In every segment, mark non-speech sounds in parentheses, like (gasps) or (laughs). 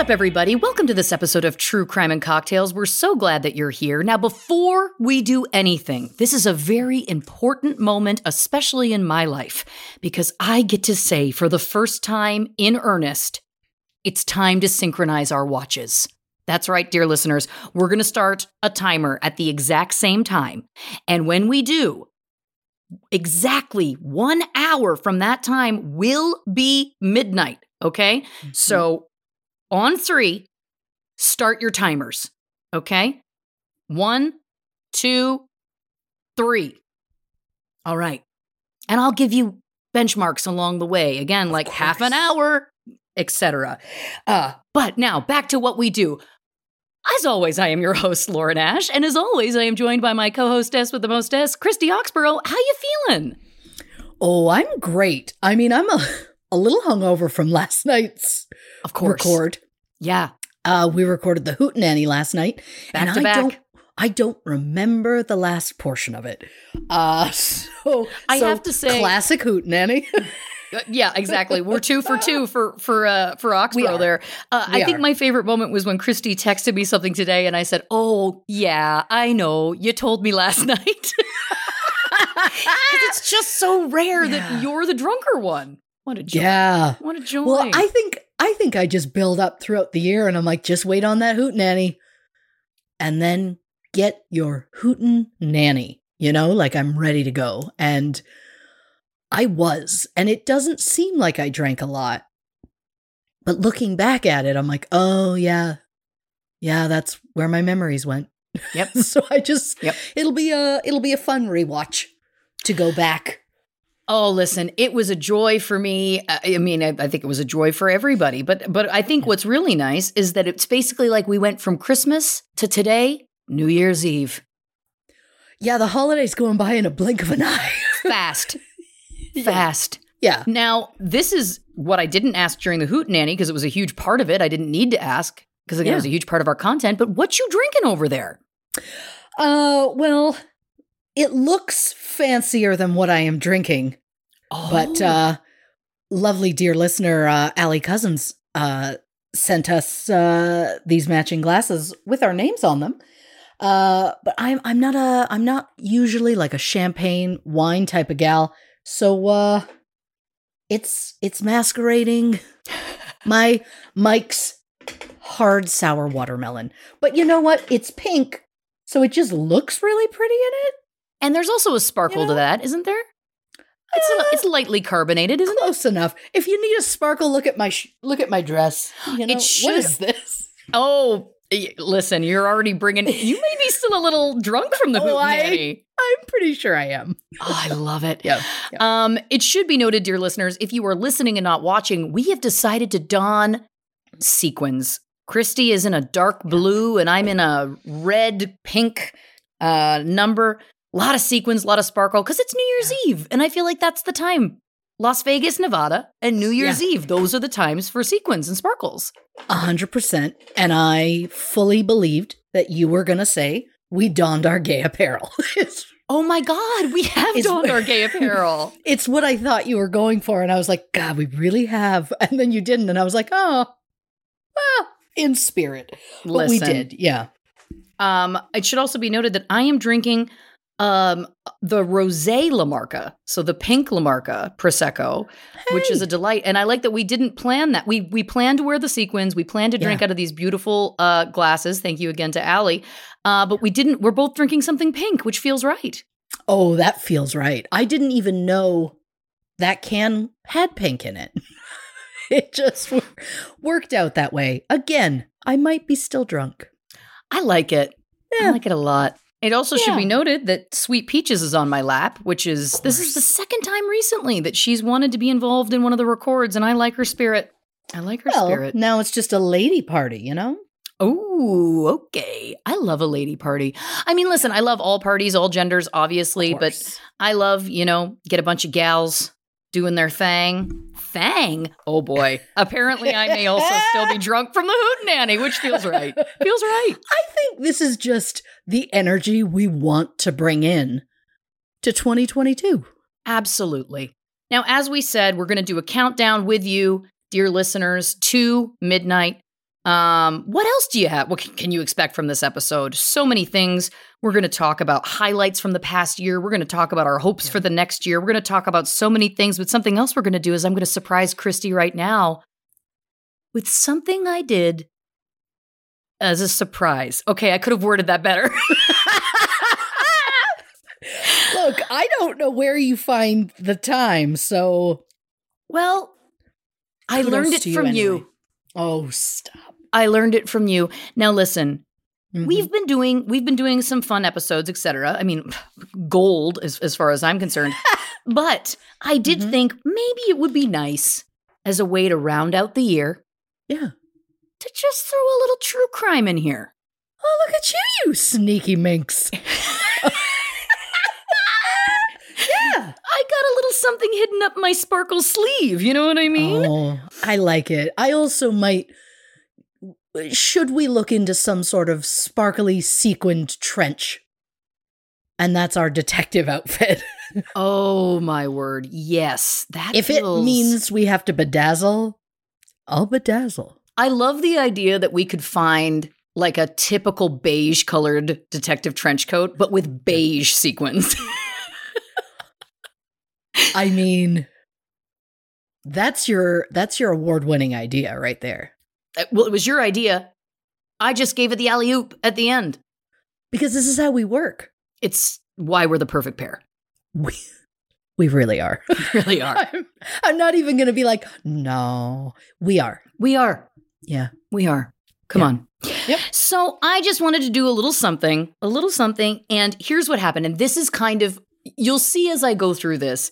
What's up, everybody? Welcome to this episode of True Crime and Cocktails. We're so glad that you're here. Now, before we do anything, this is a very important moment, especially in my life, because I get to say for the first time in earnest, it's time to synchronize our watches. That's right, dear listeners. We're going to start a timer at the exact same time. And when we do, exactly one hour from that time will be midnight. Okay. Mm-hmm. So on three, start your timers. Okay. One, two, three. All right. And I'll give you benchmarks along the way. Again, like half an hour, etc. Uh, but now back to what we do. As always, I am your host, Lauren Ash, and as always, I am joined by my co-hostess with the mostess, Christy Oxborough. How you feeling? Oh, I'm great. I mean, I'm a, (laughs) a little hungover from last night's Of course. record. Yeah. Uh, we recorded the Hootenanny last night, Back and to I back. don't, I don't remember the last portion of it. Uh, (laughs) so I so have to say- classic Hootenanny. (laughs) Uh, yeah, exactly. We're two for two for for uh, for Oxborough there. Uh, I think are. my favorite moment was when Christy texted me something today, and I said, "Oh yeah, I know. You told me last (laughs) night." It's just so rare Yeah. that you're the drunker one. What a joy! yeah. What a joy! Well, I think I think I just build up throughout the year, and I'm like, just wait on that hoot nanny. and then get your hootin' nanny. You know, like I'm ready to go, and I was, and it doesn't seem like I drank a lot, but looking back at it, I'm like, oh yeah, yeah, that's where my memories went. Yep. (laughs) so I just, Yep. it'll be a it'll be a fun rewatch to go back. Oh, listen, it was a joy for me. I mean, I, I think it was a joy for everybody. But but I think what's really nice is that it's basically like we went from Christmas to today, New Year's Eve. Yeah, the holidays going by in a blink of an eye. (laughs) Fast. Fast. yeah. Now, this is what I didn't ask during the Hoot Nanny because it was a huge part of it. I didn't need to ask because again, it was a huge part of our content. But what you drinking over there? Uh, well, it looks fancier than what I am drinking, Oh, but uh, lovely dear listener, uh, Allie Cousins, uh, sent us uh these matching glasses with our names on them. Uh, but I'm I'm not a I'm not usually like a champagne wine type of gal, so uh, it's it's masquerading (laughs) my Mike's hard sour watermelon. But you know what? It's pink, so it just looks really pretty in it. and there's also a sparkle You to that, isn't there? It's Uh, it's lightly carbonated, isn't it? Close enough. If you need a sparkle, look at my sh- look at my dress. (gasps) You know, It what is this? (laughs) Oh, listen, you're already bringing. You may be still a little drunk from the (laughs) Oh. I'm pretty sure I am. (gasps) Oh, I love it. Yeah. Um, it should be noted, dear listeners, if you are listening and not watching, we have decided to don sequins. Christy is in a dark blue, and I'm in a red pink uh, number. A lot of sequins, a lot of sparkle, because it's New Year's Eve, and I feel like that's the time. Las Vegas, Nevada, and New Year's Eve. Those are the times for sequins and sparkles. A hundred percent. And I fully believed that you were gonna say we donned our gay apparel. (laughs) Oh my God, we have It's- donned our (laughs) gay apparel. it's what I thought you were going for, and I was like, God, we really have. (laughs) And then you didn't, and I was like, oh, well, in spirit. But we did, yeah. Um, it should also be noted that I am drinking um the rosé La Marca, so the pink La Marca prosecco, which is a delight. And I like that we didn't plan that. We we planned to wear the sequins. We planned to drink Yeah. out of these beautiful uh glasses. Thank you again to Allie. Uh, but we didn't. We're both drinking something pink, which feels right. Oh, that feels right. I didn't even know that can had pink in it. (laughs) it just w- worked out that way. Again, I might be still drunk. I like it. I like it a lot. It also should be noted that Sweet Peaches is on my lap, which is this is the second time recently that she's wanted to be involved in one of the records, and I like her spirit. I like her Well, spirit. now it's just a lady party, you know? Oh, okay. I love a lady party. I mean, listen, I love all parties, all genders, obviously, but. I love, you know, get a bunch of gals doing their thing. Thang. Oh boy. Apparently, I may also still be drunk from the hootenanny, which feels right. Feels right. (laughs) I think this is just the energy we want to bring in to 2022. Absolutely. Now, as we said, we're going to do a countdown with you, dear listeners, to midnight. Um, what else do you have? What can, you expect from this episode? So many things. We're going to talk about highlights from the past year. We're going to talk about our hopes for the next year. We're going to talk about so many things. But something else we're going to do is I'm going to surprise Christy right now with something I did as a surprise. Okay, I could have worded that better. (laughs) Look, I don't know where you find the time, so well, I learned it from anyway. you. Oh, stop. I learned it from you. Now listen, Mhm. we've been doing we've been doing some fun episodes, etc. I mean, (laughs) gold as as far as I'm concerned. (laughs) but I did Mhm. think maybe it would be nice as a way to round out the year yeah. to just throw a little true crime in here. Oh, look at you, you sneaky minx. (laughs) yeah. I got a little something hidden up my sparkle sleeve, you know what I mean? Oh, I like it. I also might. Should we look into some sort of sparkly sequined trench? And that's our detective outfit. (laughs) Oh my word. Yes. That if it means we have to bedazzle, I'll bedazzle. I love the idea that we could find like a typical beige colored detective trench coat, but with beige sequins. (laughs) I mean, that's your that's your award winning idea right there. Uh, well, it was your idea. I just gave it the alley oop at the end. Because this is how we work. It's why we're the perfect pair. We we really are. (laughs) We really are. (laughs) I'm, I'm not even going to be like, no, we are. we are. Yeah. We are. Come Yeah. on. Yep. So I just wanted to do a little something, a little something. And here's what happened. And this is kind of, you'll see as I go through this.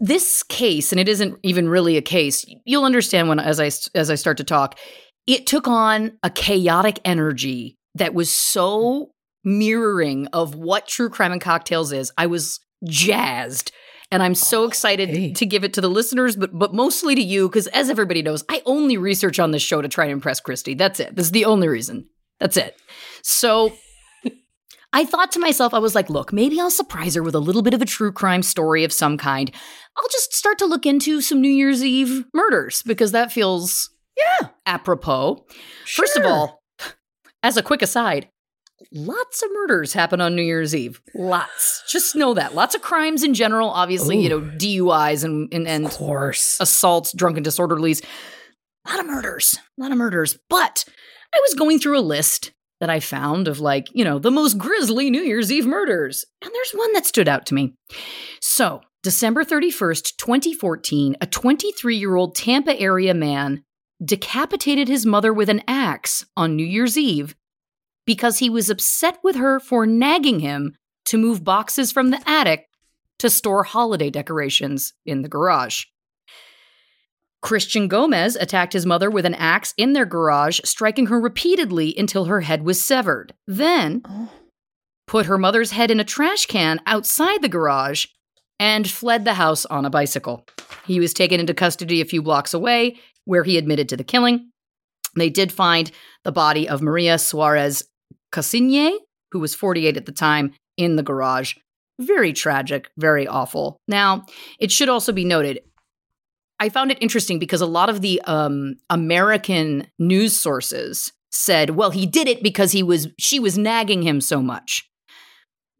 This case, and it isn't even really a case. You'll understand when as I as I start to talk. It took on a chaotic energy that was so mirroring of what true crime and cocktails is. I was jazzed. And I'm so excited to give it to the listeners, but but mostly to you, because as everybody knows, I only research on this show to try and impress Christy. That's it. This is the only reason. That's it. So I thought to myself, I was like, look, maybe I'll surprise her with a little bit of a true crime story of some kind. I'll just start to look into some New Year's Eve murders because that feels Yeah. apropos. Sure. First of all, (sighs) as a quick aside, lots of murders happen on New Year's Eve. Lots. Just know that. Lots of crimes in general, obviously, you know, DUIs and and, and of course. assaults, drunken disorderlies. A lot of murders. A lot of murders. But I was going through a list that I found of like, you know, the most grisly New Year's Eve murders. And there's one that stood out to me. So, December 31st, 2014, a 23 year old Tampa area man decapitated his mother with an axe on New Year's Eve because he was upset with her for nagging him to move boxes from the attic to store holiday decorations in the garage. Christian Gomez attacked his mother with an axe in their garage, striking her repeatedly until her head was severed. Then put her mother's head in a trash can outside the garage and fled the house on a bicycle. He was taken into custody a few blocks away, where he admitted to the killing. They did find the body of Maria Suarez Cassigne, who was 48 at the time, in the garage. Very tragic, very awful. Now, it should also be noted I found it interesting because a lot of the um, American news sources said, well, he did it because he was she was nagging him so much.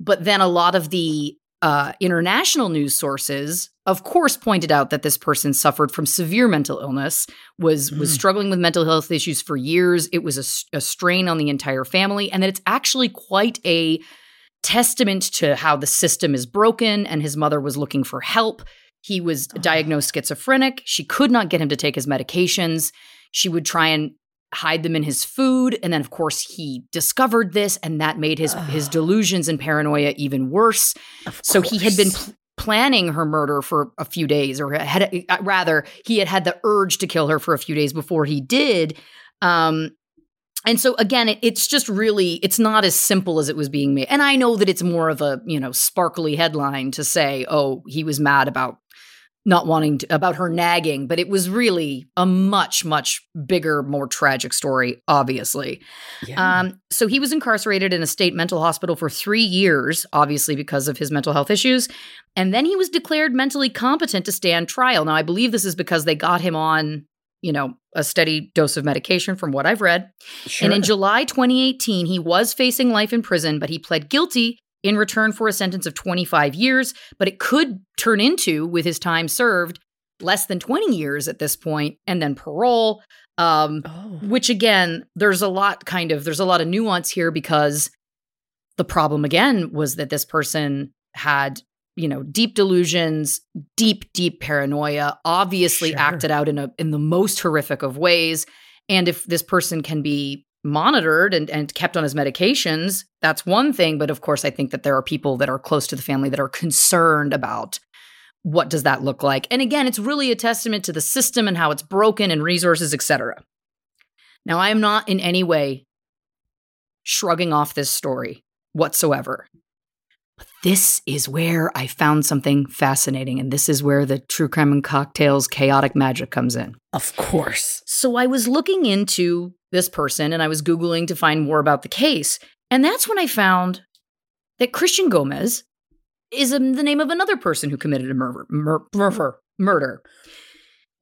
But then a lot of the uh, international news sources, of course, pointed out that this person suffered from severe mental illness, was was struggling with mental health issues for years. It was a, a strain on the entire family, and that it's actually quite a testament to how the system is broken. And his mother was looking for help. He was diagnosed schizophrenic. She could not get him to take his medications. She would try and hide them in his food. And then of course he discovered this and that made his his delusions and paranoia even worse. So he had been pl- planning her murder for a few days or had uh, rather he had had the urge to kill her for a few days before he did. Um and so again it, it's just really it's not as simple as it was being made. And i know that it's more of a you know sparkly headline to say oh he was mad about not wanting to, about her nagging but it was really a much much bigger more tragic story obviously. Um, so he was incarcerated in a state mental hospital for three years obviously because of his mental health issues and then he was declared mentally competent to stand trial. Now i believe this is because they got him on you know a steady dose of medication from what i've read. And in July 2018, he was facing life in prison, but he pled guilty in return for a sentence of 25 years. But it could turn into, with his time served, less than 20 years at this point, and then parole. Um, Which again, there's a lot kind of there's a lot of nuance here because the problem again was that this person had you know deep delusions deep deep paranoia obviously Sure. acted out in a in the most horrific of ways and if this person can be monitored and, and kept on his medications, that's one thing. But of course, I think that there are people that are close to the family that are concerned about what does that look like. And again, it's really a testament to the system and how it's broken and resources, etc. Now, I am not in any way shrugging off this story whatsoever. But this is where I found something fascinating. And this is where the true crime and cocktails chaotic magic comes in. Of course. So I was looking into this person and I was Googling to find more about the case. And that's when I found that Christian Gomez is the name of another person who committed a murder. Mur- murder. murder.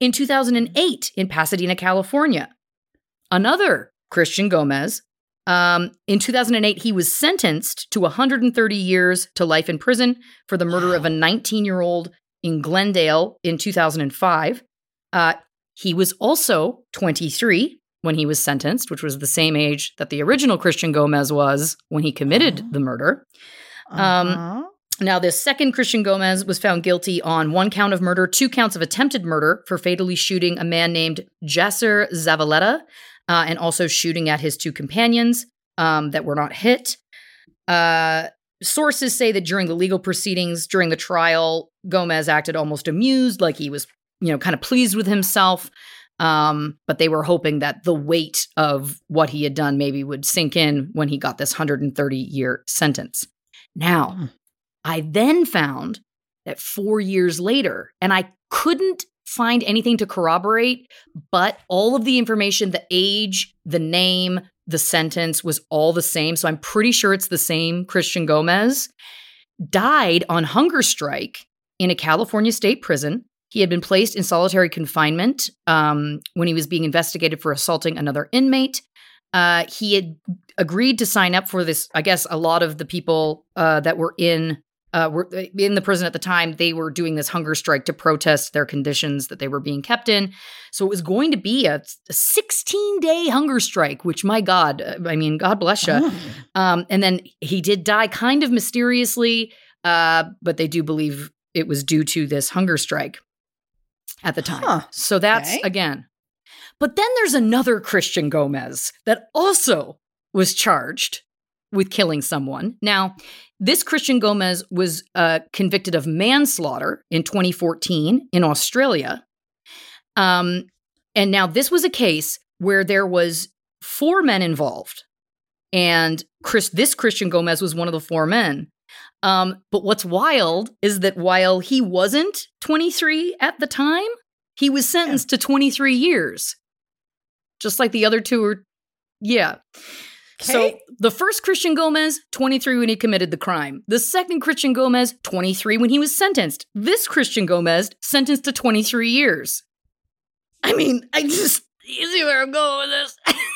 In 2008 in Pasadena, California, another Christian Gomez. Um, in 2008, he was sentenced to 130 years to life in prison for the murder of a 19 year old in Glendale in 2005. Uh, he was also 23 when he was sentenced, which was the same age that the original Christian Gomez was when he committed the murder. Um, Uh-huh. Now, this second Christian Gomez was found guilty on one count of murder, two counts of attempted murder for fatally shooting a man named Jasser Zavaleta, uh, and also shooting at his two companions um, that were not hit. Uh, sources say that during the legal proceedings, during the trial, Gomez acted almost amused, like he was, you know, kind of pleased with himself. Um, but they were hoping that the weight of what he had done maybe would sink in when he got this 130 year sentence. Now, I then found that four years later, and I couldn't find anything to corroborate, but all of the information, the age, the name, the sentence was all the same. So I'm pretty sure it's the same Christian Gomez, died on hunger strike in a California state prison. He had been placed in solitary confinement um, when he was being investigated for assaulting another inmate. Uh, he had agreed to sign up for this. I guess a lot of the people uh, that were in uh, were in the prison at the time. They were doing this hunger strike to protest their conditions that they were being kept in. So it was going to be a, a 16 day hunger strike. Which, my God, uh, I mean, God bless you. Um, and then he did die kind of mysteriously, uh, but they do believe it was due to this hunger strike at the time. Huh. So that's Okay. again. But then there's another Christian Gomez that also was charged with killing someone. Now, this Christian Gomez was uh, convicted of manslaughter in 2014 in Australia. Um, and now this was a case where there was four men involved, and Chris, this Christian Gomez was one of the four men. Um, but what's wild is that while he wasn't 23 at the time, he was sentenced yeah. to 23 years, just like the other two were. Yeah. Okay. So the first Christian Gomez, 23 when he committed the crime. The second Christian Gomez, 23 when he was sentenced. This Christian Gomez, sentenced to 23 years. I mean, I just, you see where I'm going with this? (laughs)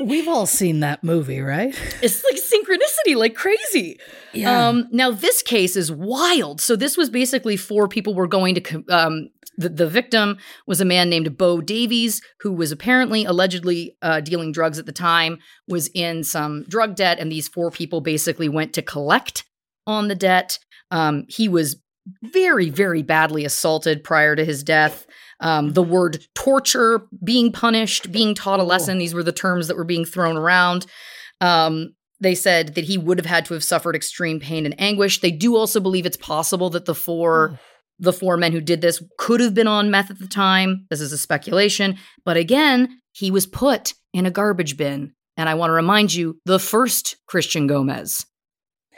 We've all seen that movie, right? (laughs) It's like synchronicity, like crazy. Yeah. Um, now this case is wild. So this was basically four people were going to. Um, the, the victim was a man named Bo Davies, who was apparently allegedly uh, dealing drugs at the time, was in some drug debt, and these four people basically went to collect on the debt. Um, he was very, very badly assaulted prior to his death. Um, the word torture, being punished, being taught a lesson, these were the terms that were being thrown around. Um, they said that he would have had to have suffered extreme pain and anguish. They do also believe it's possible that the four the four men who did this could have been on meth at the time. This is a speculation, but again, he was put in a garbage bin. And I want to remind you, the first Christian Gomez,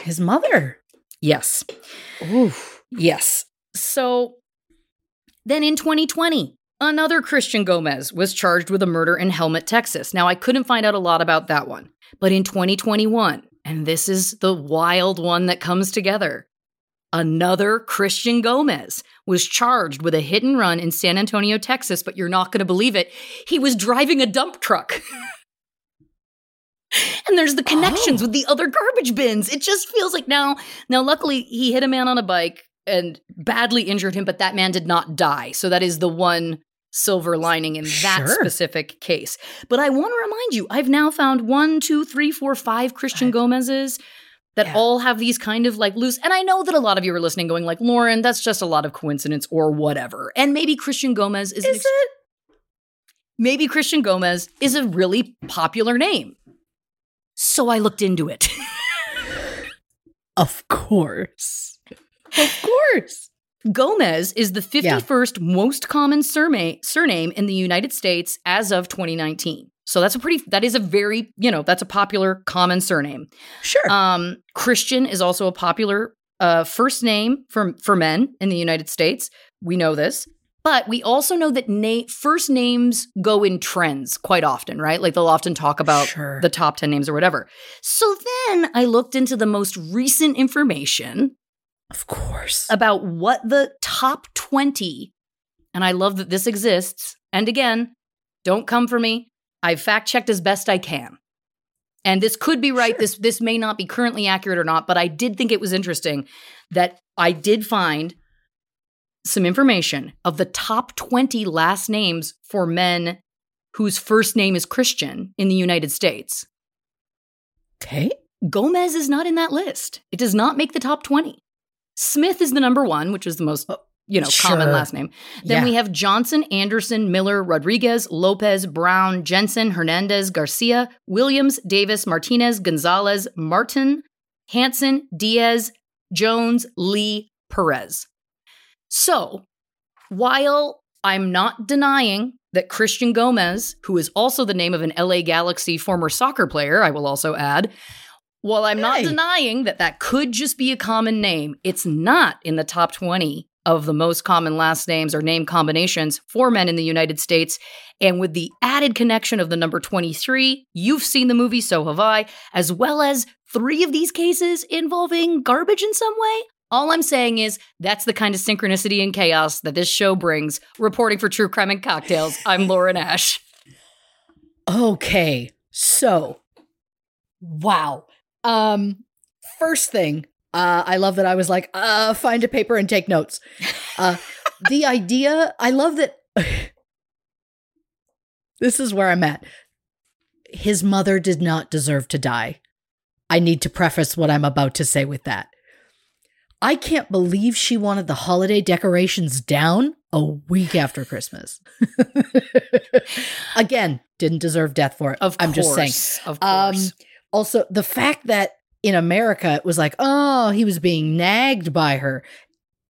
his mother. Yes. Oof. Yes. So then in 2020, another Christian Gomez was charged with a murder in Helmet, Texas. Now, I couldn't find out a lot about that one, but in 2021, and this is the wild one that comes together, another Christian Gomez was charged with a hit and run in San Antonio, Texas, but you're not going to believe it. He was driving a dump truck. (laughs) and there's the connections oh. with the other garbage bins. It just feels like now, now luckily he hit a man on a bike and badly injured him, but that man did not die. So that is the one silver lining in that sure. specific case. But I want to remind you, I've now found one, two, three, four, five Christian Gomez's that yeah. all have these kind of like loose. And I know that a lot of you are listening, going like, Lauren, that's just a lot of coincidence or whatever. And maybe Christian Gomez is. Is ex- it? Maybe Christian Gomez is a really popular name. So I looked into it. (laughs) of course. Of course. Gomez is the 51st yeah. most common surname, surname in the United States as of 2019. So that's a pretty that is a very, you know, that's a popular common surname. Sure. Um Christian is also a popular uh first name for for men in the United States. We know this. But we also know that na- first names go in trends quite often, right? Like they'll often talk about sure. the top 10 names or whatever. So then I looked into the most recent information of course. About what the top 20, and I love that this exists. And again, don't come for me. I've fact checked as best I can. And this could be right. Sure. This this may not be currently accurate or not, but I did think it was interesting that I did find some information of the top 20 last names for men whose first name is Christian in the United States. Okay. Gomez is not in that list. It does not make the top 20. Smith is the number one, which is the most uh, you know sure. common last name. Then yeah. we have Johnson, Anderson, Miller, Rodriguez, Lopez, Brown, Jensen, Hernandez, Garcia, Williams, Davis, Martinez, Gonzalez, Martin, Hanson, Diaz, Jones, Lee, Perez. So while I'm not denying that Christian Gomez, who is also the name of an LA Galaxy former soccer player, I will also add, while I'm not denying that that could just be a common name, it's not in the top 20 of the most common last names or name combinations for men in the United States. And with the added connection of the number 23, you've seen the movie, so have I, as well as three of these cases involving garbage in some way. All I'm saying is that's the kind of synchronicity and chaos that this show brings. Reporting for True Crime and Cocktails, I'm (laughs) Lauren Ash. Okay, so wow. Um, first thing, uh, I love that I was like, uh, find a paper and take notes. Uh, (laughs) the idea, I love that. (laughs) this is where I'm at. His mother did not deserve to die. I need to preface what I'm about to say with that. I can't believe she wanted the holiday decorations down a week after Christmas. (laughs) Again, didn't deserve death for it. Of I'm just saying. course, Of Um, course. Also, the fact that in America it was like, oh, he was being nagged by her.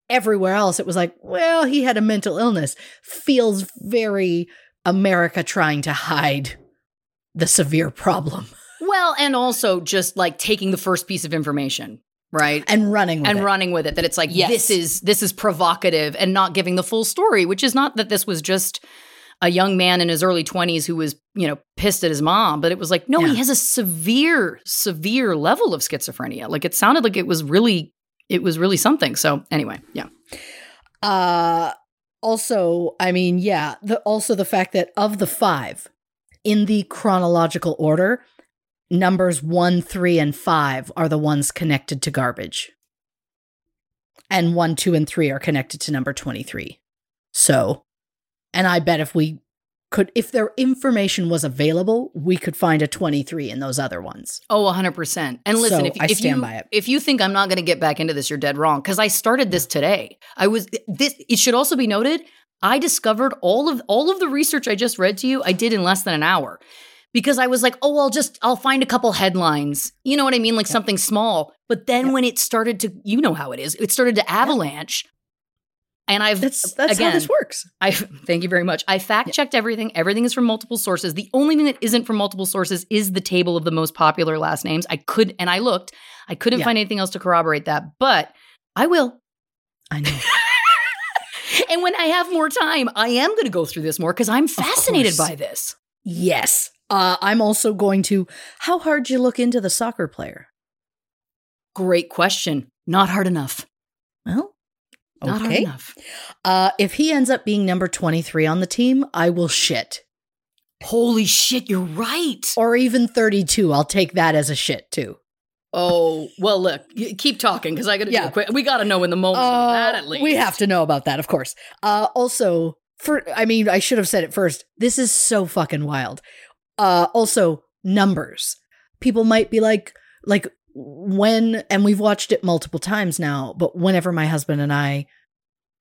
Everywhere else, it was like, well, he had a mental illness. Feels very America trying to hide the severe problem (laughs) well, and also just like taking the first piece of information, right? and running with and it. running with it that it's like Yes. this is this is provocative and not giving the full story which is not that this was just a young man in his early 20s who was you know pissed at his mom but it was like no Yeah. he has a severe severe level of schizophrenia like it sounded like it was really it was really something so anyway yeah Uh also, I mean, yeah, the also the fact that of the 5 in the chronological order, numbers 1, 3 and 5 are the ones connected to garbage. And 1, 2 and 3 are connected to number 23. So, and I bet if we could if their information was available, we could find a 23 in those other ones. oh 100% and listen So, if, I if stand you by it. if you think i'm not going to get back into this you're dead wrong. Because i started this today. I was this it should also be noted i discovered all of all of the research i just read to you i did in less than an hour. Because i was like oh i'll just i'll find a couple headlines. You know what i mean? Like something small. But then when it started to you know how it is it started to avalanche and i've That's that's again, how this works. I thank you very much. I fact checked everything. Everything is from multiple sources. The only thing that isn't from multiple sources is the table of the most popular last names. I could and I looked. I couldn't Yeah. find anything else to corroborate that, but I will. I know. (laughs) And when I have more time, I am going to go through this more because I'm fascinated by this. Yes. Uh, I'm also going to. How hard you look into the soccer player? Great question. Not hard enough. Well, Not hard enough. Uh, if he ends up being number 23 on the team, I will shit. Holy shit, you're right. Or even 32. I'll take that as a shit too. Oh, well, look, keep talking because I got to Yeah. do quick. We got to know in the moment of Uh, that at least. We have to know about that, of course. Uh, also, for I mean, I should have said it first. This is so fucking wild. Uh, also, numbers. People might be like, like when, and we've watched it multiple times now. But whenever my husband and I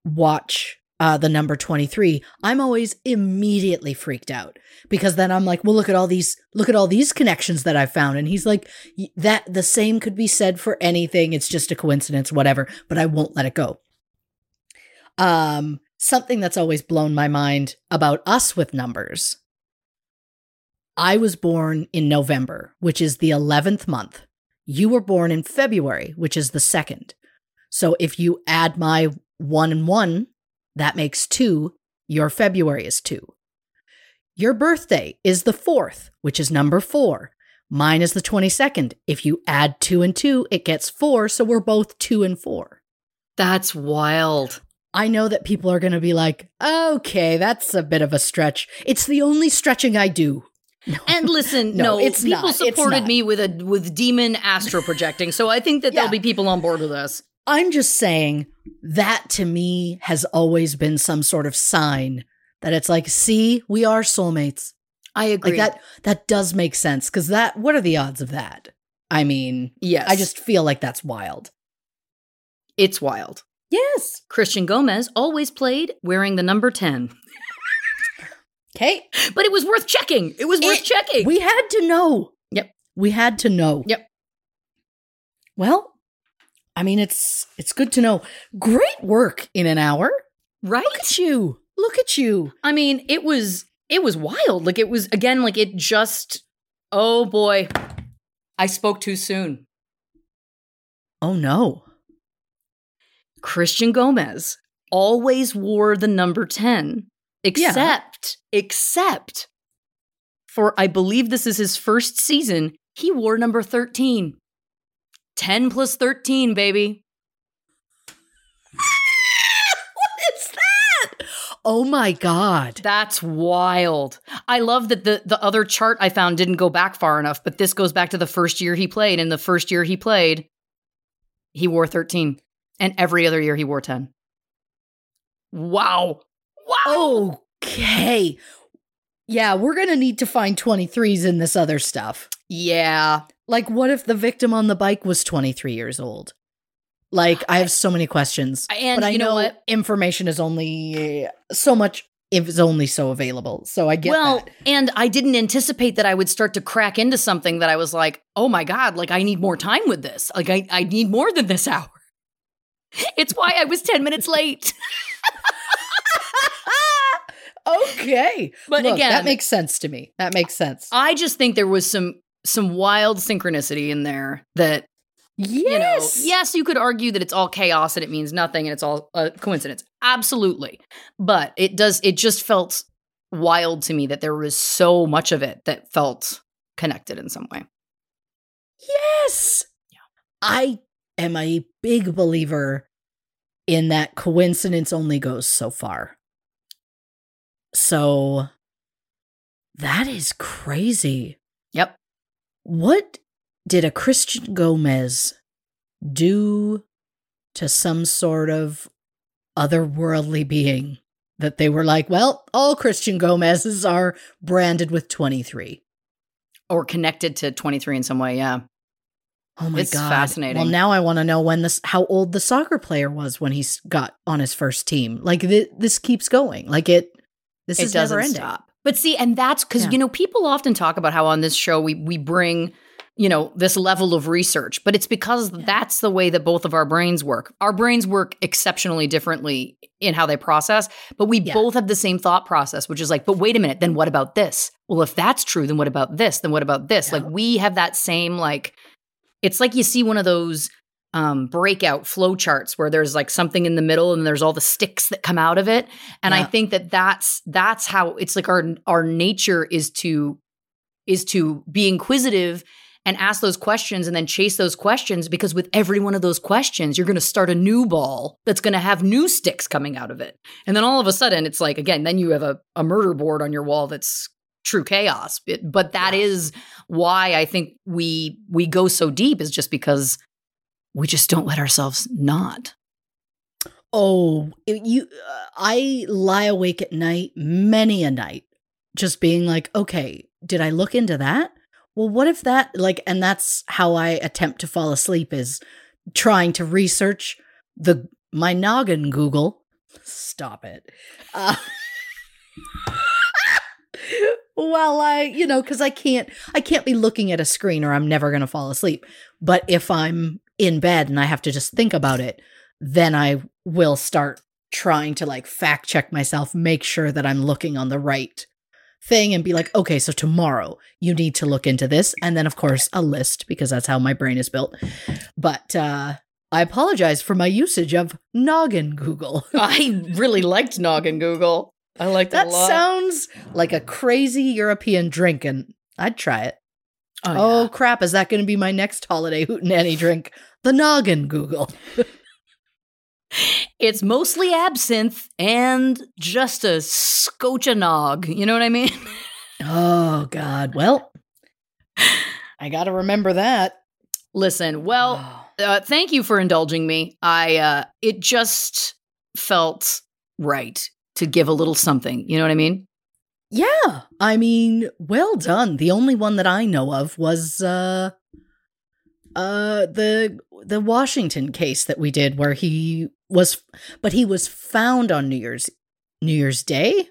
watch uh, the number twenty three, I'm always immediately freaked out because then I'm like, well, look at all these, look at all these connections that I found, and he's like, that the same could be said for anything. It's just a coincidence, whatever. But I won't let it go. Um, something that's always blown my mind about us with numbers. I was born in November, which is the 11th month. You were born in February, which is the second. So if you add my one and one, that makes two. Your February is two. Your birthday is the fourth, which is number four. Mine is the 22nd. If you add two and two, it gets four. So we're both two and four. That's wild. I know that people are going to be like, okay, that's a bit of a stretch. It's the only stretching I do. And listen, (laughs) No, no, it's people not. It's supported not. me with a with demon astro projecting, so I think that Yeah. there'll be people on board with us. I'm just saying that to me has always been some sort of sign that it's like, see, we are soulmates. I agree. Like that, that does make sense. Cause that, what are the odds of that? I mean, yes, I just feel like that's wild. it's wild. Yes. Christian Gomez always played wearing the number ten, Okay. but it was worth checking. It was worth It- checking. We had to know. Yep. We had to know. Yep. Well, I mean, it's it's good to know. Great work in an hour. right? Look at you. Look at you. I mean, it was it was wild. Like it was again, like it just. Oh boy, I spoke too soon. Oh no. Christian Gomez always wore the number 10, except, except for, I believe this is his first season, he wore number 13. 10 plus 13, baby. (laughs) What is that? Oh my god. That's wild. I love that the, the other chart I found didn't go back far enough, but this goes back to the first year he played. And the first year he played, he wore 13. And every other year he wore 10. Wow. Wow. Oh, Okay. Yeah, we're going to need to find 23s in this other stuff. Yeah. Like, what if the victim on the bike was 23 years old? Like I have so many questions, And but I you know what? information is only so much. If it's only so available, so I get well, that. and I didn't anticipate that I would start to crack into something that I was like, oh my God, like I need more time with this. Like I, I need more than this hour. (laughs) It's why I was 10 minutes late. (laughs) okay, But Look, again- that makes sense to me. That makes sense. I just think there was some some wild synchronicity in there that yes, you know, yes, you could argue that it's all chaos and it means nothing and it's all a coincidence. Absolutely. But it does it just felt wild to me that there was so much of it that felt connected in some way. Yes. Yeah. I am a big believer in that coincidence only goes so far. So that is crazy. Yep. What did a Christian Gomez do to some sort of otherworldly being that they were like, well, all Christian Gomez's are branded with 23? Or connected to 23 in some way, yeah. Oh my god. It's god! fascinating. Well, now I want to know when this, how old the soccer player was when he got on his first team. Like th- this keeps going. Like it, this it is doesn't never ending. stop. But see, and that's because Yeah. you know people often talk about how on this show we we bring you know this level of research, but it's because that's the way that both of our brains work. Our brains work exceptionally differently in how they process, but we Yeah. both have the same thought process, which is like, but wait a minute, then what about this? Well, if that's true, then what about this? Then what about this? Yeah. Like we have that same like it's like you see one of those um, breakout flow charts where there's like something in the middle and there's all the sticks that come out of it. And I think that that's that's how it's like our our nature is to is to be inquisitive and ask those questions and then chase those questions because with every one of those questions you're going to start a new ball that's going to have new sticks coming out of it. And then all of a sudden it's like again then you have a, a murder board on your wall that's true chaos. It- but that is why I think we we go so deep is just because we just don't let ourselves not. Oh, you! Uh, I lie awake at night many a night, just being like, okay, did I look into that? Well, what if that like, and that's how I attempt to fall asleep is trying to research the my noggin Google. Stop it. Uh, (laughs) well, I you know because I can't I can't be looking at a screen or I'm never gonna fall asleep. But if I'm in bed and I have to just think about it, then I will start trying to like fact check myself, make sure that I'm looking on the right thing and be like, okay, so tomorrow you need to look into this. And then, of course, a list because that's how my brain is built. But uh, I apologize for my usage of noggin Google. (laughs) I really liked Noggin Google. I liked it that a lot. sounds like a crazy European drink, and I'd try it. Oh, Oh, crap, is that going to be my next holiday hootenanny drink? The noggin Google. (laughs) it's mostly absinthe and just a scotch a nog. You know what I mean? (laughs) Oh, God. Well, I got to remember that. Listen, well, uh, thank you for indulging me. I uh, it just felt right to give a little something. You know what I mean? Yeah, I mean, well done. The only one that I know of was uh uh the the Washington case that we did where he was but he was found on New Year's New Year's Day,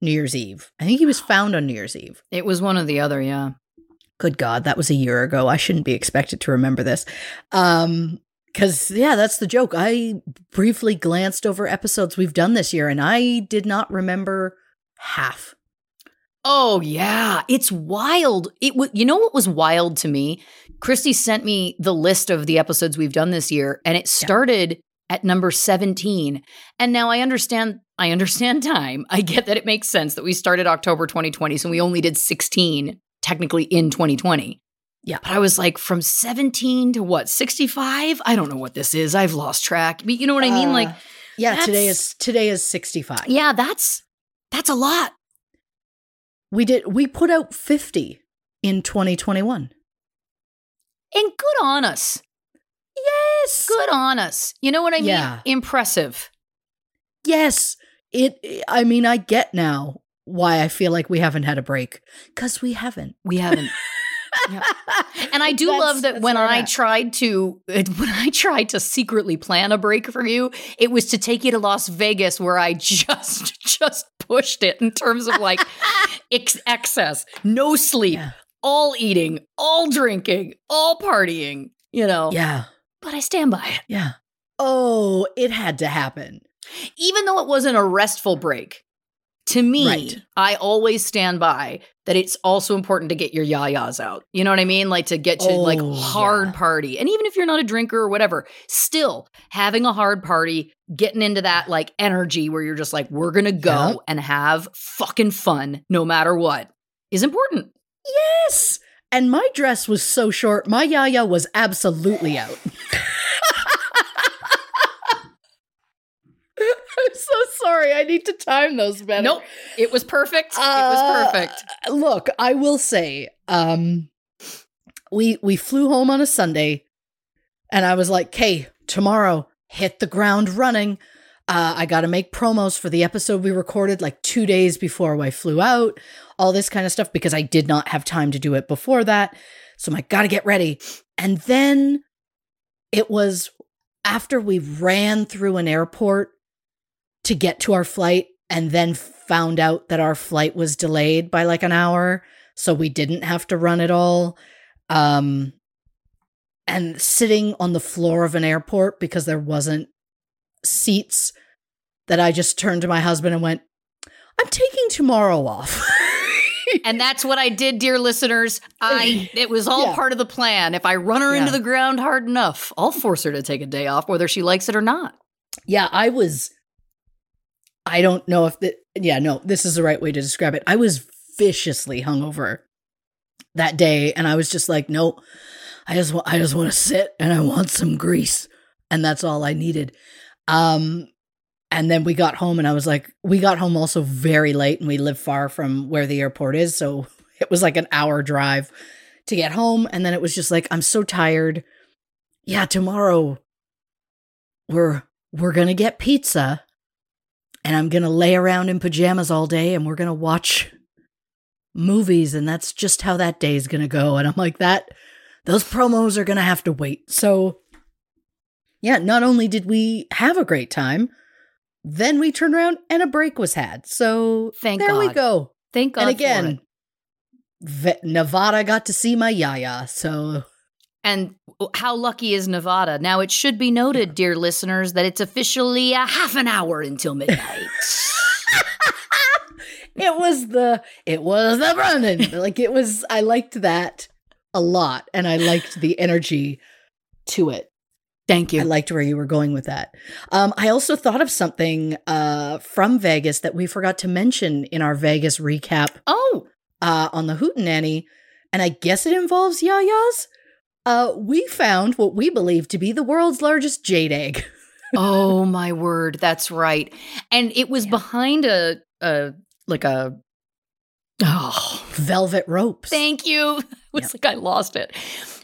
New Year's Eve. I think he was (sighs) found on New Year's Eve. It was one or the other. Yeah. Good god, that was a year ago. I shouldn't be expected to remember this. Um cuz yeah, that's the joke. I briefly glanced over episodes we've done this year and I did not remember half. Oh yeah, it's wild. It was you know what was wild to me? Christy sent me the list of the episodes we've done this year and it started at number 17. And now I understand I understand time. I get that it makes sense that we started October 2020 so we only did 16 technically in 2020. Yeah. But I was like from 17 to what? 65? I don't know what this is. I've lost track. But you know what I mean? Like Uh, yeah, today is today is 65. yeah, that's that's a lot. We did we put out 50 in 2021. And good on us. Yes. Good on us. You know what I mean? Yeah. Impressive. Yes. It I mean I get now why I feel like we haven't had a break cuz we haven't. We haven't. (laughs) And I do That's- love that when I at. tried to (laughs) when I tried to secretly plan a break for you, it was to take you to Las Vegas where I (laughs) just just pushed it in terms of like (laughs) ex- excess, no sleep, Yeah. all eating, all drinking, all partying, you know. Yeah. But I stand by it. Yeah. Oh, it had to happen. Even though it wasn't a restful break. To me, Right. I always stand by that it's also important to get your yayas out. You know what I mean? Like to get to like Oh, hard yeah. party. And even if you're not a drinker or whatever, still having a hard party, getting into that like energy where you're just like, we're gonna go Yep. and have fucking fun no matter what is important. Yes. And my dress was so short, my yaya was absolutely out. (laughs) I'm so sorry. I need to time those better. Nope. It was perfect. it was perfect. Uh, Look, I will say, um, we we flew home on a Sunday, and I was like, "Okay, tomorrow, hit the ground running." Uh, I got to make promos for the episode we recorded like two days before I flew out, all this kind of stuff because I did not have time to do it before that. So I'm like, got to get ready. And then it was after we ran through an airport to get to our flight and then found out that our flight was delayed by like an hour so we didn't have to run at all um and sitting on the floor of an airport because there wasn't seats that I just turned to my husband and went I'm taking tomorrow off. (laughs) And that's what I did, dear listeners. I (laughs) it was all Yeah. part of the plan. If I run her into the ground hard enough, I'll force her to take a day off, whether she likes it or not. yeah, I was I don't know if the yeah, no, this is the right way to describe it. I was viciously hungover that day and I was just like, nope. I just want I just want to sit and I want some grease. And that's all I needed. Um and then we got home and I was like, we got home also very late and we live far from where the airport is, so (laughs) it was like an hour drive to get home and then it was just like I'm so tired. Yeah, tomorrow we're we're to get pizza and I'm going to lay around in pajamas all day and we're going to watch movies and that's just how that day's going to go and I'm like that those promos are going to have to wait. So yeah, not only did we have a great time, then we turned around and a break was had. So Thank there we go. Thank God. and again, Nevada got to see my yaya. So And how lucky is Nevada? Now, it should be noted, dear listeners, that it's officially a half an hour until midnight. (laughs) it was the it was the running. like it was I liked that a lot and I liked the energy to it. Thank you. I liked where you were going with that. Um, I also thought of something uh, from Vegas that we forgot to mention in our Vegas recap Oh, uh, on the Hootenanny, and I guess it involves yayas. Uh, we found what we believe to be the world's largest jade egg. (laughs) oh my word, that's right. And it was behind a, a like a. Oh, Velvet ropes. thank you. (laughs) It was like I lost it.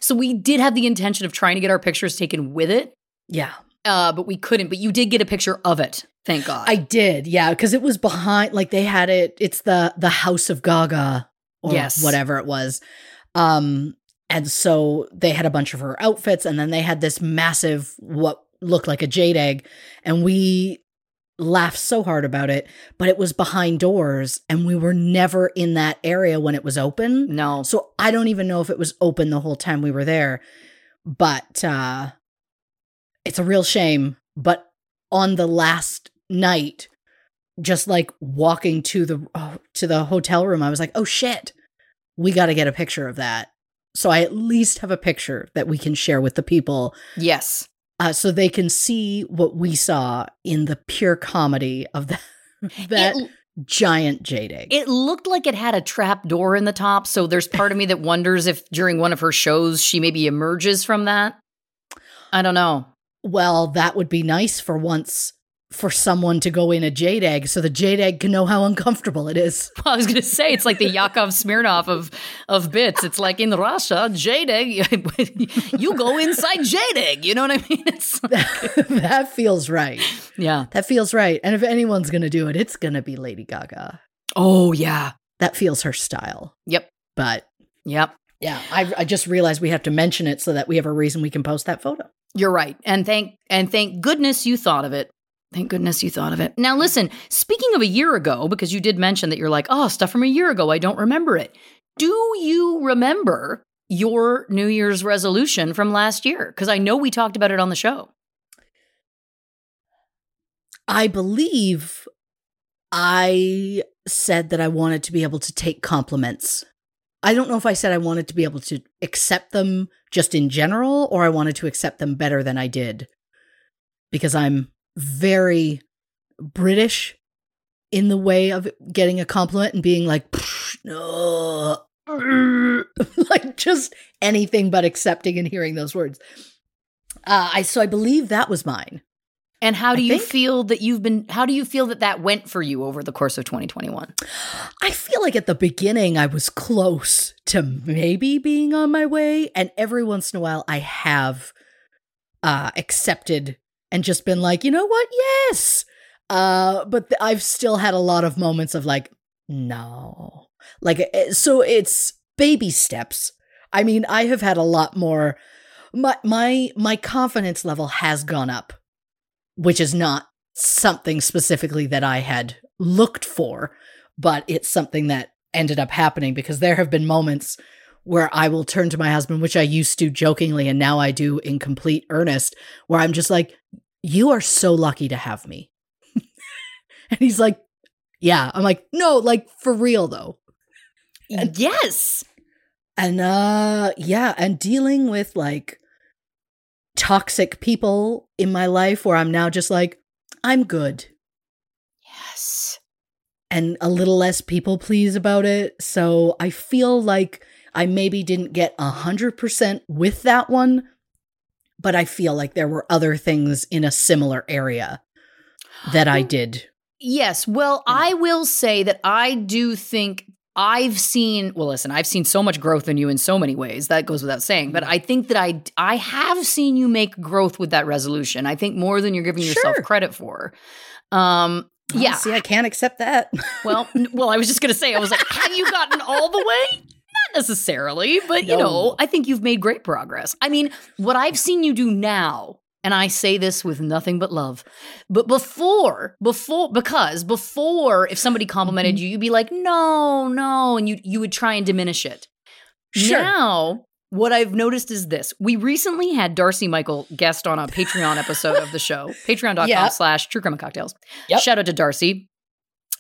So we did have the intention of trying to get our pictures taken with it, yeah, uh, but we couldn't. But you did get a picture of it. Thank God. I did. Yeah, because it was behind. Like they had it. It's the the House of Gaga, or Yes. whatever it was. Um, and so they had a bunch of her outfits, and then they had this massive what looked like a jade egg, and we laughed so hard about it. But it was behind doors, and we were never in that area when it was open. no. So I don't even know if it was open the whole time we were there. But uh it's a real shame. But on the last night, just like walking to the oh, to the hotel room, I was like, "Oh shit. We got to get a picture of that." So I at least have a picture that we can share with the people Yes. uh, so they can see what we saw in the pure comedy of the, (laughs) that It- giant jade egg. It looked like it had a trap door in the top, so there's part of me that wonders if during one of her shows she maybe emerges from that. I don't know. Well, that would be nice for once for someone to go in a jade egg so the jade egg can know how uncomfortable it is. Well, (laughs) I was going to say it's like the Yakov Smirnoff of of bits. It's like in Russia, jade egg. (laughs) you go inside jade egg. You know what I mean? It's (laughs) that feels right. yeah. That feels right. And if anyone's going to do it, it's going to be Lady Gaga. Oh yeah. That feels her style. Yep. But Yep. Yeah, I, I just realized we have to mention it so that we have a reason we can post that photo. You're right. And thank and thank goodness you thought of it. Thank goodness you thought of it. Now listen, speaking of a year ago because you did mention that you're like, "Oh, stuff from a year ago, I don't remember it." Do you remember your New Year's resolution from last year? Because I know we talked about it on the show. I believe I said that I wanted to be able to take compliments. I don't know if I said I wanted to be able to accept them just in general or I wanted to accept them better than I did because I'm very British in the way of getting a compliment and being like, (laughs) like just anything but accepting and hearing those words. Uh, I so I believe that was mine. And how do I you think- feel that you've been how do you feel that that went for you over the course of 2021? I feel like at the beginning I was close to maybe being on my way, and every once in a while I have uh, accepted and just been like, you know what, yes. Uh, but th- I've still had a lot of moments of like, no, like uh, so it's baby steps. I mean, I have had a lot more. My my my confidence level has gone up, which is not something specifically that I had looked for but it's something that ended up happening because there have been moments where I will turn to my husband, which I used to jokingly and now I do in complete earnest, where I'm just like, You are so lucky to have me. (laughs) and he's like, Yeah. I'm like, No, like for real though. yes. And uh yeah, and dealing with like toxic people in my life where I'm now just like, I'm good. Yes. and a little less people please about it. So I feel like I maybe didn't get a hundred percent with that one, but I feel like there were other things in a similar area that I did. Yes. Well, I will say that I do think I've seen well listen, I've seen so much growth in you in so many ways. That goes without saying, but I think that I I have seen you make growth with that resolution. I think more than you're giving yourself Sure. credit for. Um yeah. See, I can't accept that. Well, well, I was just going to say I was like, have you gotten all the way? (laughs) Necessarily, but you know, I think you've made great progress. I mean, what I've seen you do now and I say this with nothing but love. But before, before, because before, if somebody complimented Mm-hmm. you, you'd be like, no, no, and you you would try and diminish it. Sure. Now, what I've noticed is this: we recently had Darcy Michael guest on a Patreon episode of the show, (laughs) Yeah. Patreon.com/slash True Crime Cocktails. Yep. Shout out to Darcy,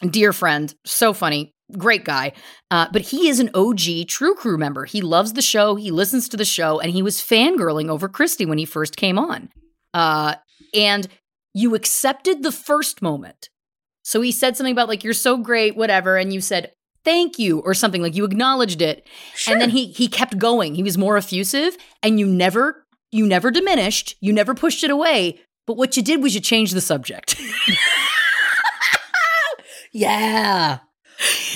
dear friend, so funny. Great guy. Uh, but he is an OG True Crew member. He loves the show. He listens to the show, and he was fangirling over Christy when he first came on. Uh, and you accepted the first moment. So he said something about like you're so great, whatever, and you said thank you or something like you acknowledged it, sure. and then he he kept going. He was more effusive, and you never you never diminished, you never pushed it away. But what you did was you changed the subject. (laughs) yeah.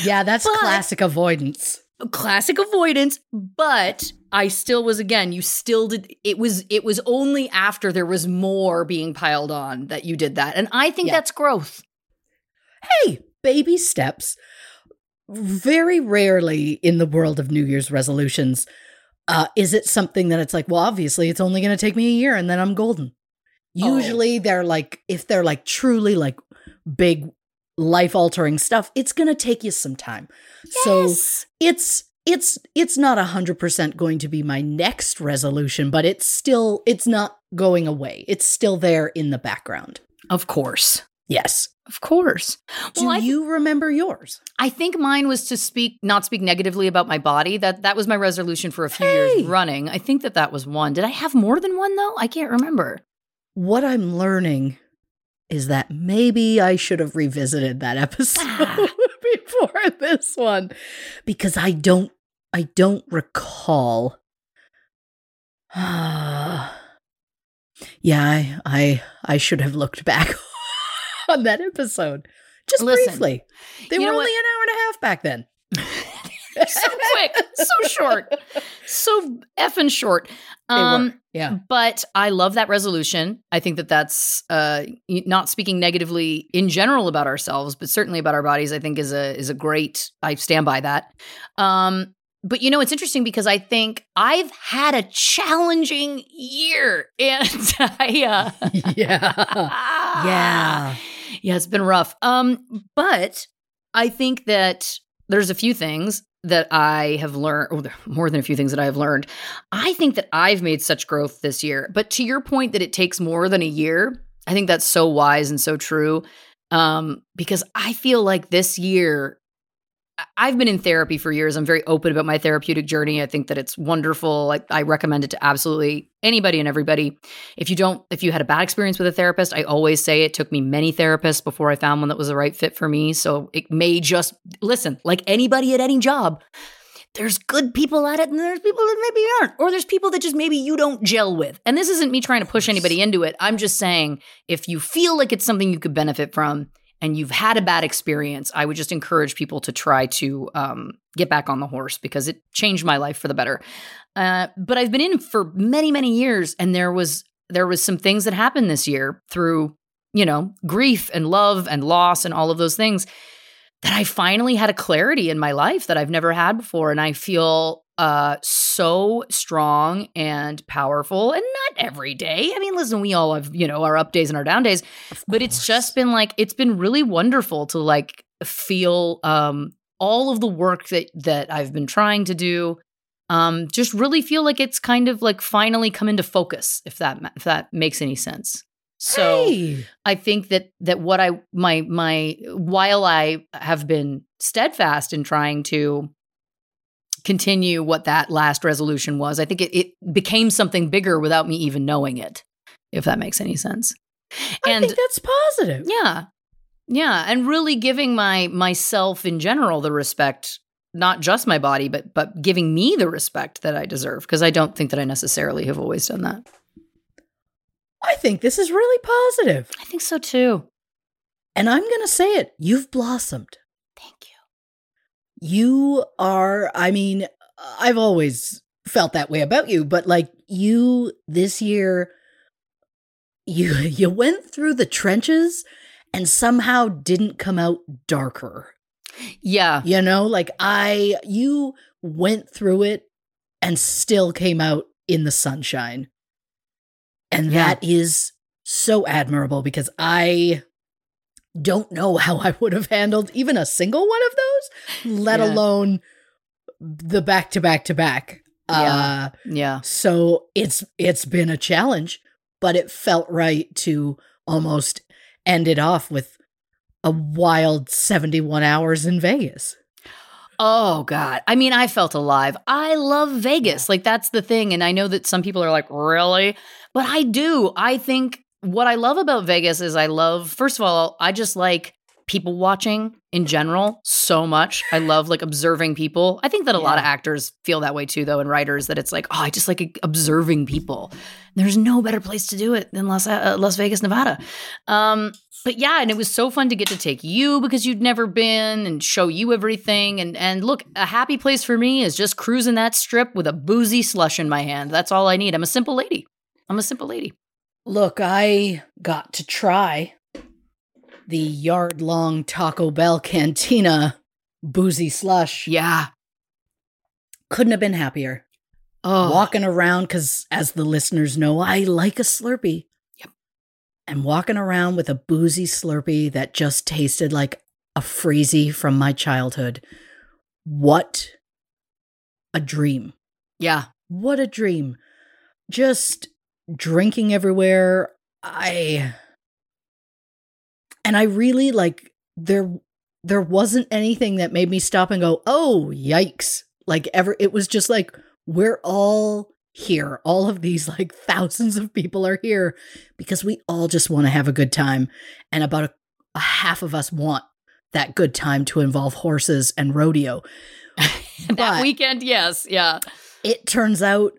Yeah, that's But- classic avoidance. classic avoidance but i still was again you still did it was it was only after there was more being piled on that you did that and i think Yeah. that's growth Hey, baby steps. Very rarely in the world of New Year's resolutions uh, is it something that it's like, well, obviously it's only going to take me a year and then I'm golden. Oh. Usually they're like, if they're like truly like big life altering stuff, it's going to take you some time. So it's it's it's not a hundred percent going to be my next resolution, but it's still it's not going away. It's still there in the background. of course Yes. of course Do well, you remember yours? I think mine was to speak not speak negatively about my body that that was my resolution for a few Hey. years running i think that that was one did i have more than one though i can't remember What I'm learning is that maybe I should have revisited that (laughs) episode (laughs) before this one because I don't I don't recall. (sighs) yeah, I I I should have looked back (laughs) on that episode just Listen, briefly. They were only what? an hour and a half back then. So quick so short so effing short um Yeah. But I love that resolution. I think that that's uh, not speaking negatively in general about ourselves, but certainly about our bodies. I think is a is a great. I stand by that. Um, but you know, it's interesting because I think I've had a challenging year, (laughs) and I, uh, yeah. (laughs) yeah. yeah, it's been rough. Um, but I think that there's a few things that I have learned, or more than a few things that I have learned. I think that I've made such growth this year. But to your point that it takes more than a year, I think that's so wise and so true. Um, because I feel like this year I've been in therapy for years. I'm very open about my therapeutic journey. I think that it's wonderful. I, I, recommend it to absolutely anybody and everybody. If you don't, if you had a bad experience with a therapist, I always say it took me many therapists before I found one that was the right fit for me. So it may just listen, like anybody at any job, there's good people at it and there's people that maybe aren't. Or there's people that just maybe you don't gel with. And this isn't me trying to push anybody into it. I'm just saying if you feel like it's something you could benefit from, and you've had a bad experience, I would just encourage people to try to um, get back on the horse because it changed my life for the better. Uh, but I've been in for many, many years, and there was there was some things that happened this year through you know grief and love and loss and all of those things that I finally had a clarity in my life that I've never had before, and I feel uh so strong and powerful and not every day. I mean listen we all have you know our up days and our down days but it's just been like it's been really wonderful to like feel um all of the work that that i've been trying to do um just really feel like it's kind of like finally come into focus if that if that makes any sense. So hey. i think that that what i my my while i have been steadfast in trying to continue what that last resolution was. I think it, it became something bigger without me even knowing it, if that makes any sense. And I think that's positive. Yeah. Yeah. And really giving my myself in general the respect, not just my body, but but giving me the respect that I deserve. Because I don't think that I necessarily have always done that. I think this is really positive. I think so too. And I'm gonna say it. You've blossomed. You are, I mean, I've always felt that way about you, but like you this year, you (laughs) you went through the trenches and somehow didn't come out darker. Yeah. You know, like I you went through it and still came out in the sunshine. And yeah. that is so admirable because I don't know how I would have handled even a single one of those, let yeah. alone the back to back to back. Yeah. Uh, yeah. So it's it's been a challenge, but it felt right to almost end it off with a wild 71 hours in Vegas. Oh God. I mean, I felt alive. I love Vegas. Like that's the thing. And I know that some people are like, really? But I do. I think what I love about Vegas is I love, first of all, I just like people watching in general so much. I love like observing people. I think that a yeah. lot of actors feel that way too, though, and writers that it's like, oh, I just like observing people. There's no better place to do it than Las, uh, Las Vegas, Nevada. Um, but yeah, and it was so fun to get to take you because you'd never been and show you everything. And and look, a happy place for me is just cruising that strip with a boozy slush in my hand. That's all I need. I'm a simple lady. I'm a simple lady. Look, I got to try the yard long Taco Bell cantina boozy slush. Yeah. Couldn't have been happier. Oh. Walking around, because as the listeners know, I like a Slurpee. Yep. And walking around with a boozy Slurpee that just tasted like a freezy from my childhood. What a dream. Yeah. What a dream. Just drinking everywhere. I and I really like there there wasn't anything that made me stop and go, "Oh, yikes." Like ever it was just like we're all here. All of these like thousands of people are here because we all just want to have a good time and about a, a half of us want that good time to involve horses and rodeo. (laughs) that but weekend, yes, yeah. It turns out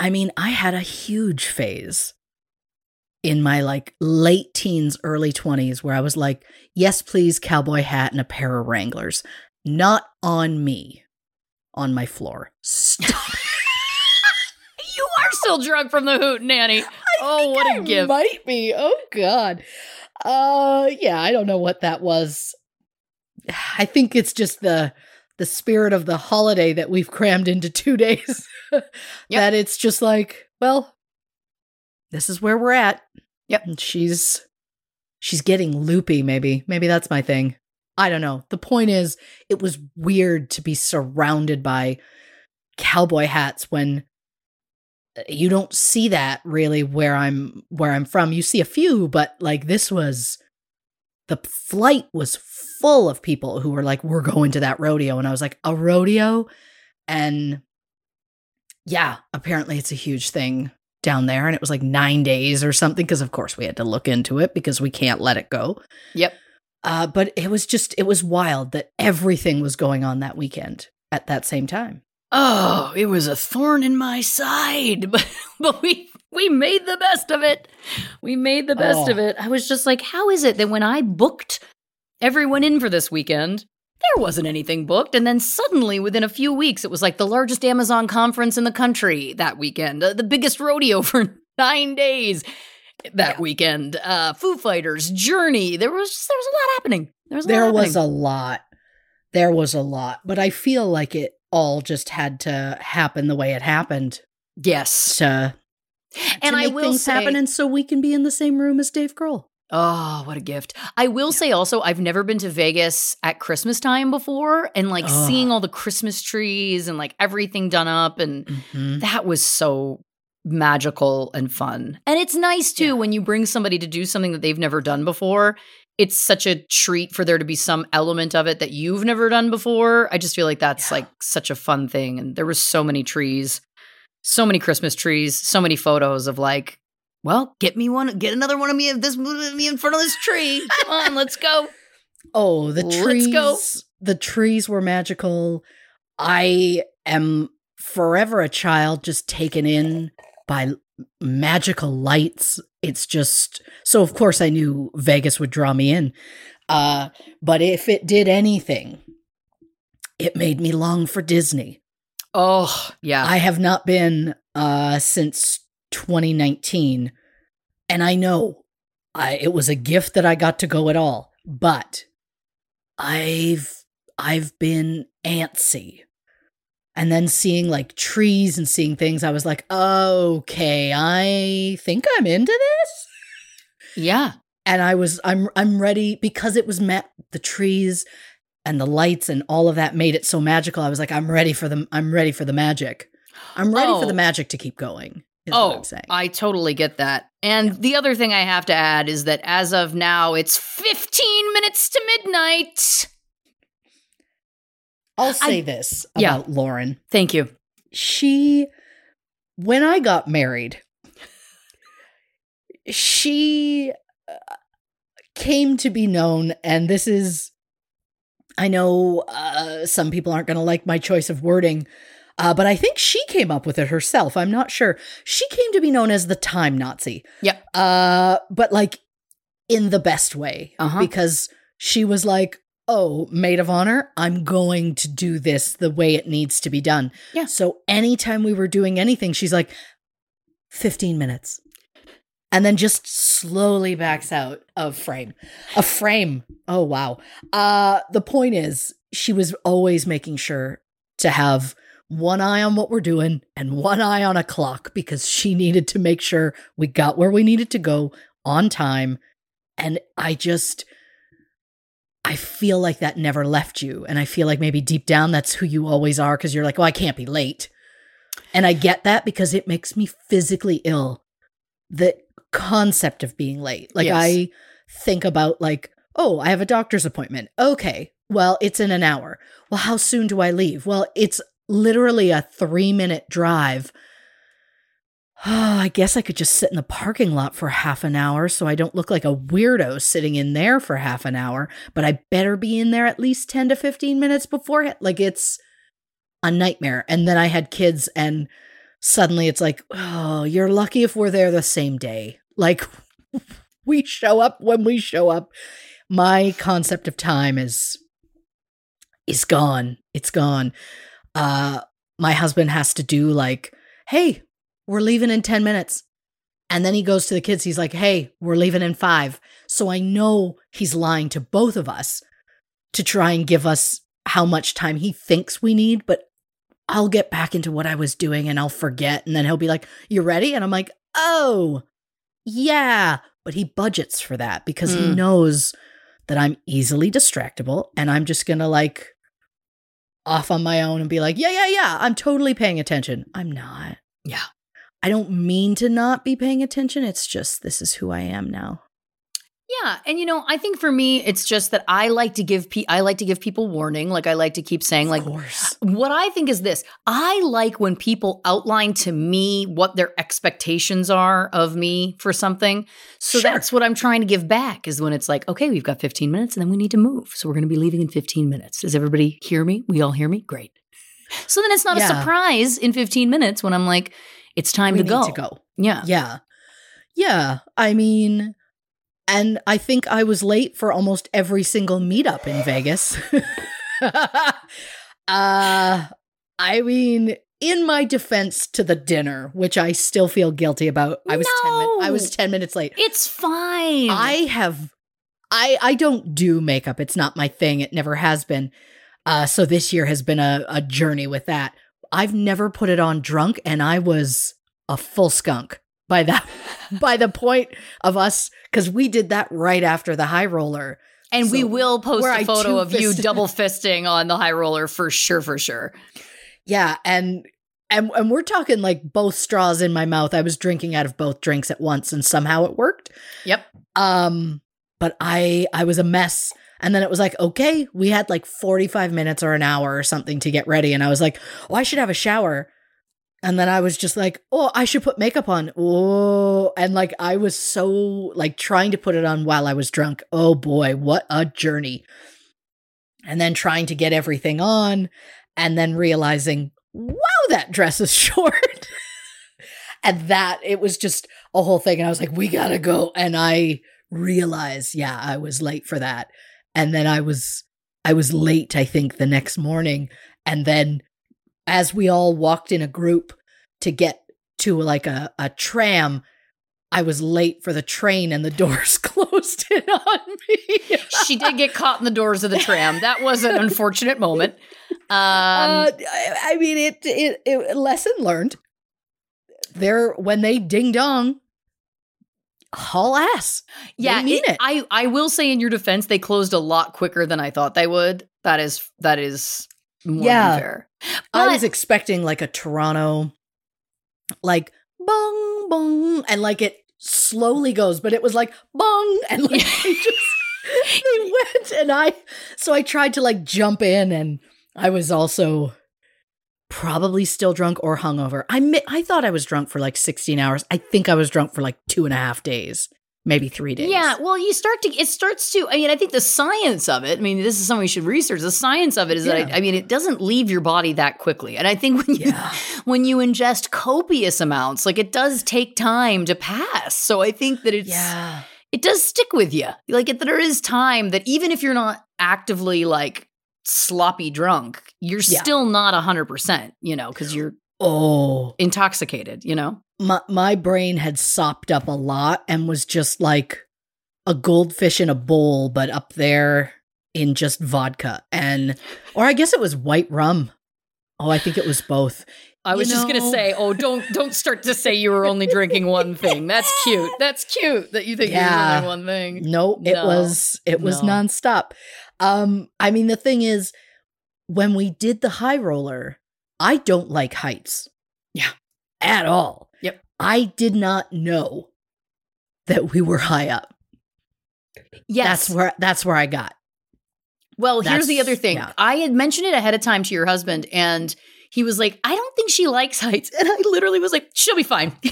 I mean, I had a huge phase in my like late teens, early 20s where I was like, yes, please, cowboy hat and a pair of Wranglers. Not on me, on my floor. Stop. (laughs) you are still drunk from the Hootenanny. oh, what a I gift. Might be. Oh God. Uh yeah, I don't know what that was. (sighs) I think it's just the the spirit of the holiday that we've crammed into two days. (laughs) That it's just like, well, this is where we're at. Yep. And she's she's getting loopy, maybe. Maybe that's my thing. I don't know. The point is, it was weird to be surrounded by cowboy hats when uh, you don't see that really where I'm where I'm from. You see a few, but like this was the flight was full of people who were like, "We're going to that rodeo," and I was like, "A rodeo?" And yeah, apparently it's a huge thing down there, and it was like nine days or something. Because of course we had to look into it because we can't let it go. Yep. Uh, but it was just it was wild that everything was going on that weekend at that same time. Oh, it was a thorn in my side, (laughs) but but we we made the best of it. We made the best Oh. of it. I was just like, how is it that when I booked everyone in for this weekend, there wasn't anything booked, and then suddenly within a few weeks, it was like the largest Amazon conference in the country that weekend, uh, the biggest rodeo (laughs) for nine days that weekend. Uh, Foo Fighters, Journey. There was just, there was a lot happening. There was a there lot was a lot there was a lot but i feel like it all just had to happen the way it happened yes. to, And to I make will things say- happen and so we can be in the same room as dave grohl Oh, what a gift. I will say also, I've never been to Vegas at Christmas time before and like Oh. seeing all the Christmas trees and like everything done up. And Mhm. that was so magical and fun. And it's nice too Yeah. when you bring somebody to do something that they've never done before. It's such a treat for there to be some element of it that you've never done before. I just feel like that's Yeah. like such a fun thing. And there were so many trees, so many Christmas trees, so many photos of like, well, get me one, get another one of me of this me in front of this tree. Come on, let's go. (laughs) oh the Let's trees go. the trees were magical i am forever a child just taken in by magical lights. It's just so of course i knew vegas would draw me in uh but if it did anything it made me long for disney. Oh, yeah. I have not been uh since 2019 and I know I it was a gift that I got to go at all but I've I've been antsy and then seeing like trees and seeing things I was like okay I think I'm into this yeah. and I was I'm I'm ready because it was met the trees and the lights and all of that made it so magical. I was like, I'm ready for the I'm ready for the magic. I'm ready for Oh. the magic to keep going. Is what Oh, I'm saying. I totally get that. And the other thing I have to add is that as of now, it's 15 minutes to midnight. I'll say I- this Yeah. Lauren. Thank you. She when I got married, she uh, came to be known and this is I know uh, some people aren't going to like my choice of wording, uh, but I think she came up with it herself. I'm not sure. She came to be known as the time Nazi. Yeah. Uh, but like in the best way Uh-huh. because she was like, "Oh, maid of honor, I'm going to do this the way it needs to be done." Yeah. So anytime we were doing anything, she's like, 15 minutes. And then just slowly backs out of frame. A frame. Oh wow. Uh the point is she was always making sure to have one eye on what we're doing and one eye on a clock because she needed to make sure we got where we needed to go on time. And I just I feel like that never left you. And I feel like maybe deep down that's who you always are because you're like, oh, I can't be late. And I get that because it makes me physically ill. The concept of being late. Like Yes. I think about like, oh, I have a doctor's appointment. Okay. Well, it's in an hour. Well, how soon do I leave? Well, it's literally a 3-minute drive. Oh, (sighs) I guess I could just sit in the parking lot for half an hour so I don't look like a weirdo sitting in there for half an hour, but I better be in there at least 10 to 15 minutes before it. like it's a nightmare. And then I had kids and suddenly it's like, oh, you're lucky if we're there the same day. Like (laughs) we show up when we show up. My concept of time is is gone. It's gone. Uh my husband has to do like, "Hey, we're leaving in 10 minutes." And then he goes to the kids. He's like, "Hey, we're leaving in 5." So I know he's lying to both of us to try and give us how much time he thinks we need, but I'll get back into what I was doing and I'll forget. And then he'll be like, You ready? And I'm like, Oh, yeah. But he budgets for that because he Mm. knows that I'm easily distractible and I'm just going to like off on my own and be like, Yeah, yeah, yeah. I'm totally paying attention. I'm not. Yeah. I don't mean to not be paying attention. It's just this is who I am now. Yeah, and you know, I think for me, it's just that I like to give pe- I like to give people warning. Like I like to keep saying, like, what I think is this: I like when people outline to me what their expectations are of me for something. So Sure. that's what I'm trying to give back. Is when it's like, okay, we've got 15 minutes, and then we need to move. So we're going to be leaving in 15 minutes. Does everybody hear me? We all hear me? Great. So then it's not a surprise in 15 minutes when I'm like, it's time we to need go. to go. Yeah. Yeah. Yeah. I mean, and I think I was late for almost every single meetup in Vegas. (laughs) uh, I mean, in my defense to the dinner, which I still feel guilty about, I was 10 min- I was 10 minutes late. It's fine. I have I I don't do makeup. It's not my thing. It never has been. Uh so this year has been a, a journey with that. I've never put it on drunk and I was a full skunk by that (laughs) by the point of us cuz we did that right after the high roller. And we will post a photo of you double (laughs) fisting on the high roller for sure, for sure. Yeah, and and and we're talking like both straws in my mouth. I was drinking out of both drinks at once and somehow it worked. Yep. Um, but I I was a mess. And then it was like, okay, we had like 45 minutes or an hour or something to get ready. And I was like, oh, I should have a shower. And then I was just like, oh, I should put makeup on. Oh, and like I was so like trying to put it on while I was drunk. Oh boy, what a journey. And then trying to get everything on and then realizing, wow, that dress is (laughs) short. and that it was just a whole thing. And I was like, we gotta go. And I realized, yeah, I was late for that. And then I was I was late, I think, the next morning. And then as we all walked in a group to get to like a, a tram, I was late for the train and the (laughs) doors (laughs) closed in on me. She did get caught in the doors of the tram. That was an unfortunate moment. Um, uh, I, mean, it, it, it, lesson learned. There, when they ding dong, haul ass. yeah, mean it. I I will say in your defense, they closed a lot quicker than I thought they would. That is that is more Yeah. than fair. I was expecting like a Toronto, like bong bong, and like it slowly goes, but it was like bong, (laughs) and like they (laughs) just they went, and I so I tried to like jump in, and I was also probably still drunk or hungover. I mi- I thought I was drunk for like sixteen hours. I think I was drunk for like two and a half days, maybe three days. Yeah, well, you start to, it starts to, I mean, I think the science of it, I mean, this is something we should research. The science of it is that, I, I mean, it doesn't leave your body that quickly. And I think when you, Yeah. when you ingest copious amounts, like it does take time to pass. So I think that it's, yeah. it does stick with you. Like it, there is time that even if you're not actively like sloppy drunk, you're Yeah. still not 100%, you know, because you're Oh, intoxicated, you know? my my brain had sopped up a lot and was just like a goldfish in a bowl, but up there in just vodka and or I guess it was white rum. Oh, I think it was both. I You was just gonna say, oh, don't don't start to say you were only drinking one thing. That's cute. That's cute that you think Yeah. you're only one thing. No, it No, was it was no. nonstop. Um, I mean the thing is, when we did the high roller, I don't like heights. Yeah. At all. Yep. I did not know that we were high up. Yes. That's where that's where I got. well, here's the other thing. yeah. I had mentioned it ahead of time to your husband, and he was like, I don't think she likes heights. (laughs) And I literally was like, she'll be fine. (laughs)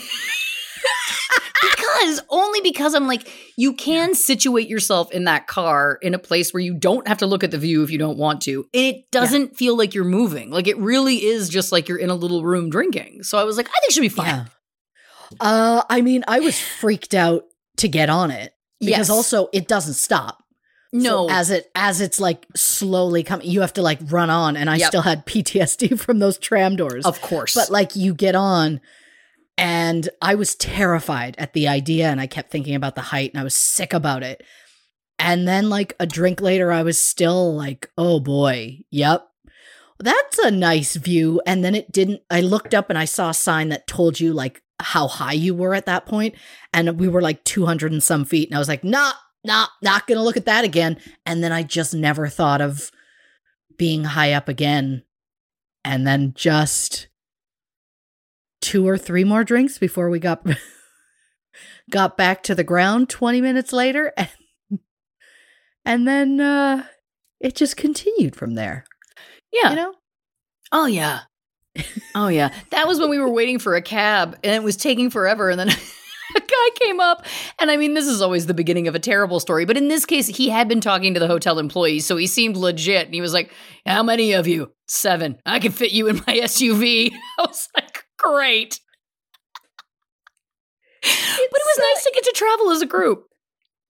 because only because I'm like, you can situate yourself in that car in a place where you don't have to look at the view if you don't want to. And it doesn't feel like you're moving. Like it really is just like you're in a little room drinking. So I was like, I think she'll be fine. Yeah. Uh, I mean, I was (sighs) freaked out to get on it because Yes. also it doesn't stop. No. So as it as it's like slowly coming, you have to like run on, and I Yep. still had PTSD (laughs) from those tram doors. of course. But like you get on, and I was terrified at the idea, and I kept thinking about the height, and I was sick about it. And then, like a drink later, I was still like, oh boy, yep. That's a nice view. And then it didn't, I looked up and I saw a sign that told you like how high you were at that point, And we were like 200 and some feet. And I was like, nah, nah, not gonna look at that again. And then I just never thought of being high up again. And then just two or three more drinks before we got (laughs) got back to the ground 20 minutes later (laughs) and, and then uh it just continued from there Yeah. you know Oh yeah. Oh yeah. That was when we were waiting for a cab and it was taking forever and then (laughs) a guy came up and I mean this is always the beginning of a terrible story, but in this case he had been talking to the hotel employees, so he seemed legit and he was like, "How many of you?" 7. I can fit you in my SUV. I was like, "Great." but it was nice to get to travel as a group.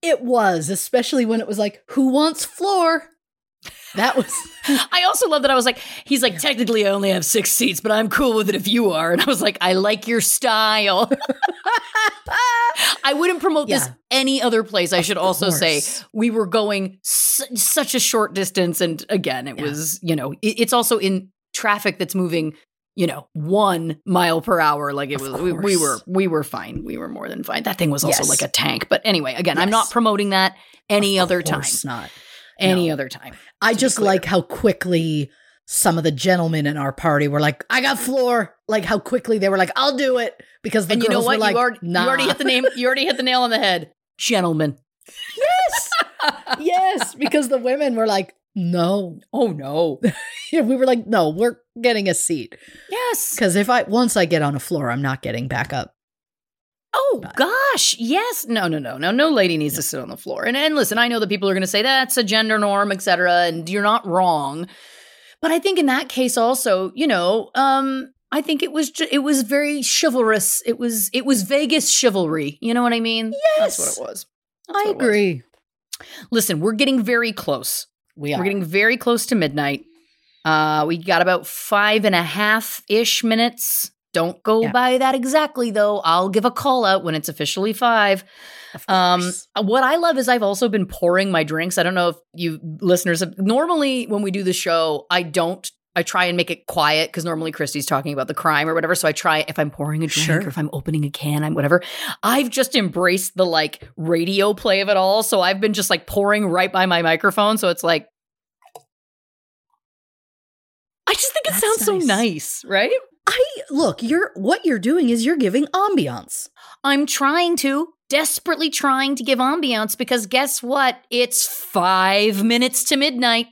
it was especially when it was like who wants floor that was (laughs) I also love that I was like, he's like, technically I only have six seats, but I'm cool with it if you are. And I was like, I like your style. (laughs) I wouldn't promote this any other place. I should also say we were going su- such a short distance. And again, it Yeah. was, you know, it- it's also in traffic that's moving, you know, one mile per hour. Like it Of was, we, we were, we were fine. We were more than fine. That thing was also Yes. like a tank. But anyway, again, I'm not promoting that any Of other time. not Any No. other time. i just like how quickly some of the gentlemen in our party were like i got floor like how quickly they were like i'll do it because the and you know what? were like you, already, nah. you already hit the name. You already hit the nail on the head, gentlemen. yes yes because the women were like no Oh no! (laughs) we were like no we're getting a seat Yes. because if i once i get on a floor i'm not getting back up Oh But- gosh, yes. No, no, no, no. No lady needs to sit on the floor. And and listen, I know that people are going to say that's a gender norm, etc. And you're not wrong, but I think in that case also, you know, um, I think it was ju- it was very chivalrous. It was it was Vegas chivalry. You know what I mean? Yes. that's what it was. That's i it was. agree Listen, we're getting very close. We are We're getting very close to midnight. Uh, we got about five and a half ish minutes. Don't go Yeah. by that exactly, though. I'll give a call out when it's officially five. Of Um, what I love is I've also been pouring my drinks. I don't know if you listeners have. Normally, when we do the show, I don't. I try and make it quiet because normally Christy's talking about the crime or whatever. So I try if I'm pouring a drink Sure. or if I'm opening a can, I'm whatever. I've just embraced the like radio play of it all. So I've been just like pouring right by my microphone. So it's like I just think it That's sounds so nice. nice, right? I look, you're what you're doing is you're giving ambiance. I'm trying to, desperately trying to give ambiance because guess what? It's five minutes to midnight.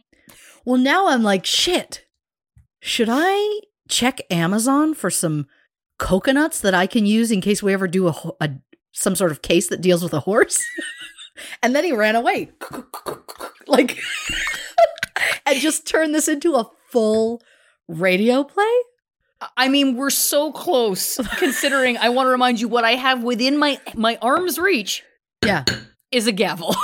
Well, now I'm like, shit. Should I check Amazon for some coconuts that I can use in case we ever do a, a some sort of case that deals with a horse? (laughs) and then he ran away. (laughs) like (laughs) and just turned this into a full radio play? I mean, we're so close considering I want to remind you what I have within my my arm's reach Yeah. is a gavel.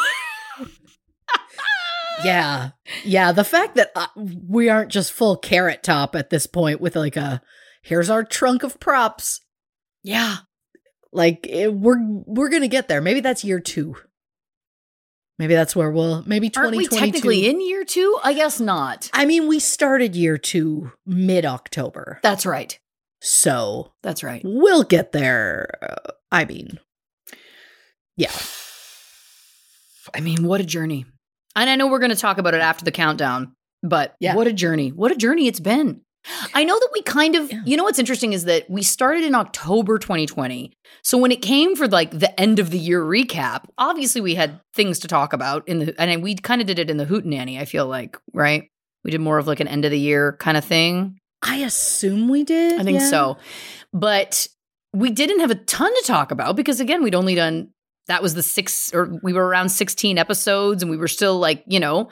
Yeah. Yeah, the fact that uh, we aren't just full carrot top at this point with like a here's our trunk of props. yeah. Like it, we're we're going to get there. Maybe that's year 2. Maybe that's where we'll maybe Aren't we technically in year two? I guess not. I mean, we started year 2 mid-October. That's right. So, That's right. we'll get there. Uh, I mean, yeah. (sighs) I mean, what a journey. And I know we're going to talk about it after the countdown, but Yeah. what a journey. What a journey it's been. I know that we kind of, Yeah. you know what's interesting is that we started in October 2020. So when it came for like the end of the year recap, obviously we had things to talk about in the and we kind of did it in the Hootenanny, I feel like, right? We did more of like an end of the year kind of thing. I assume we did. I think yeah. so. But we didn't have a ton to talk about because again, we'd only done that was the six or we were around 16 episodes and we were still like, you know,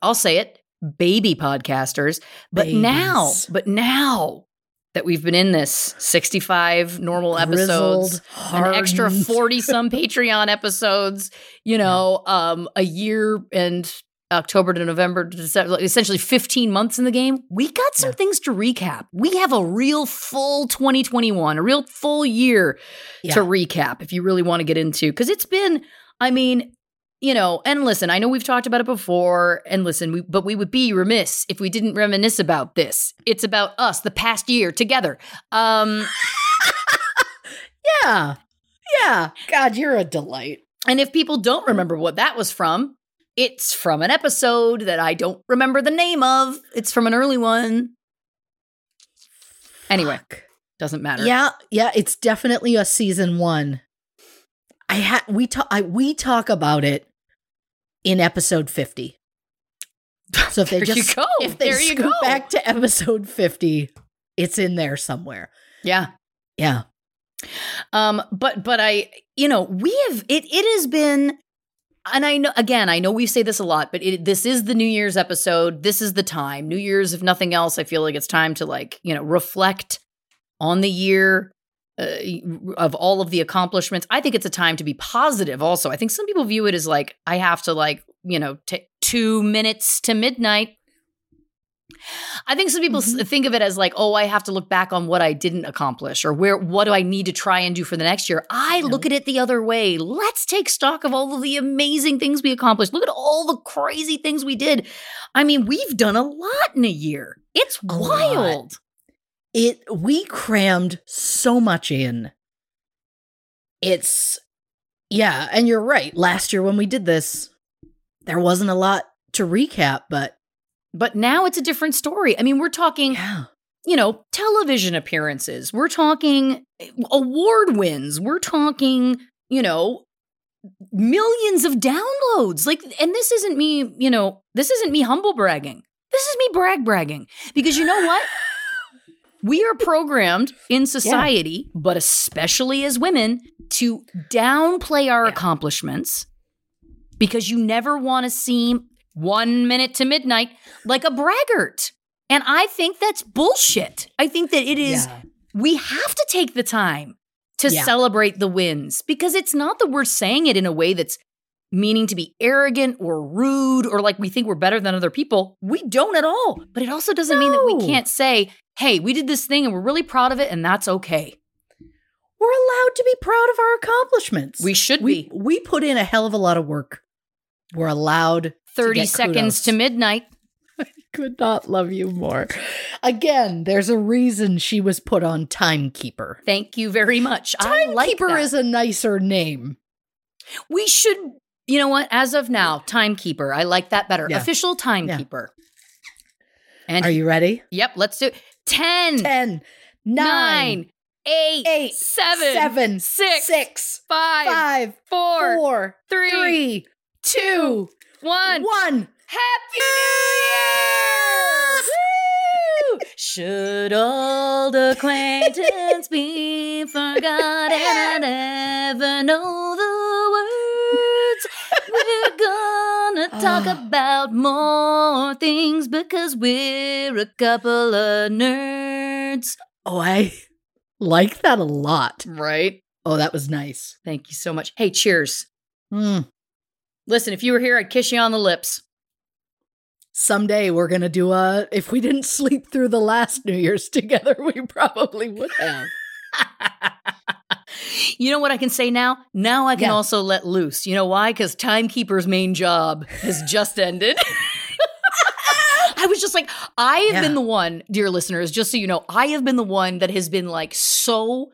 I'll say it, baby podcasters. But now, but now that we've been in this 65 normal episodes, Grizzled, an extra (laughs) 40 some Patreon episodes, you know, um, a year and October to November to December, essentially 15 months in the game. We got some Yeah. things to recap. We have a real full 2021, a real full year Yeah. to recap if you really want to get into because it's been, I mean, you know, and listen, I know we've talked about it before, and listen, we, but we would be remiss if we didn't reminisce about this. It's about us, the past year together. Um, (laughs) Yeah. Yeah. God, you're a delight. and if people don't remember what that was from, it's from an episode that I don't remember the name of. It's from an early one. Anyway, Fuck. doesn't matter. Yeah, yeah, it's definitely a season one. I had we talk I we talk about it in episode fifty. So if they (laughs) just go. if they There scoot go. back to episode fifty, it's in there somewhere. Yeah. Yeah, Um, but but I, you know, we have it. It has been, and I know again, I know we say this a lot, but it, this is the New Year's episode. This is the time. New Year's, if nothing else, I feel like it's time to like you know reflect on the year. Uh, of all of the accomplishments, I think it's a time to be positive. Also, I think some people view it as like I have to like you know take two minutes to midnight. I think some people s mm-hmm. think of it as like, oh, I have to look back on what I didn't accomplish or where what do I need to try and do for the next year. I look at it the other way. Let's take stock of all of the amazing things we accomplished. Look at all the crazy things we did. I mean, we've done a lot in a year. It's A lot. wild. it we crammed so much in. It's yeah, and you're right. Last year when we did this, there wasn't a lot to recap, but But now it's a different story. I mean, we're talking yeah, you know, television appearances. We're talking eh, award wins. We're talking, you know, millions of downloads. Like, and this isn't me, you know, this isn't me humble bragging. This is me brag bragging. Because you know what? (laughs) we are programmed in society, but especially as women, to downplay our accomplishments because you never want to seem one minute to midnight like a braggart. And I think that's bullshit. I think that it is, Yeah. we have to take the time to Yeah. celebrate the wins because it's not that we're saying it in a way that's meaning to be arrogant or rude or like we think we're better than other people. We don't at all. But it also doesn't mean that we can't say, hey, we did this thing and we're really proud of it and that's okay. we're allowed to be proud of our accomplishments. We should we be. we put in a hell of a lot of work. We're allowed 30 get seconds kudos. to midnight. (laughs) I could not love you more. Again, there's a reason she was put on timekeeper. Thank you very much. I like Timekeeper that. is a nicer name. We should, you know what? As of now, timekeeper. I like that better. Yeah. Official timekeeper. And Are you ready? Yep, let's do it. 10, 10, 9, nine, eight, eight, seven, 7, six, 6, five, 5, four, 4, three, 3, 2, one. 1. Happy New Year! Woo! Should old acquaintance be forgotten and I never know the words? We're gonna (sighs) talk Ah. about more things because we're a couple of nerds. Oh, I like that a lot. Right? Oh, that was nice. Thank you so much. Hey, cheers. Mm. Listen, if you were here, I'd kiss you on the lips. Someday we're going to do a. If we didn't sleep through the last New Year's (laughs) together, we probably would have. (laughs) you know what I can say now? Now I can Yeah. also let loose. You know why? Because Timekeeper's main job has just ended. (laughs) I was just like, I have Yeah. been the one, dear listeners, just so you know, I have been the one that has been like so.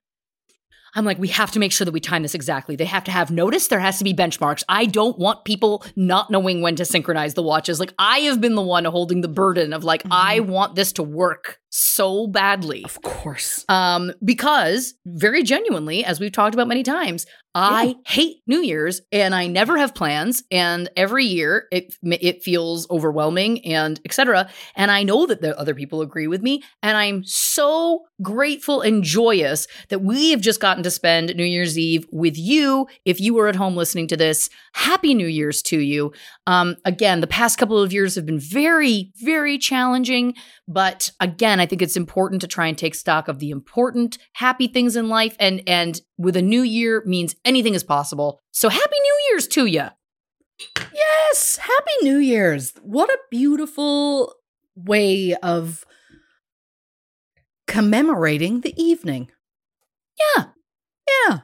I'm like, we have to make sure that we time this exactly. They have to have notice. There has to be benchmarks. I don't want people not knowing when to synchronize the watches. Like, I have been the one holding the burden of like, mm-hmm. I want this to work so badly. Of course. Um, because very genuinely, as we've talked about many times, I hate New Year's and I never have plans. And every year it it feels overwhelming and etc. And I know that the other people agree with me. And I'm so grateful and joyous that we have just gotten to spend New Year's Eve with you. If you were at home listening to this, happy New Year's to you. Um, again, the past couple of years have been very, very challenging. But again, I think it's important to try and take stock of the important, happy things in life. And and with a new year means anything is possible. So happy New Year's to you. Yes. Happy New Year's. What a beautiful way of commemorating the evening. Yeah. Yeah.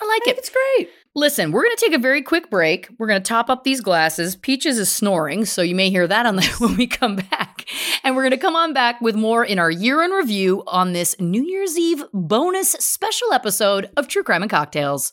I like I it. it's great. Listen, we're going to take a very quick break. We're going to top up these glasses. Peaches is snoring, so you may hear that on the (laughs) when we come back. And we're going to come on back with more in our year in review on this New Year's Eve bonus special episode of True Crime and Cocktails.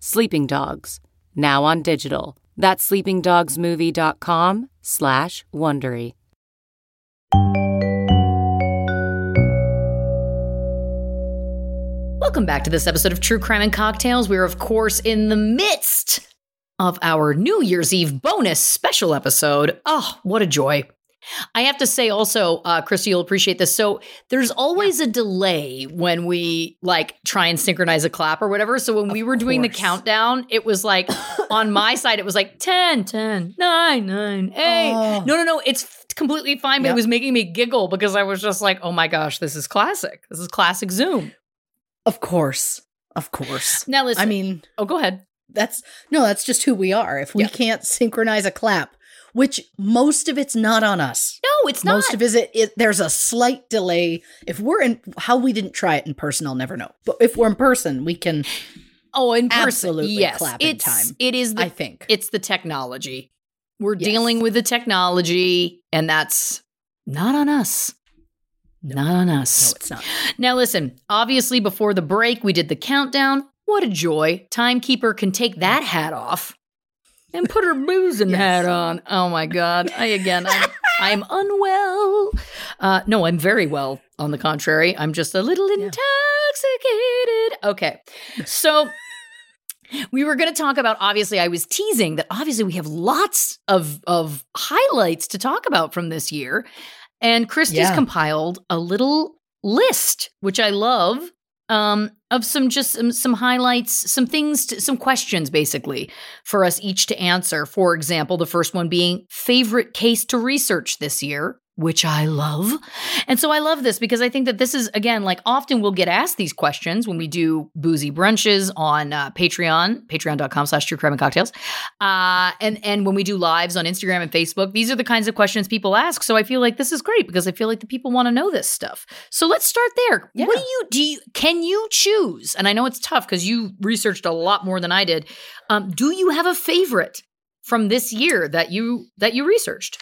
Sleeping Dogs, now on digital. That's sleepingdogsmovie.com slash Wondery. Welcome back to this episode of True Crime and Cocktails. We're, of course, in the midst of our New Year's Eve bonus special episode. Oh, what a joy. I have to say also, uh, Christy, you'll appreciate this. So there's always a delay when we like try and synchronize a clap or whatever. So when we were doing the countdown, it was like (laughs) on my side, it was like 10, 10, 9, 9, 8. Oh. No, no, no. It's f- completely fine. But it was making me giggle because I was just like, oh my gosh, this is classic. This is classic Zoom. Of course. Of course. Now listen. I mean, oh, go ahead. that's no, that's just who we are. If we Yeah. can't synchronize a clap, which most of it's not on us. No, it's not. Most of it, it, there's a slight delay. If we're in, how we didn't try it in person, I'll never know. But if we're in person, we can. (sighs) oh, in person, absolutely yes, clap in it's, time. It is the I think. it's the technology. We're Yes. dealing with the technology, and that's not on us. Not on us. no, it's not. Now, listen, obviously, before the break, we did the countdown. What a joy. Timekeeper can take that hat off and put her boozing Yes. hat on. Oh my God. I, again, I'm, (laughs) I'm unwell. Uh, no, I'm very well, on the contrary. I'm just a little intoxicated. Okay. So. We were going to talk about obviously I was teasing that obviously we have lots of of highlights to talk about from this year and Christy's Yeah. compiled a little list which I love um of some just some, some highlights some things to, some questions basically for us each to answer. For example the first one being favorite case to research this year which I love. And so I love this because I think that this is, again, like often we'll get asked these questions when we do boozy brunches on uh, Patreon, patreon.com slash true crime and cocktails. Uh, and, and when we do lives on Instagram and Facebook, these are the kinds of questions people ask. So I feel like this is great because I feel like the people want to know this stuff. So let's start there. Yeah. What do you, do you, can you choose? And I know it's tough because you researched a lot more than I did. Um, do you have a favorite from this year that you, that you researched?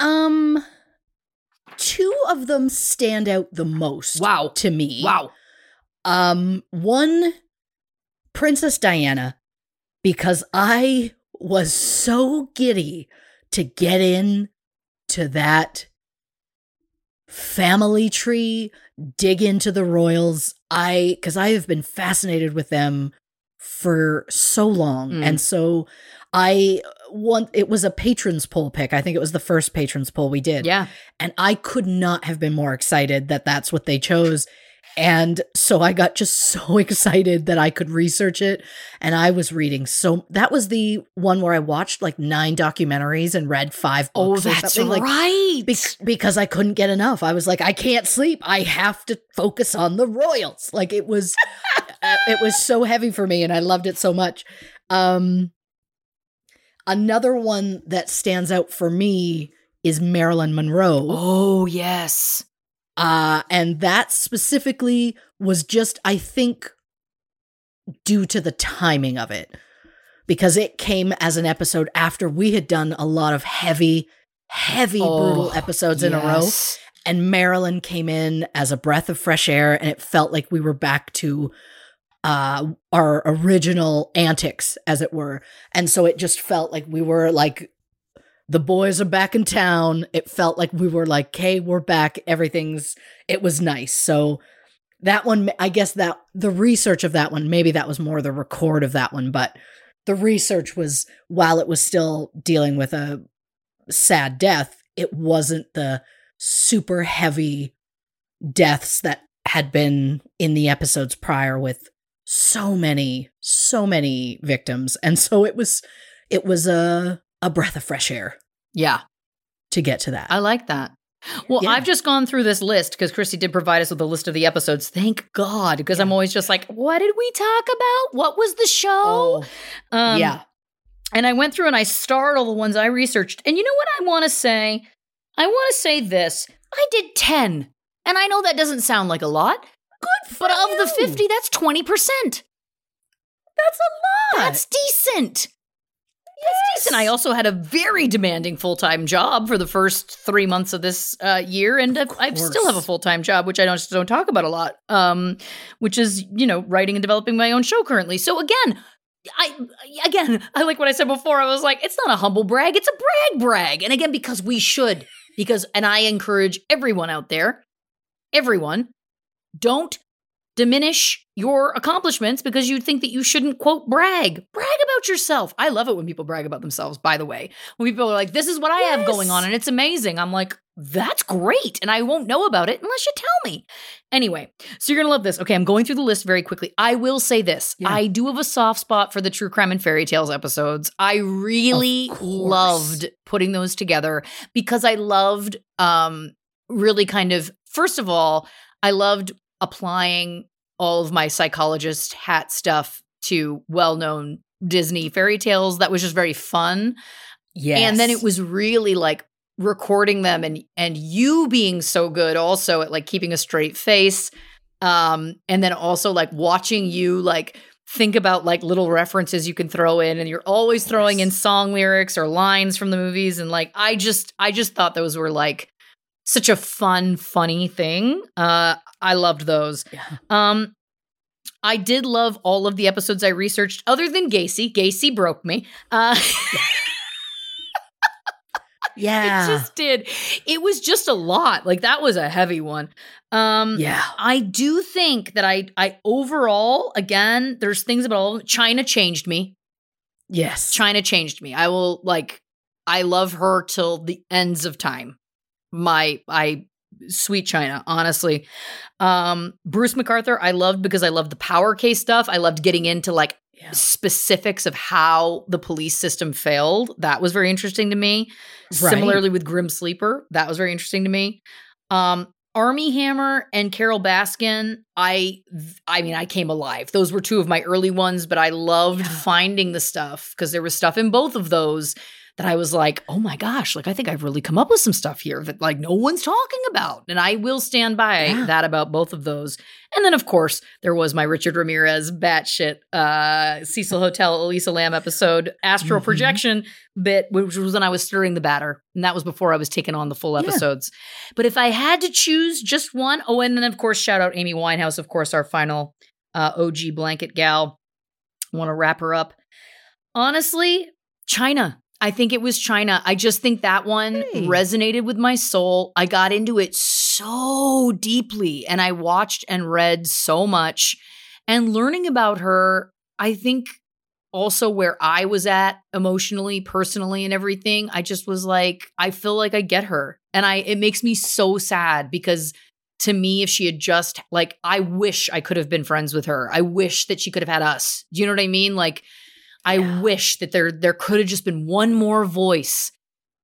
Um, two of them stand out the most. Wow. to me. Wow. Um, one, Princess Diana, because I was so giddy to get in to that family tree, dig into the royals. I, because I have been fascinated with them for so long. Mm. And so I want, it was a patrons poll pick. I think it was the first patrons poll we did. Yeah. And I could not have been more excited that that's what they chose. And so I got just (laughs) so excited that I could research it. And I was reading so that was the one where I watched like nine documentaries and read five Oh, books or that's something. Like, right. be- because I couldn't get enough. I was like, I can't sleep. I have to focus on the royals. Like it was, (laughs) it was so heavy for me, and I loved it so much. Um, another one that stands out for me is Marilyn Monroe. oh, yes. Uh, and that specifically was just, I think, due to the timing of it, because it came as an episode after we had done a lot of heavy, heavy, brutal Oh, episodes in a row. and Marilyn came in as a breath of fresh air, and it felt like we were back to uh, our original antics, as it were. And so it just felt like we were like the boys are back in town. It felt like we were like, hey, we're back. Everything's, it was nice. So that one, I guess that the research of that one, maybe that was more the record of that one, but the research was while it was still dealing with a sad death, it wasn't the super heavy deaths that had been in the episodes prior with so many so many victims and so it was it was a a breath of fresh air Yeah, to get to that I like that. Well, Yeah. I've just gone through this list because Christy did provide us with a list of the episodes. Thank God, because I'm always just like, what did we talk about? What was the show? oh Um, yeah And I went through and I starred all the ones I researched. And you know what I want to say? I want to say this. I did 10. And I know that doesn't sound like a lot. Good But of the 50, that's 20%. that's a lot That's decent. That's decent. I also had a very demanding full time job for the first three months of this uh, year, and I've, still have a full time job, which I don't don't talk about a lot. Um, which is you know writing and developing my own show currently. So again. I again, I like what I said before. I was like, it's not a humble brag, it's a brag brag. And again, because we should, because and I encourage everyone out there, everyone, don't diminish your accomplishments because you think that you shouldn't quote brag. Brag about yourself. I love it when people brag about themselves, by the way. When people are like, this is what I have going on and it's amazing. I'm like, that's great. And I won't know about it unless you tell me. Anyway, so you're going to love this. Okay, I'm going through the list very quickly. I will say this Yeah. I do have a soft spot for the true crime and fairy tales episodes. I really loved putting those together because I loved um really kind of first of all, I loved applying all of my psychologist hat stuff to well-known Disney fairy tales. That was just very fun. yes And then it was really like recording them and and you being so good also at like keeping a straight face. Um and then also like watching you like think about like little references you can throw in and you're always throwing in song lyrics or lines from the movies and like I just I just thought those were like such a fun funny thing. Uh I loved those. Yeah. Um I did love all of the episodes I researched other than Gacy. Gacy broke me. Uh (laughs) yeah It just did. It was just a lot. Like that was a heavy one. Um yeah I do think that I I overall again there's things about all Chyna changed me. yes Chyna changed me. I will like I love her till the ends of time. My I sweet Chyna, honestly. Um Bruce McArthur I loved because I loved the power case stuff. I loved getting into like Yeah. specifics of how the police system failed. That was very interesting to me. Right. Similarly with Grim Sleeper, that was very interesting to me. Um, Armie Hammer and Carole Baskin, I I mean, I came alive. Those were two of my early ones, but I loved Yeah. finding the stuff because there was stuff in both of those that I was like, oh my gosh, like I think I've really come up with some stuff here that like no one's talking about. And I will stand by Yeah. that about both of those. And then of course there was my Richard Ramirez batshit uh Cecil Hotel Elisa Lam episode, Astral Mhm. Projection bit, which was when I was stirring the batter. And that was before I was taking on the full Yeah. episodes. But if I had to choose just one, oh, and then of course, shout out Amy Winehouse, of course, our final uh, OG blanket gal. Want to wrap her up. Honestly, Chyna. I think it was Chyna. I just think that one Hey. resonated with my soul. I got into it so deeply and I watched and read so much. And learning about her, I think also where I was at emotionally, personally, and everything, I just was like, I feel like I get her. And I it makes me so sad because to me, if she had just like, I wish I could have been friends with her. I wish that she could have had us. Do you know what I mean? Like, I Yeah. wish that there there could have just been one more voice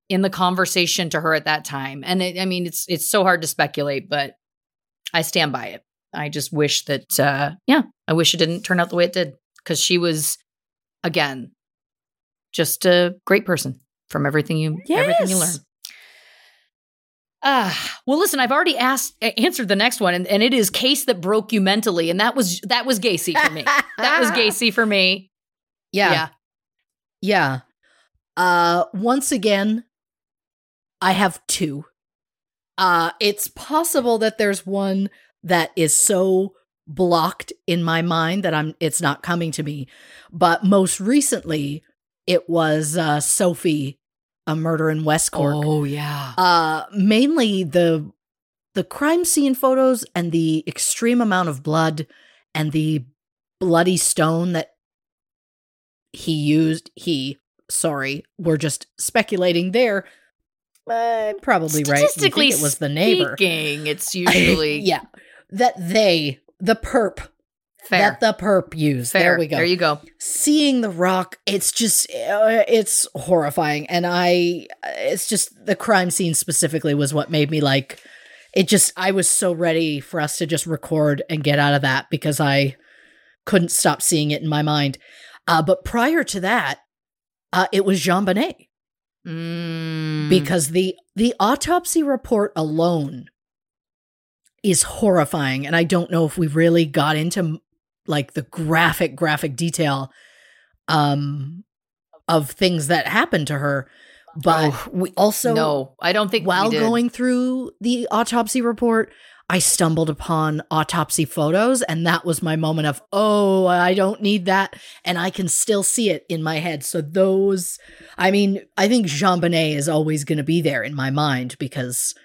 in the conversation to her at that time. And it, I mean, it's it's so hard to speculate, but I stand by it. I just wish that, uh, yeah, I wish it didn't turn out the way it did because she was, again, just a great person from everything you everything you learn. Yes. Ah, well, listen, I've already asked answered the next one, and, and it is case that broke you mentally, and that was that was Gacy for me. that was (laughs) Gacy for me. Yeah Yeah. Uh once again, I have two. Uh, it's possible that there's one that is so blocked in my mind that I'm it's not coming to me. But most recently, it was uh, Sophie, a murder in West Cork. Oh yeah. Uh, mainly the the crime scene photos and the extreme amount of blood and the bloody stone that he used. He sorry, we're just speculating there. I'm probably right. Statistically it was the neighbor. speaking, it's (laughs) usually yeah, that they the perp fair. that the perp used. fair. There we go. There you go. Seeing the rock, it's just uh, it's horrifying, and I it's just the crime scene specifically was what made me like it. Just I was so ready for us to just record and get out of that because I couldn't stop seeing it in my mind. Uh, but prior to that, uh, it was JonBenét. Mm. because the the autopsy report alone is horrifying and i don't know if we really got into like the graphic graphic detail um of things that happened to her but Oh, we, also no, I don't think we while going through the autopsy report i stumbled upon autopsy photos and that was my moment of oh i don't need that and i can still see it in my head. So those i mean i think jonbenét is always going to be there in my mind because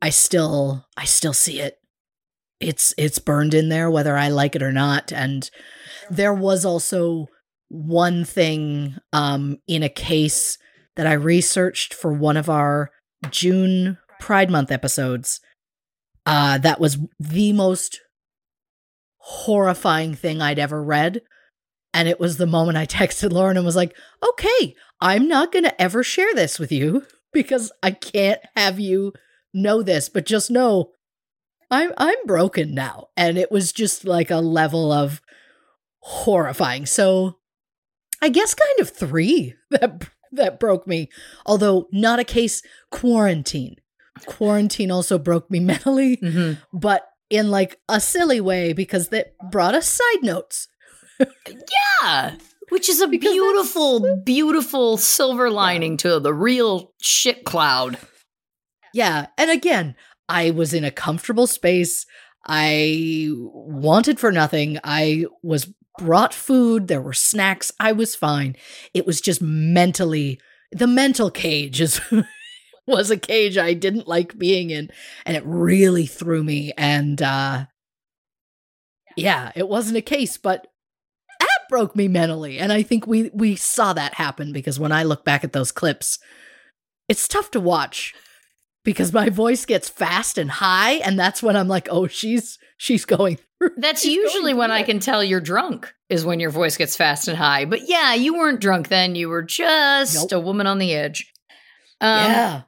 i still i still see it. It's it's burned in there whether i like it or not and there was also one thing um in a case that i researched for one of our june pride month episodes uh that was the most horrifying thing i'd ever read. And it was the moment i (laughs) texted lauren and was like okay i'm not going to ever share this with you (laughs) because i can't have you know this but just know i'm i'm broken now. And it was just like a level of horrifying. So i guess kind of 3 (laughs) that that broke me although not a case quarantine quarantine also broke me (laughs) mentally Mhm. but in like a silly way because that brought us side notes Yeah. Which is a Because beautiful, (laughs) beautiful silver lining to the real shit cloud. Yeah. And again, I was in a comfortable space. I wanted for nothing. I was brought food. There were snacks. I was fine. It was just mentally, the mental cage is. (laughs) (laughs) was a cage I didn't like being in and it really threw me and uh yeah it wasn't a case but that broke me mentally and I think we we saw that happen because when I look back at those clips it's tough to watch because my voice gets fast and high and that's when i'm like oh she's she's going (laughs) through That's she's usually when I can tell you're drunk, is when your voice gets fast and high. But yeah, you weren't drunk then. You were just Nope. a woman on the edge. Um, yeah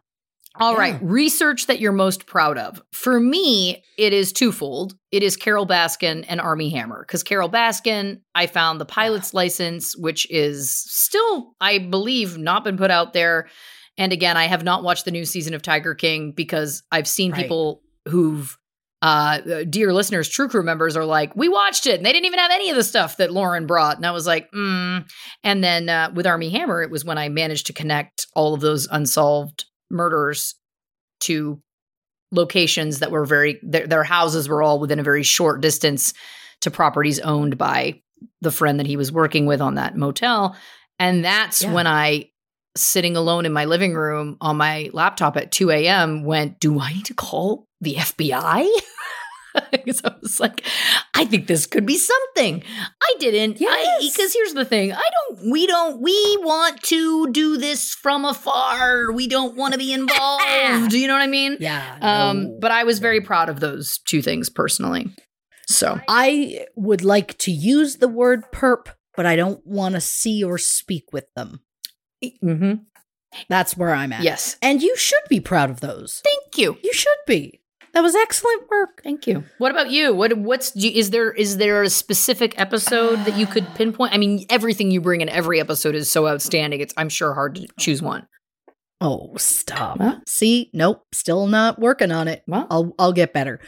All right, Yeah. research that you're most proud of. For me, it is twofold. It is Carole Baskin and Armie Hammer. Because Carole Baskin, I found the pilot's license, which is still, I believe, not been put out there. And again, I have not watched the new season of Tiger King because I've seen Right. people who've uh dear listeners true crew members are like we watched it and they didn't even have any of the stuff that lauren brought and i was like mm. and then uh, with armie hammer it was when i managed to connect all of those unsolved murders to locations that were very their, their houses were all within a very short distance to properties owned by the friend that he was working with on that motel and that's Yeah. when i sitting alone in my living room on my laptop at 2 a.m went do i need to call the fbi (laughs) (laughs) because i was like i think this could be something. I didn't. Yes. because here's the thing. I don't we don't we want to do this from afar. We don't want to be (laughs) involved. Do you know what i mean? Yeah um no. but i was very proud of those two things personally. So i would like to use the word perp but i don't want to see or speak with them. Mhm. that's where i'm at. Yes. And you should be proud of those. Thank you. You should be that was excellent work Thank you. What about you? What what's is there is there a specific episode that you could pinpoint? I mean, everything you bring in every episode is so outstanding. It's I'm sure hard to choose one. oh stop Huh? see nope still not working on it Well, i'll i'll get better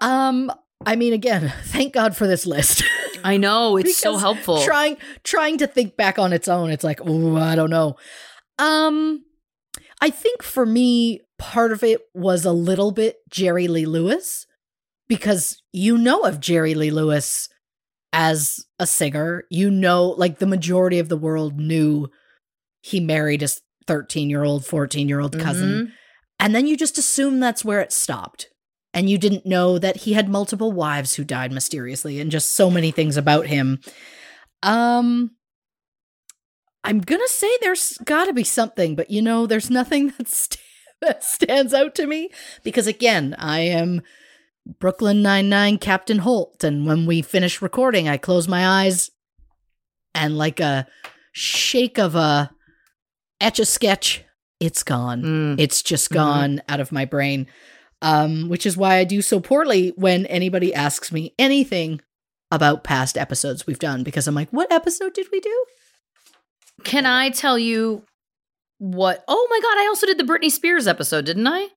um i mean again (laughs) thank god for this list I know it's so helpful. trying trying to think back on its own it's like oh i don't know um i think for me part of it was a little bit Jerry Lee Lewis because you know of Jerry Lee Lewis as a singer. You know, like the majority of the world knew he married his 13 year old, 14 year old cousin. Mhm. And then you just assume that's where it stopped. And you didn't know that he had multiple wives who died mysteriously and just so many things about him. Um I'm going to say there's got to be something, but you know, there's nothing (laughs) that, st- (laughs) that stands out to me because again, I am Brooklyn Nine-Nine Captain Holt and when we finish recording, I close my eyes and like a shake of a etch a sketch, it's gone. Mm. It's just gone out of my brain. Um, which is why I do so poorly when anybody asks me anything about past episodes we've done because I'm like, what episode did we do? Can I tell you what? Oh my God, I also did the Britney Spears episode, didn't I?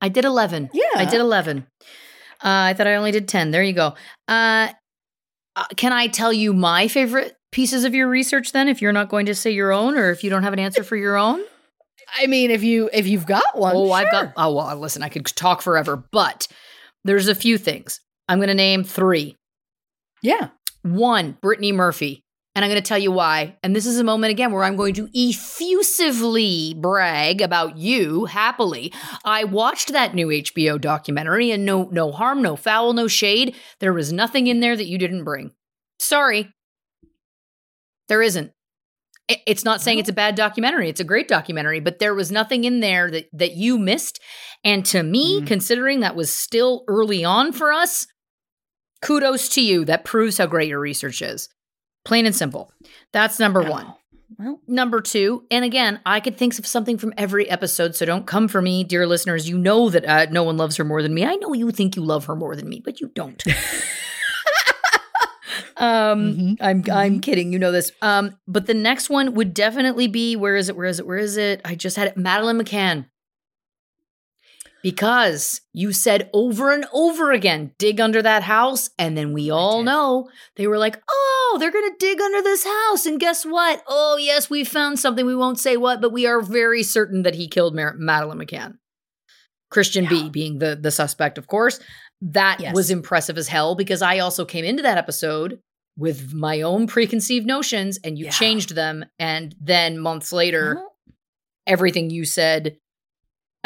I did 11. Yeah. I did 11. Uh, I thought I only did 10. There you go. Uh, uh, can I tell you my favorite pieces of your research then, if you're not going to say your own or if you don't have an answer for your own? I mean, if you if you've got one, oh, I've got, oh, well, listen, I could talk forever, but there's a few things. I'm going to name three. yeah. One, Brittany Murphy. And I'm going to tell you why. And this is a moment again where I'm going to effusively brag about you happily. I watched that new HBO documentary and no no harm, no foul, no shade. There was nothing in there that you didn't bring. Sorry. There isn't. It's not saying it's a bad documentary. It's a great documentary, but there was nothing in there that that you missed. And to me, Mm. considering that was still early on for us, kudos to you. That proves how great your research is. Plain and simple. That's number one. Oh, Well, Number two, and again, I could think of something from every episode, so don't come for me, dear listeners. You know that uh, no one loves her more than me. I know you think you love her more than me, but you don't. (laughs) um, Mhm, I'm I'm kidding. You know this. Um, but the next one would definitely be where is it? Where is it? Where is it? I just had it. Madeleine McCann. Because you said over and over again, dig under that house. And then we all know they were like, oh, they're going to dig under this house. And guess what? Oh, yes, we found something. We won't say what, but we are very certain that he killed Mar- Madeleine McCann. Christian B being the, the suspect, of course. That Yes. was impressive as hell because I also came into that episode with my own preconceived notions and you Yeah. changed them. And then months later, well, everything you said.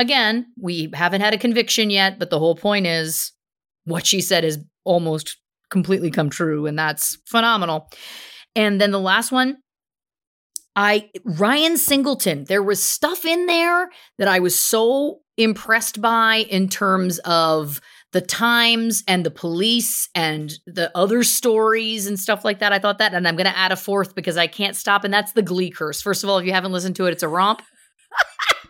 Again, we haven't had a conviction yet, but the whole point is what she said has almost completely come true, and that's phenomenal. And then the last one, I Ryan Singleton. There was stuff in there that I was so impressed by in terms of the times and the police and the other stories and stuff like that. I thought that, and I'm going to add a fourth because I can't stop, and that's the Glee curse. First of all, if you haven't listened to it, it's a romp. (laughs)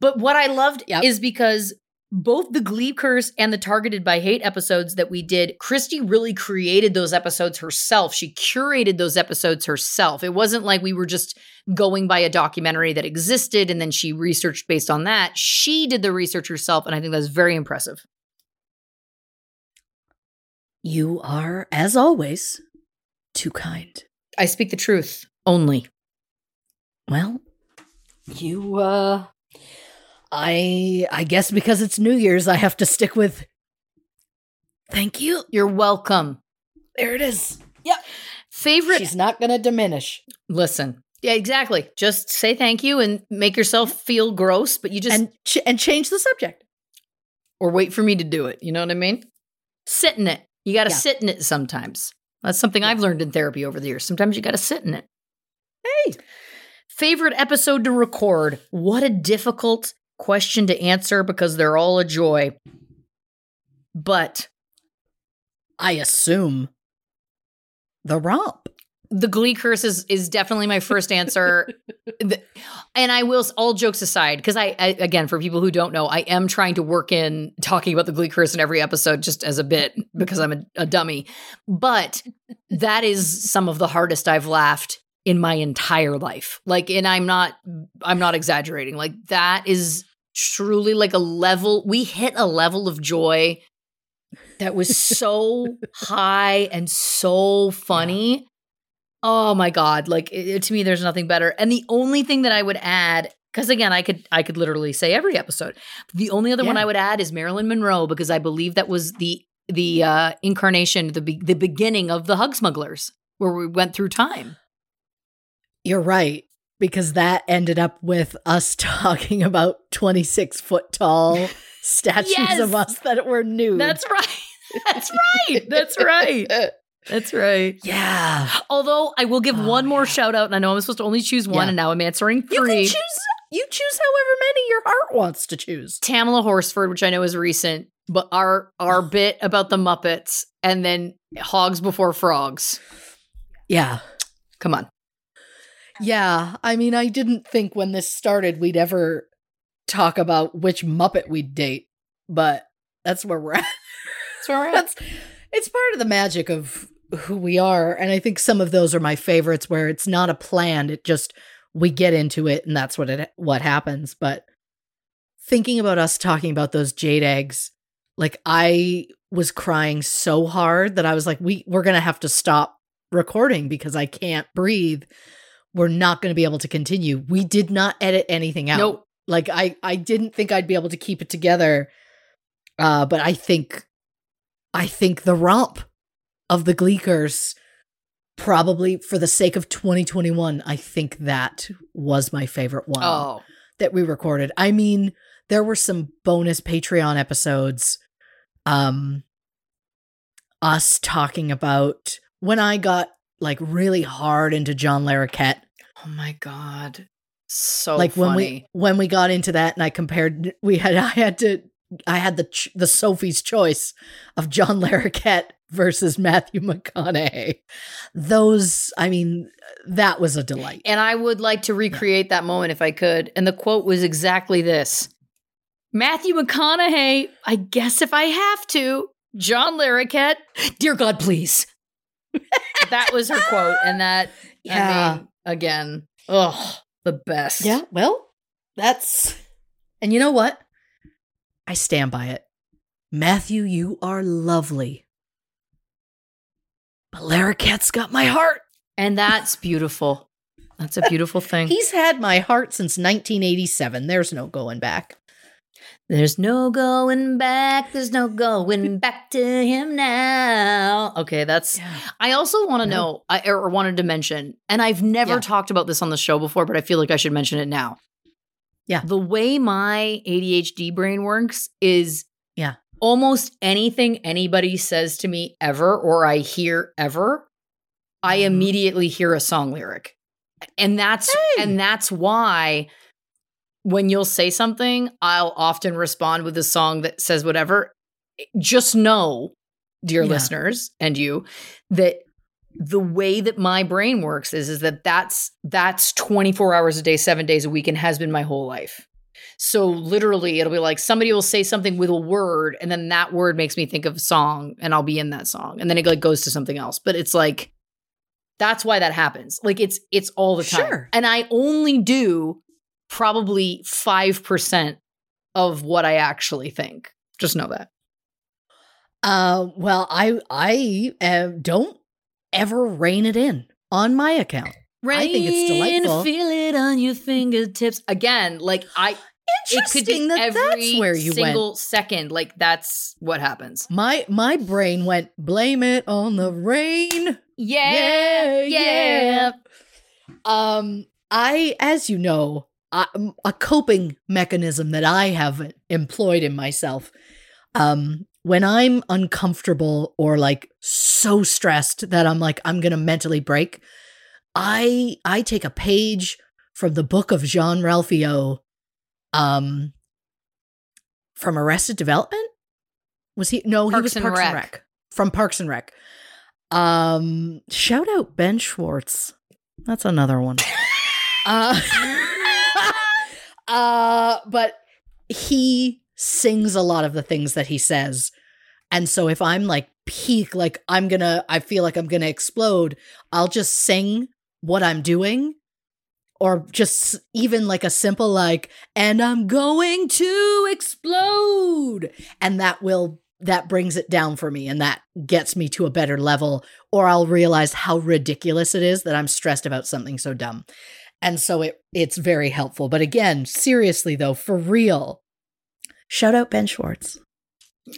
but what I loved Yep. is because both the Glee Curse and the Targeted by Hate episodes that we did, Christy really created those episodes herself. She curated those episodes herself. It wasn't like we were just going by a documentary that existed and then she researched based on that. She did the research herself, and I think that's very impressive. you are, as always, too kind. I speak the truth only. Well, you uh I I guess because it's New Year's I have to stick with Thank you. You're welcome. There it is. Yep. Favorite She's not going to diminish. Listen. Yeah, exactly. Just say thank you and make yourself mm-hmm. feel gross, but you just and ch- and change the subject. or wait for me to do it. You know what I mean? Sit in it. You got to Yeah. sit in it sometimes. That's something I've learned in therapy over the years. Sometimes you got to sit in it. Hey. Favorite episode to record? What a difficult question to answer because they're all a joy. But I assume the romp. the Glee curse is, is definitely my first answer. (laughs) The- and I will, all jokes aside, because I, I, again, for people who don't know, I am trying to work in talking about the Glee curse in every episode just as a bit because I'm a, a dummy. But that is some of the hardest I've laughed in my entire life. Like, and I'm not, I'm not exaggerating. Like, that is truly like a level, we hit a level of joy that was so (laughs) high and so funny. Oh my god, like it, it- to me there's nothing better. And the only thing that I would add Because again, I could I could literally say every episode. The only other one I would add is Marilyn Monroe because I believe that was the the uh, incarnation, the be- the beginning of the Hug Smugglers, where we went through time. You're right. Because that ended up with us (laughs) talking about 26 foot tall (laughs) statues Yes! of us that were nude. That's right. (laughs) That's right. That's right. That's right. Yeah. Although I will give Oh, one more yeah. shout out, and I know I'm supposed to only choose one, Yeah. and now I'm answering You three. can choose you choose however many your heart wants to choose. Tamla Horsford, which I know is recent, but our our (sighs) bit about the Muppets and then Hogs Before Frogs. Yeah. Come on. Yeah. I mean, I didn't think when this started we'd ever talk about which Muppet we'd date, but that's where we're at. That's where we're at. That's it's part of the magic of who we are. And I think some of those are my favorites where it's not a plan. It just we get into it and that's what it what happens. But thinking about us talking about those jade eggs, like I was crying so hard that I was like, we we're gonna have to stop recording because I can't breathe. We're not gonna be able to continue. We did not edit anything out. Nope. Like I I didn't think I'd be able to keep it together. Uh but I think I think the romp of the Gleekers probably for the sake of 2021, I think that was my favorite one Oh. that we recorded. I mean, there were some bonus Patreon episodes um us talking about when I got like really hard into John Larroquette Oh my god. So like when we when we got into that and I compared we had I had to I had the ch- the Sophie's choice of John (laughs) Larroquette versus Matthew McConaughey. Those I mean that was a delight. And I would like to recreate that moment if I could. And the quote was exactly this Matthew McConaughey, I guess if I have to, John Larroquette, dear God, please. That was her quote. And that, Yeah. I mean, again, ugh, the best. Yeah, well, that's And you know what? I stand by it. Matthew, you are lovely. But Larroquette's got my heart. And that's beautiful. That's a beautiful thing. (laughs) He's had my heart since 1987. There's no going back. There's no going back. There's no going (laughs) back to him now. Okay, that's. I also want to No. know, I or wanted to mention, and I've never Yeah. talked about this on the show before, but I feel like I should mention it now. Yeah. The way my ADHD brain works is Yeah. almost anything anybody says to me ever or I hear ever, I Mhm. immediately hear a song lyric. And that's Hey. and that's why when you'll say something, I'll often respond with a song that says whatever. Just know, dear Yeah. listeners and you, that the way that my brain works is is that that's that's 24 hours a day, 7 days a week and has been my whole life. So literally it'll be like somebody will say something with a word and then that word makes me think of a song and I'll be in that song and then it like goes to something else. But it's like that's why that happens. Like it's it's all the time. Sure. And I only do probably 5% of what I actually think. Just know that. Uh, well, I I uh, don't ever rein it in on my account. I think it's Rain, delightful. Feel it on your fingertips. Again, like I it could be Interesting that every that's where you single went. second. Like that's what happens. My my brain went blame it on the rain. Yeah, Yeah, yeah. Um, I, as you know, I, a coping mechanism that I have employed in myself. Um, when I'm uncomfortable or like so stressed that I'm like I'm gonna mentally break, I I take a page from the book of Jean Ralphio, um, from Arrested Development. Was he? No, he was and Parks and Rec. Rec. From Parks and Rec. Um, shout out Ben Schwartz. That's another one. (laughs) uh, (laughs) uh, but he sings a lot of the things that he says. And so if I'm like peak, like I'm gonna, I feel like I'm gonna explode, I'll just sing what I'm doing. Or just even like a simple, like, and I'm going to explode. And that will, that brings it down for me and that gets me to a better level. Or I'll realize how ridiculous it is that I'm stressed about something so dumb. And so it it's very helpful. But again, seriously though, for real, shout out Ben Schwartz.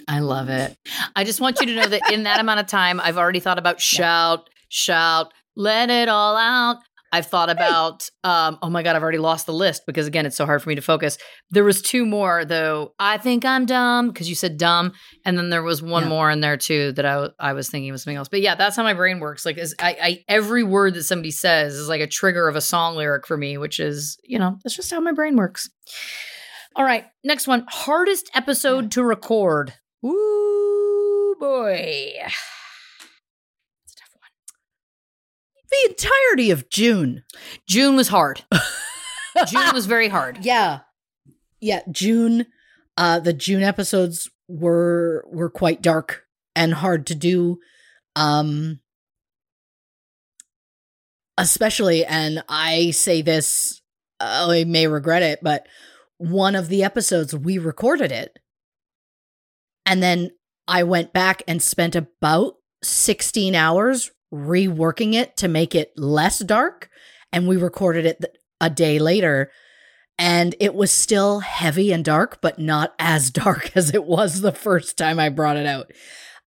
I love it. I just want you to know that in that amount of time, I've already thought about (laughs) shout, shout, let it all out. I've thought about, um, oh my God, I've already lost the list because again, it's so hard for me to focus. There was two more though. I think I'm dumb because you said dumb. And then there was one Yeah. more in there too that I, I was thinking was something else. But yeah, that's how my brain works. Like is I, I, every word that somebody says is like a trigger of a song lyric for me, which is, you know, that's just how my brain works. All right, next one. Hardest episode to record. Ooh boy. It's a tough one. The entirety of June. June was hard. (laughs) June was very hard. Yeah. Yeah, June uh the June episodes were were quite dark and hard to do. Um especially and I say this uh, I may regret it, but one of the episodes we recorded it and then I went back and spent about 16 hours reworking it to make it less dark and we recorded it a day later and it was still heavy and dark but not as (laughs) dark as it was the first time I brought it out.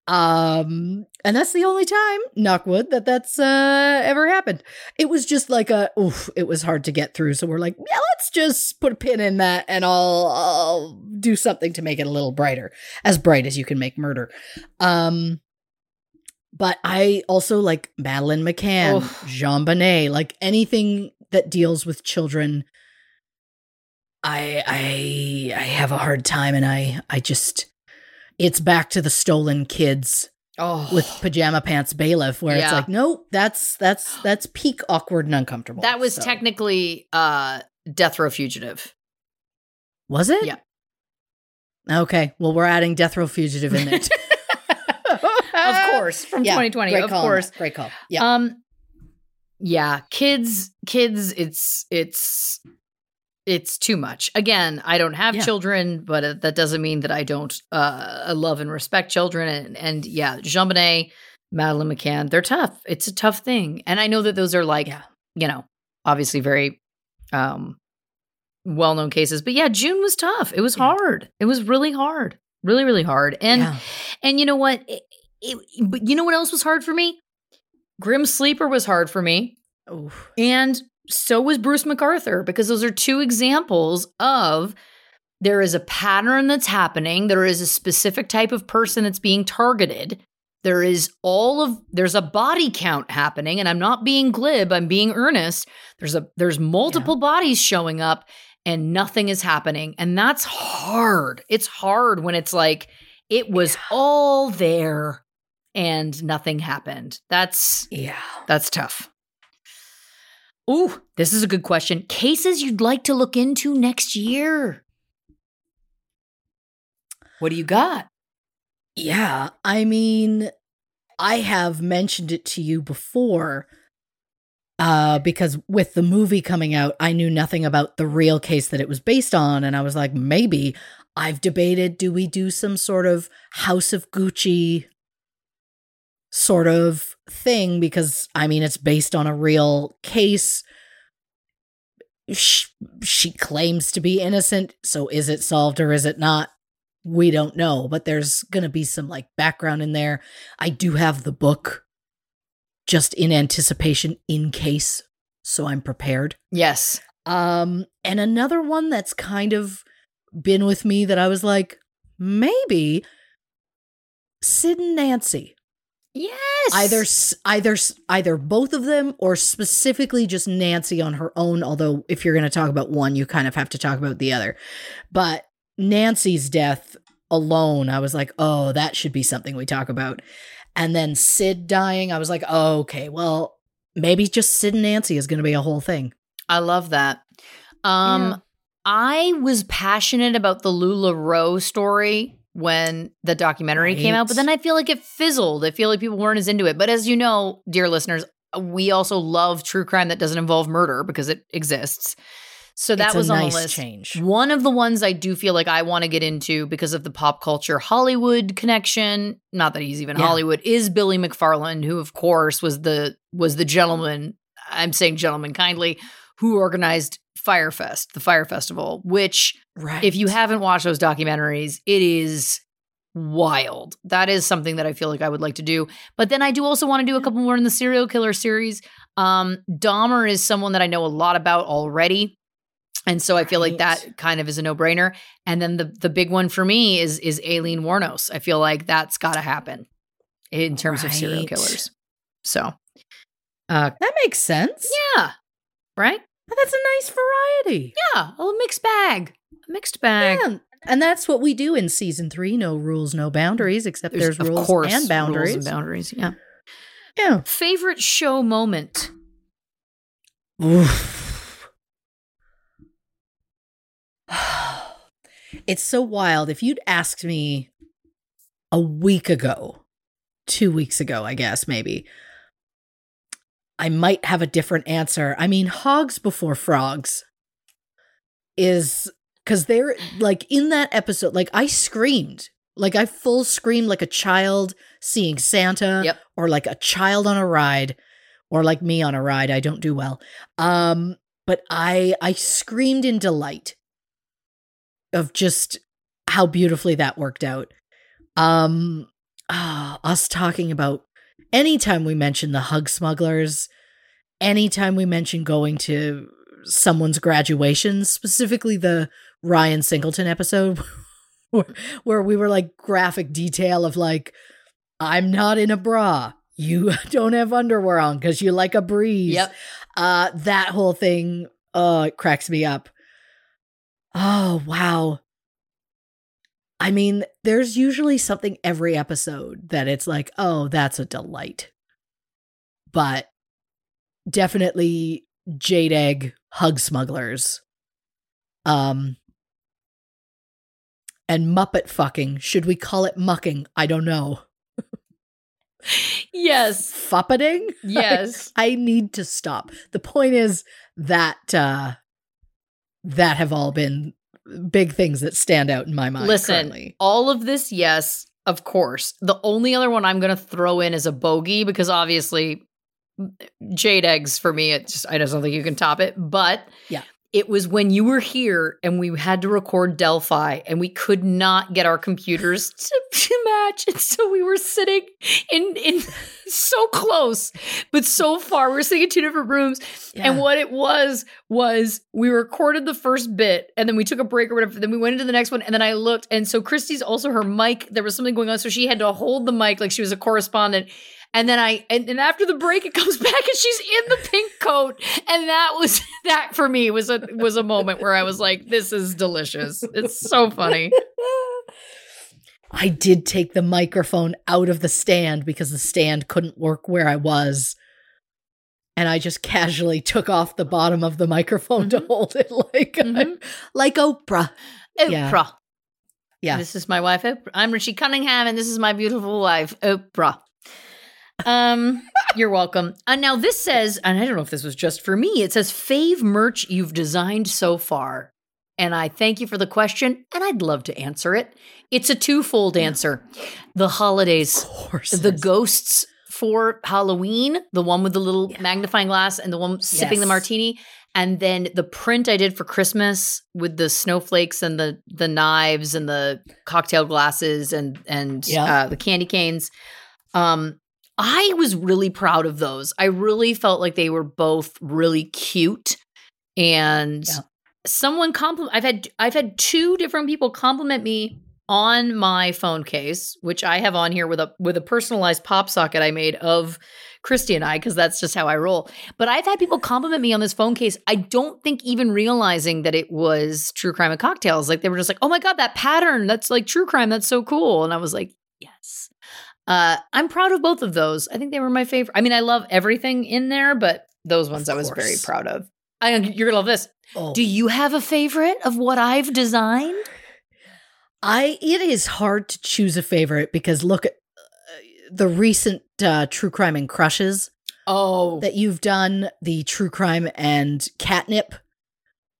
Um and that's the only time knockwood that that's uh ever happened. It was just like a oof, it was hard to get through so we're like, yeah, let's just put a pin in that and I'll I'll do something to make it a little brighter. As bright as you can make murder. Um but I also like Madeleine McCann, Oof. JonBenét, like anything that deals with children. I I I have a hard time, and I I just it's back to the stolen kids Oh, with pajama pants bailiff, where it's like, nope, that's that's that's peak awkward and uncomfortable. that was So- technically uh death row fugitive. was it? Yeah. Okay, well, we're adding Death Row Fugitive in there. (laughs) Of (laughs) course, from Yeah, 2020. great Of call course. great call. Yeah, Um yeah, kids kids it's it's it's too much. Again, I don't have Yeah. children, but uh, that doesn't mean that I don't uh love and respect children and and yeah, Jean Bonnet, Madeleine McCann, they're tough. It's a tough thing. And I know that those are like, Yeah. you know, obviously very um well-known cases. But yeah, June was tough. It was hard. It was really hard. Really really hard. And yeah. and you know what? It, but you know what else was hard for me? Grim Sleeper was hard for me. And so was Bruce McArthur because those are two examples of there is a pattern that's happening. There is a specific type of person that's being targeted. There is all of there's a body count happening and I'm not being glib, I'm being earnest. There's a there's multiple bodies showing up and nothing is happening. And that's hard. It's hard when it's like it was all there and nothing happened. That's Yeah. that's tough. Ooh, this is a good question. Cases you'd like to look into next year. What do you got? Yeah, I mean, I have mentioned it to you before uh because with the movie coming out, I knew nothing about the real case that it was based on and I was like, maybe I've debated do we do some sort of House of Gucci sort of thing because I mean, it's based on a real case. She, she claims to be innocent, so is it solved or is it not? we don't know, but there's going to be some like background in there. I do have the book just in anticipation in case, so I'm prepared. Yes. Um and another one that's kind of been with me that I was like maybe Sid and Nancy. Yes. Either either either both of them or specifically just Nancy on her own, although if you're going to talk about one, you kind of have to talk about the other. But Nancy's death alone, I was like, "Oh, that should be something we talk about." And then Sid dying, I was like, oh, "Okay, well, maybe just Sid and Nancy is going to be a whole thing." I love that. Um Yeah. I was passionate about the LuLaRoe story when the documentary came out, but then I feel like it fizzled. I feel like people weren't as into it. But as you know, dear listeners, we also love true crime that doesn't involve murder because it exists. So that a was on nice the list. change. One of the ones I do feel like I want to get into because of the pop culture Hollywood connection. Not that he's even Yeah. Hollywood. Is Billy McFarland, who of course was the was the gentleman. I'm saying gentleman kindly, who organized Fyre Fest, the Fyre Festival, which Right. if you haven't watched those documentaries, it is wild. That is something that I feel like I would like to do. But then I do also want to do a couple more in the serial killer series. Um, Dahmer is someone that I know a lot about already. And so I feel like that kind of is a no-brainer. And then the the big one for me is is Aileen Wuornos. I feel like that's got to happen in terms of serial killers. So, uh, that makes sense. yeah, right? But that's a nice variety. Yeah, a mixed bag, a mixed bag. Yeah. And that's what we do in season three. No rules, no boundaries, except there's, of rules course, and boundaries. rules and boundaries. Yeah. yeah. Favorite show moment? Oof. (sighs) it's so wild. If you'd asked me a week ago, two weeks ago, I guess, maybe, I might have a different answer. I mean, Hogs Before Frogs is because they're like in that episode, like I screamed. Like I full screamed like a child seeing Santa Yep. or like a child on a ride or like me on a ride. I don't do well. Um, but I I screamed in delight of just how beautifully that worked out. Um, ah, us talking about anytime we mention the hug smugglers, anytime we mention going to someone's graduation, specifically the Ryan Singleton episode (laughs) where, we were like graphic detail of like, I'm not in a bra. You (laughs) don't have underwear on because you like a breeze. Yep. Uh, that whole thing, it cracks me up. Oh, wow. I mean, there's usually something every episode that it's like, oh, that's a delight. But definitely Jade Egg Hug Smugglers. Um and Muppet fucking. Should we call it mucking? I don't know. Yes. Fuppeting? Yes. (laughs) I need to stop. The point is that uh that have all been big things that stand out in my mind. Listen, currently. all of this, yes, of course. The only other one I'm going to throw in is a bogey because obviously jade eggs for me, it just I just don't think you can top it. But Yeah. It was when you were here and we had to record Delphi and we could not get our computers (laughs) to, to match, and so we were sitting in in (laughs) so close but so far. We were sitting in two different rooms, and what it was was we recorded the first bit and then we took a break or whatever. Then we went into the next one, and then I looked, and so Christy's also her mic. There was something going on, so she had to hold the mic like she was a correspondent. And then I and, and after the break, it comes (laughs) back and she's in the pink coat, and that was (laughs) that for me was a was a moment where I was like, "This is delicious. It's so funny." (laughs) I did take the microphone out of the stand because the stand couldn't work where I was. And I just casually took off the bottom of the microphone to hold it like Mhm. like Oprah. Yeah. Oprah. Yeah. This is my wife, Oprah. I'm Richie Cunningham, and this is my beautiful wife, Oprah. Um, you're welcome. And now this says, and I don't know if this was just for me, it says fave merch you've designed so far. And I thank you for the question, and I'd love to answer it. It's a twofold answer. The holidays, the ghosts for Halloween, the one with the little magnifying glass and the one sipping the martini, and then the print I did for Christmas with the snowflakes and the the knives and the cocktail glasses and and Yeah. uh, the candy canes. Um, I was really proud of those. I really felt like they were both really cute and Yeah. someone compliment I've had I've had two different people compliment me on my phone case, which I have on here with a with a personalized pop socket I made of Christy and I, because that's just how I roll. But I've had people compliment me on this phone case. I don't think even realizing that it was true crime and cocktails. Like they were just like, oh my God, that pattern, that's like true crime. That's so cool. And I was like, yes. Uh, I'm proud of both of those. I think they were my favorite. I mean, I love everything in there, but those ones I was very proud of. I, you're gonna love this. Oh. Do you have a favorite of what I've designed? I it is hard to choose a favorite because look at uh, the recent uh, true crime and crushes Oh, that you've done. The true crime and catnip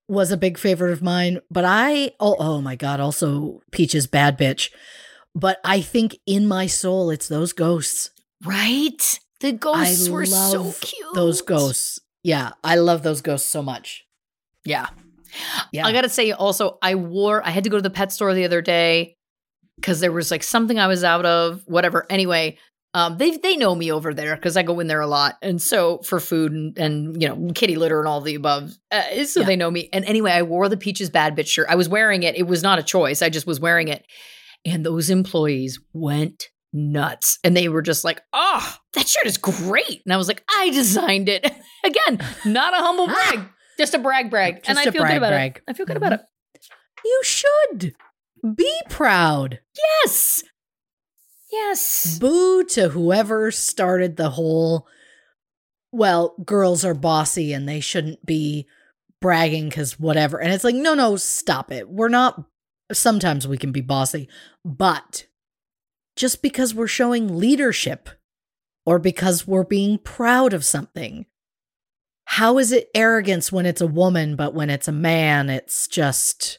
was a big favorite of mine, but I oh oh my god, also Peach's bad bitch. But I think in my soul, it's those ghosts. right. The ghosts I were so cute. Those ghosts. Yeah, I love those ghosts so much. Yeah. Yeah. I got to say also, I wore, I had to go to the pet store the other day because there was like something I was out of, whatever. Anyway, um, they they know me over there because I go in there a lot, and so for food and and you know kitty litter and all the above, uh, so Yeah. they know me. And anyway, I wore the Peaches Bad Bitch shirt. I was wearing it. It was not a choice. I just was wearing it, and those employees went nuts, and they were just like, "Oh, that shirt is great!" And I was like, "I designed it." (laughs) Again, not a humble ah! brag, just a brag brag, and I feel brag good about brag. it. I feel good mm-hmm. about it. You should be proud. Yes. Yes. Boo to whoever started the whole, well, girls are bossy and they shouldn't be bragging because whatever. And it's like, no, no, stop it. We're not, sometimes we can be bossy, but just because we're showing leadership or because we're being proud of something, how is it arrogance when it's a woman, but when it's a man, it's just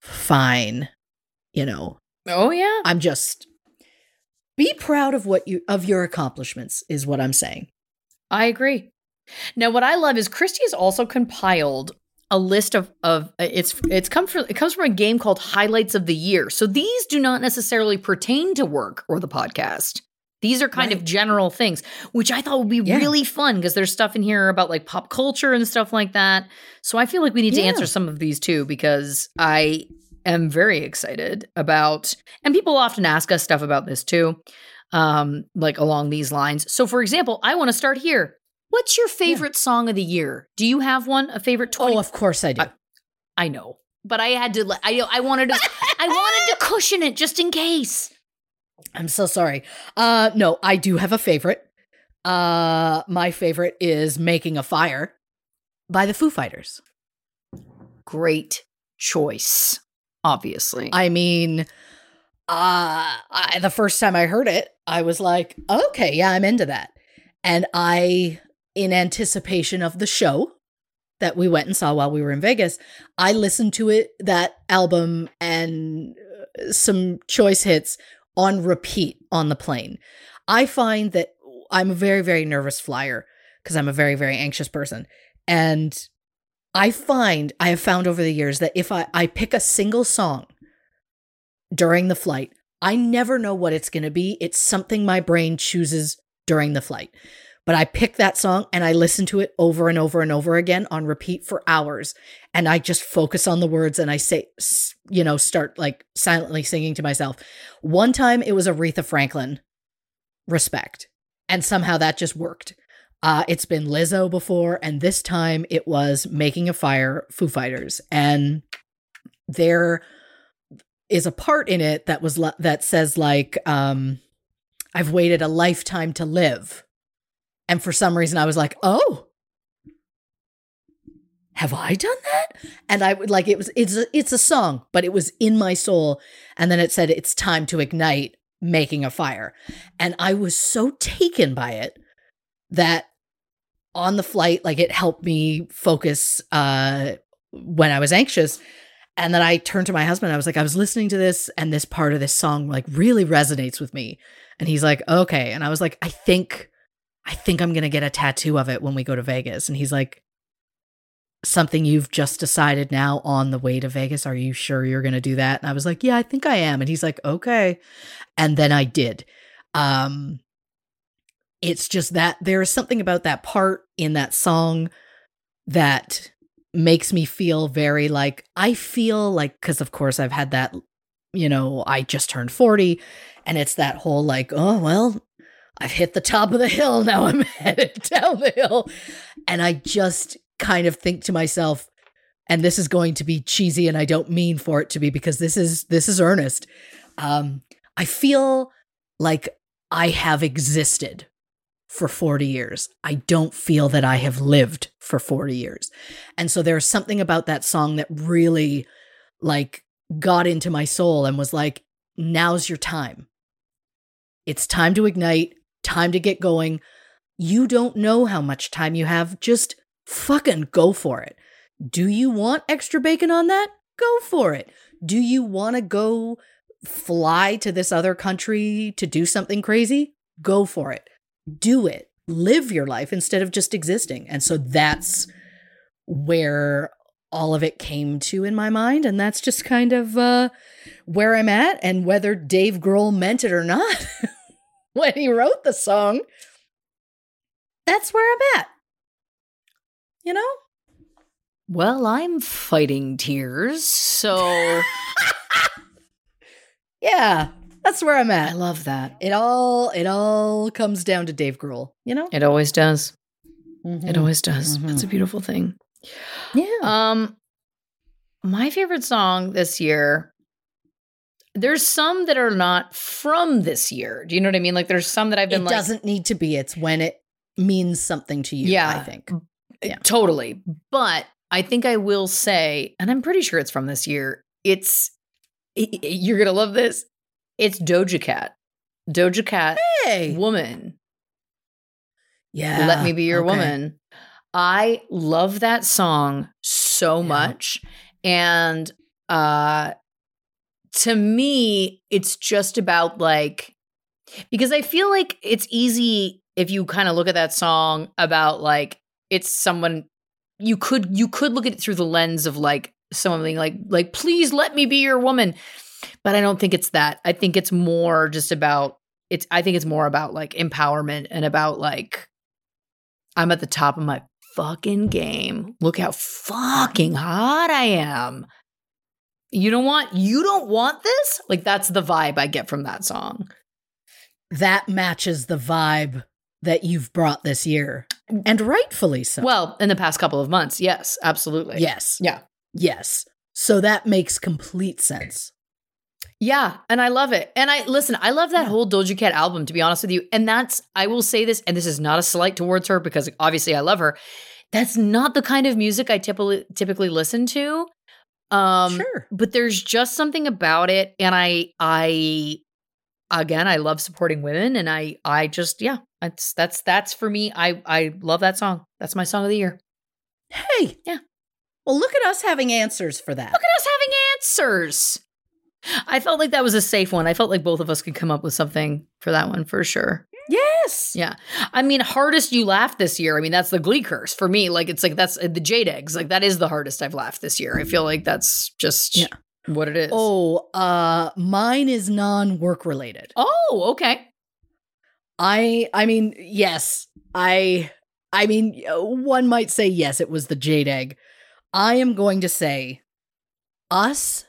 fine? You know, Oh yeah. I'm just be proud of what you of your accomplishments is what I'm saying. I agree. Now, what I love is Christy has also compiled a list of of it's it's come from it comes from a game called Highlights of the Year. So these do not necessarily pertain to work or the podcast. These are kind of general things, which I thought would be Yeah. really fun because there's stuff in here about like pop culture and stuff like that. So I feel like we need to answer some of these too because I am very excited about and people often ask us stuff about this too. Um like along these lines. So for example, I want to start here. What's your favorite song of the year? Do you have one? A favorite 20 Oh, of course I do. I- I know. But I had to I I wanted to I wanted to cushion it just in case. I'm so sorry. Uh no, I do have a favorite. Uh my favorite is Making a Fire by the Foo Fighters. Great choice. Obviously. I mean, uh I, the first time I heard it, I was like, "Okay, yeah, I'm into that." And I in anticipation of the show that we went and saw while we were in Vegas, I listened to it that album and uh, some choice hits on repeat on the plane. I find that I'm a very very nervous flyer because I'm a very very anxious person and I find I have found over the years that if I, I pick a single song during the flight, I never know what it's going to be. It's something my brain chooses during the flight. But I pick that song and I listen to it over and over and over again on repeat for hours. And I just focus on the words and I say, you know, start like silently singing to myself. One time it was Aretha Franklin, respect. And somehow that just worked. Uh, it's been Lizzo before, and this time it was Making a Fire, Foo Fighters, and there is a part in it that was that says like, um, "I've waited a lifetime to live," and for some reason I was like, "Oh, have I done that?" And I would like it was it's a, it's a song, but it was in my soul, and then it said it's time to ignite, making a fire, and I was so taken by it that on the flight like it helped me focus uh when i was anxious. And then i turned to my husband. I was like i was listening to this and this part of this song like really resonates with me. And he's like okay. And i was like i think i think i'm going to get a tattoo of it when we go to vegas. And he's like something you've just decided now on the way to vegas? Are you sure you're going to do that? And i was like yeah i think i am. And he's like okay. And then i did. Um it's just that there is something about that part in that song that makes me feel very like I feel like because of course I've had that you know I just turned 40 and it's that whole like oh well I've hit the top of the hill now I'm (laughs) headed down the hill and I just kind of think to myself and this is going to be cheesy and I don't mean for it to be because this is this is earnest um I feel like I have existed for 40 years. I don't feel that I have lived for 40 years. And so there's something about that song that really like got into my soul and was like, now's your time. It's time to ignite, time to get going. You don't know how much time you have. Just fucking go for it. Do you want extra bacon on that? Go for it. Do you want to go fly to this other country to do something crazy? Go for it do it. live your life instead of just existing. And so that's where all of it came to in my mind. And that's just kind of uh, where I'm at. And whether Dave Grohl meant it or not (laughs) (laughs) when he wrote the song, that's where I'm at. You know? Well, I'm fighting tears, so (laughs) Yeah, that's where I'm at. I love that. It all it all comes down to Dave Grohl, you know? It always does. It Mhm. always does. Mhm. It's a beautiful thing. Yeah. Um, my favorite song this year. There's some that are not from this year. Do you know what I mean? Like there's some that I've been it like, doesn't need to be. It's when it means something to you, Yeah. I think. Yeah. totally. But I think I will say, and I'm pretty sure it's from this year. It's you're gonna love this. It's Doja Cat. Doja Cat, Hey. woman. Yeah. Let me be your okay. woman. I love that song so Yeah. much. And uh to me, it's just about like because I feel like it's easy if you kind of look at that song about like it's someone you could you could look at it through the lens of like someone being like like please let me be your woman. But I don't think it's that. I think it's more just about it's I think it's more about like empowerment and about like I'm at the top of my fucking game. Look how fucking hot I am. You don't want you don't want this? Like that's the vibe I get from that song. That matches the vibe that you've brought this year. And rightfully so. Well, in the past couple of months, yes, absolutely. yes. Yeah. Yes. So that makes complete sense. Yeah, and I love it. And I listen, I love that whole Doja Cat album to be honest with you. And that's I will say this and this is not a slight towards her because obviously I love her. That's not the kind of music I typically typically listen to. Um sure. but there's just something about it and I I again, I love supporting women and I I just yeah, that's that's that's for me. I I love that song. That's my song of the year. Hey. Yeah. Well, look at us having answers for that. Look at us having answers. I felt like that was a safe one. I felt like both of us could come up with something for that one for sure. Yes. Yeah. I mean, hardest you laughed this year. I mean, that's the Glee curse for me. Like, it's like that's uh, the Jade eggs. Like, that is the hardest I've laughed this year. I feel like that's just Yeah. what it is. Oh, uh mine is non-work related. Oh, okay. I I mean, yes. I I mean, uh, one might say yes, it was the jade egg. I am going to say us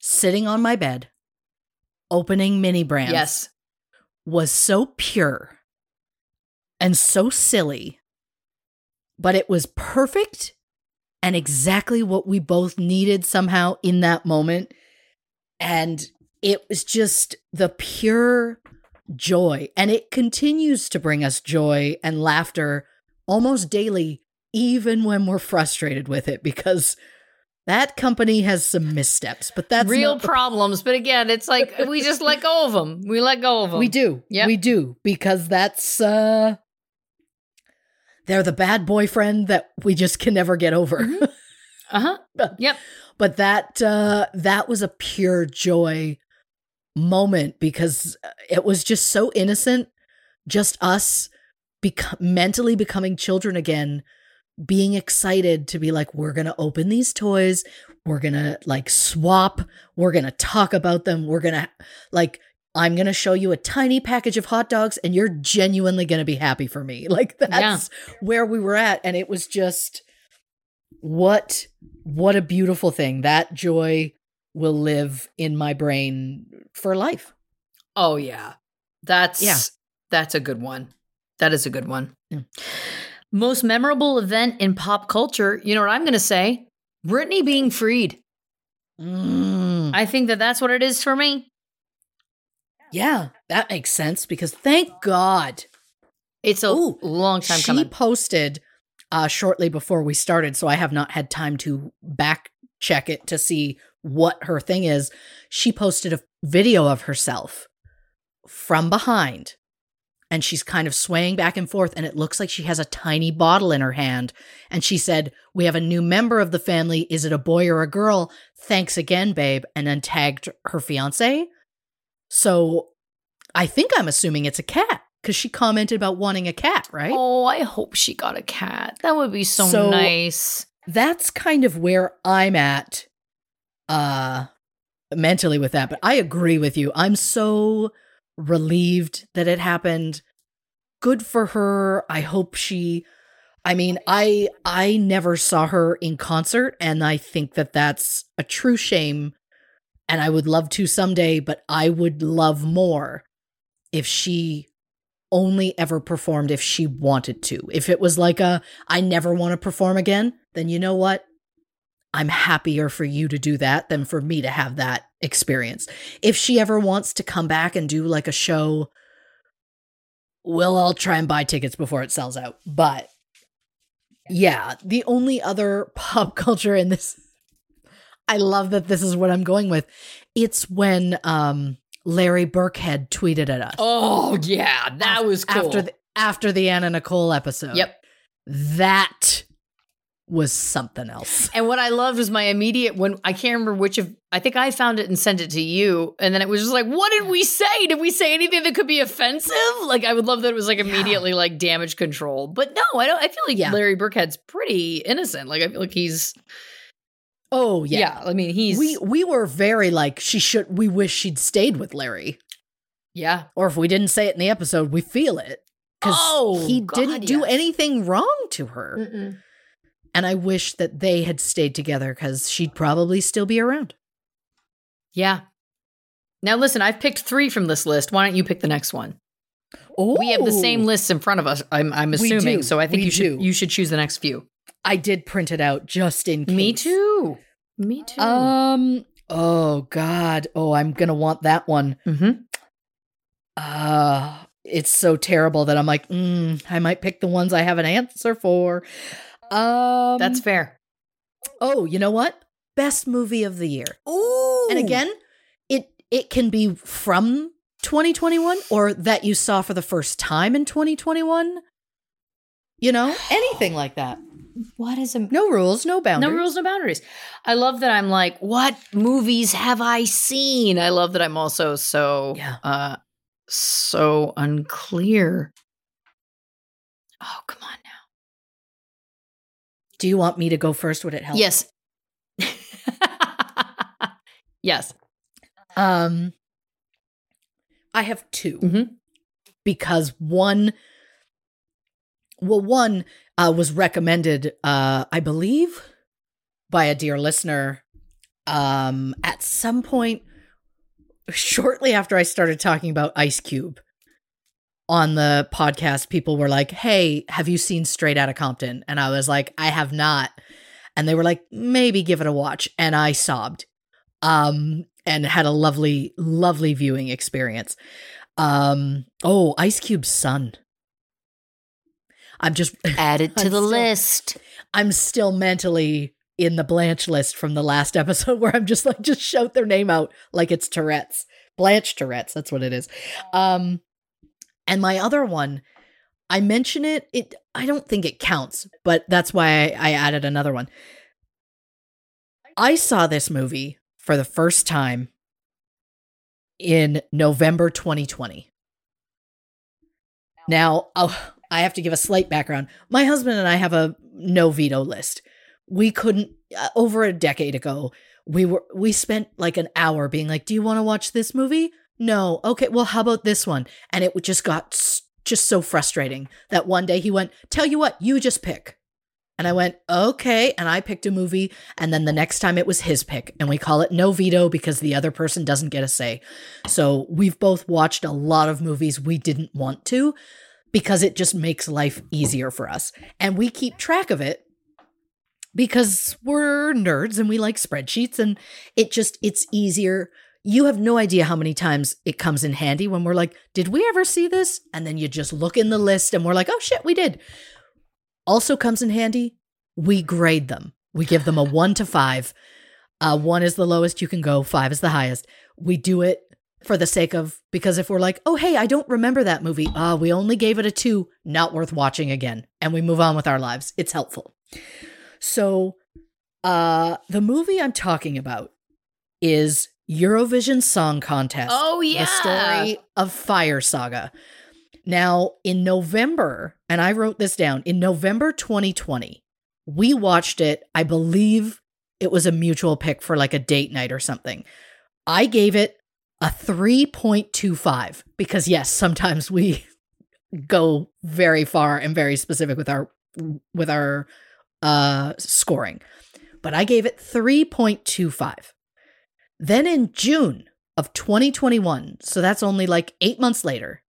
sitting on my bed opening mini brands Yes. Was so pure and so silly, but it was perfect and exactly what we both needed somehow in that moment. And it was just the pure joy. And it continues to bring us joy and laughter almost daily, even when we're frustrated with it, because that company has some missteps. But that's Real problems. But again, it's like we just let go of them. We let go of them. We do. Yeah, We do because that's uh they're the bad boyfriend that we just can never get over. (laughs) Uh huh. Yep. but that uh that was a pure joy moment because uh, it was just so innocent just us bec- mentally becoming children again being excited to be like we're going to open these toys we're going to like swap we're going to talk about them we're going to like I'm going to show you a tiny package of hot dogs and you're genuinely going to be happy for me. (laughs) Like that's where we were at and it was just what what a beautiful thing. That joy will live in my brain for life. Oh yeah. That's Yeah. that's a good one. That is a good one. Yeah. Most memorable event in pop culture, you know what I'm going to say? Britney being freed. Mm. I think that that's what it is for me. Yeah, that makes sense because thank God It's a Ooh, long time she coming. She posted uh, shortly before we started, so I have not had time to back check it to see what her thing is. She posted a video of herself from behind, and she's kind of swaying back and forth, and it looks like she has a tiny bottle in her hand. And she said, "We have a new member of the family. Is it a boy or a girl? Thanks again, babe." And then tagged her fiance. So I think I'm assuming it's a cat because she commented about wanting a cat, right? Oh, I hope she got a cat. That would be so, So- nice. That's kind of where I'm at uh mentally with that. But I agree with you. I'm so relieved that it happened. Good for her. I hope she I mean, I I never saw her in concert and I think that that's a true shame and I would love to someday, but I would love more if she only ever performed if she wanted to. If it was like a I never want to perform again, then you know what? I'm happier for you to do that than for me to have that experience. If she ever wants to come back and do like a show, we'll all try and buy tickets before it sells out. But yeah, the only other (laughs) pop culture in this I love that this is what I'm going with. It's when um Larry Birkhead tweeted at us. Oh yeah, that was cool. after the after the Anna Nicole episode. yep. That was something else. And what I loved was my immediate when I can't remember which of I think I found it and sent it to you, and then it was just like, what did we say? Did we say anything that could be offensive? Like I would love that it was like immediately like damage control, but no, I don't. I feel like Yeah. Larry Birkhead's pretty innocent. Like I feel like he's Oh yeah. yeah. I mean he's We we were very like she should we wish she'd stayed with Larry. yeah Or if we didn't say it in the episode, we feel it. Cuz Oh, he God, didn't do yes. anything wrong to her. And I wish that they had stayed together cuz she'd probably still be around. yeah. Now listen, I've picked three from this list. Why don't you pick the next one? We have the same lists in front of us. I'm I'm assuming, so I think We you should do. you should choose the next few. I did print it out just in case. Me too. Me too. Um oh god. Oh, I'm going to want that one. mm-hmm. Uh it's so terrible that I'm like, mm, I might pick the ones I have an answer for. Um That's fair. Oh, you know what? Best movie of the year. Ooh. And again, it it can be from 2021 or that you saw for the first time in 2021. You know, (sighs) anything like that. what is a No rules, no boundaries. no rules, no boundaries? I love that I'm like, what movies have I seen? I love that I'm also so Yeah. uh so unclear. Oh, come on. Do you want me to go first? Would it help? Yes. (laughs) yes. Um I have 2 Mhm. because one well one uh was recommended uh I believe by a dear listener um at some point shortly after I started talking about Ice Cube on the podcast people were like, "Hey, have you seen Straight Outta Compton?" And I was like, "I have not." And they were like, "Maybe give it a watch." And I sobbed. Um and had a lovely lovely viewing experience. Um oh, Ice Cube's son. I'm just (laughs) added to I'm the still- list. I'm still mentally in the Blanche list from the last (laughs) episode where I'm just like just shout their name out like it's Tourette's. Blanche Tourette's, that's what it is. Um and my other one, I mention it, it I don't think it counts, but that's why I, I added another one. I saw this movie for the first time in November 2020. Now, oh, I have to give a slight background. My husband and I have a no veto list. We couldn't uh, over a decade ago. We were we spent like an hour being like, "Do you want to watch this movie?" No. Okay, well, how about this one? And it just got just so frustrating that one day he went, "Tell you what, you just pick." And I went, "Okay," and I picked a movie, and then the next time it was his pick, and we call it no veto because the other person doesn't get a say. So, we've both watched a lot of movies we didn't want to because it just makes life easier for us. And we keep track of it because we're nerds and we like spreadsheets and it just it's easier. You have no idea how many times it comes in handy when we're like, "Did we ever see this?" And then you just look in the list and we're like, "Oh shit, we did." Also comes in handy, we grade them. We give them a (laughs) 1 to 5. Uh 1 is the lowest you can go, 5 is the highest. We do it for the sake of because if we're like, oh hey, I don't remember that movie. Uh, we only gave it a two, not worth watching again, and we move on with our lives. It's helpful. So, uh, the movie I'm talking about is Eurovision Song Contest. Oh, yeah. the story of Fire Saga. Now, in November, and I wrote this down, in November 2020, we watched it. I believe it was a mutual pick for like a date night or something. I gave it a 3.25 because, yes, sometimes we (laughs) go very far and very specific with our with our uh scoring but i gave it 3.25 then in june of 2021 so that's only like 8 months later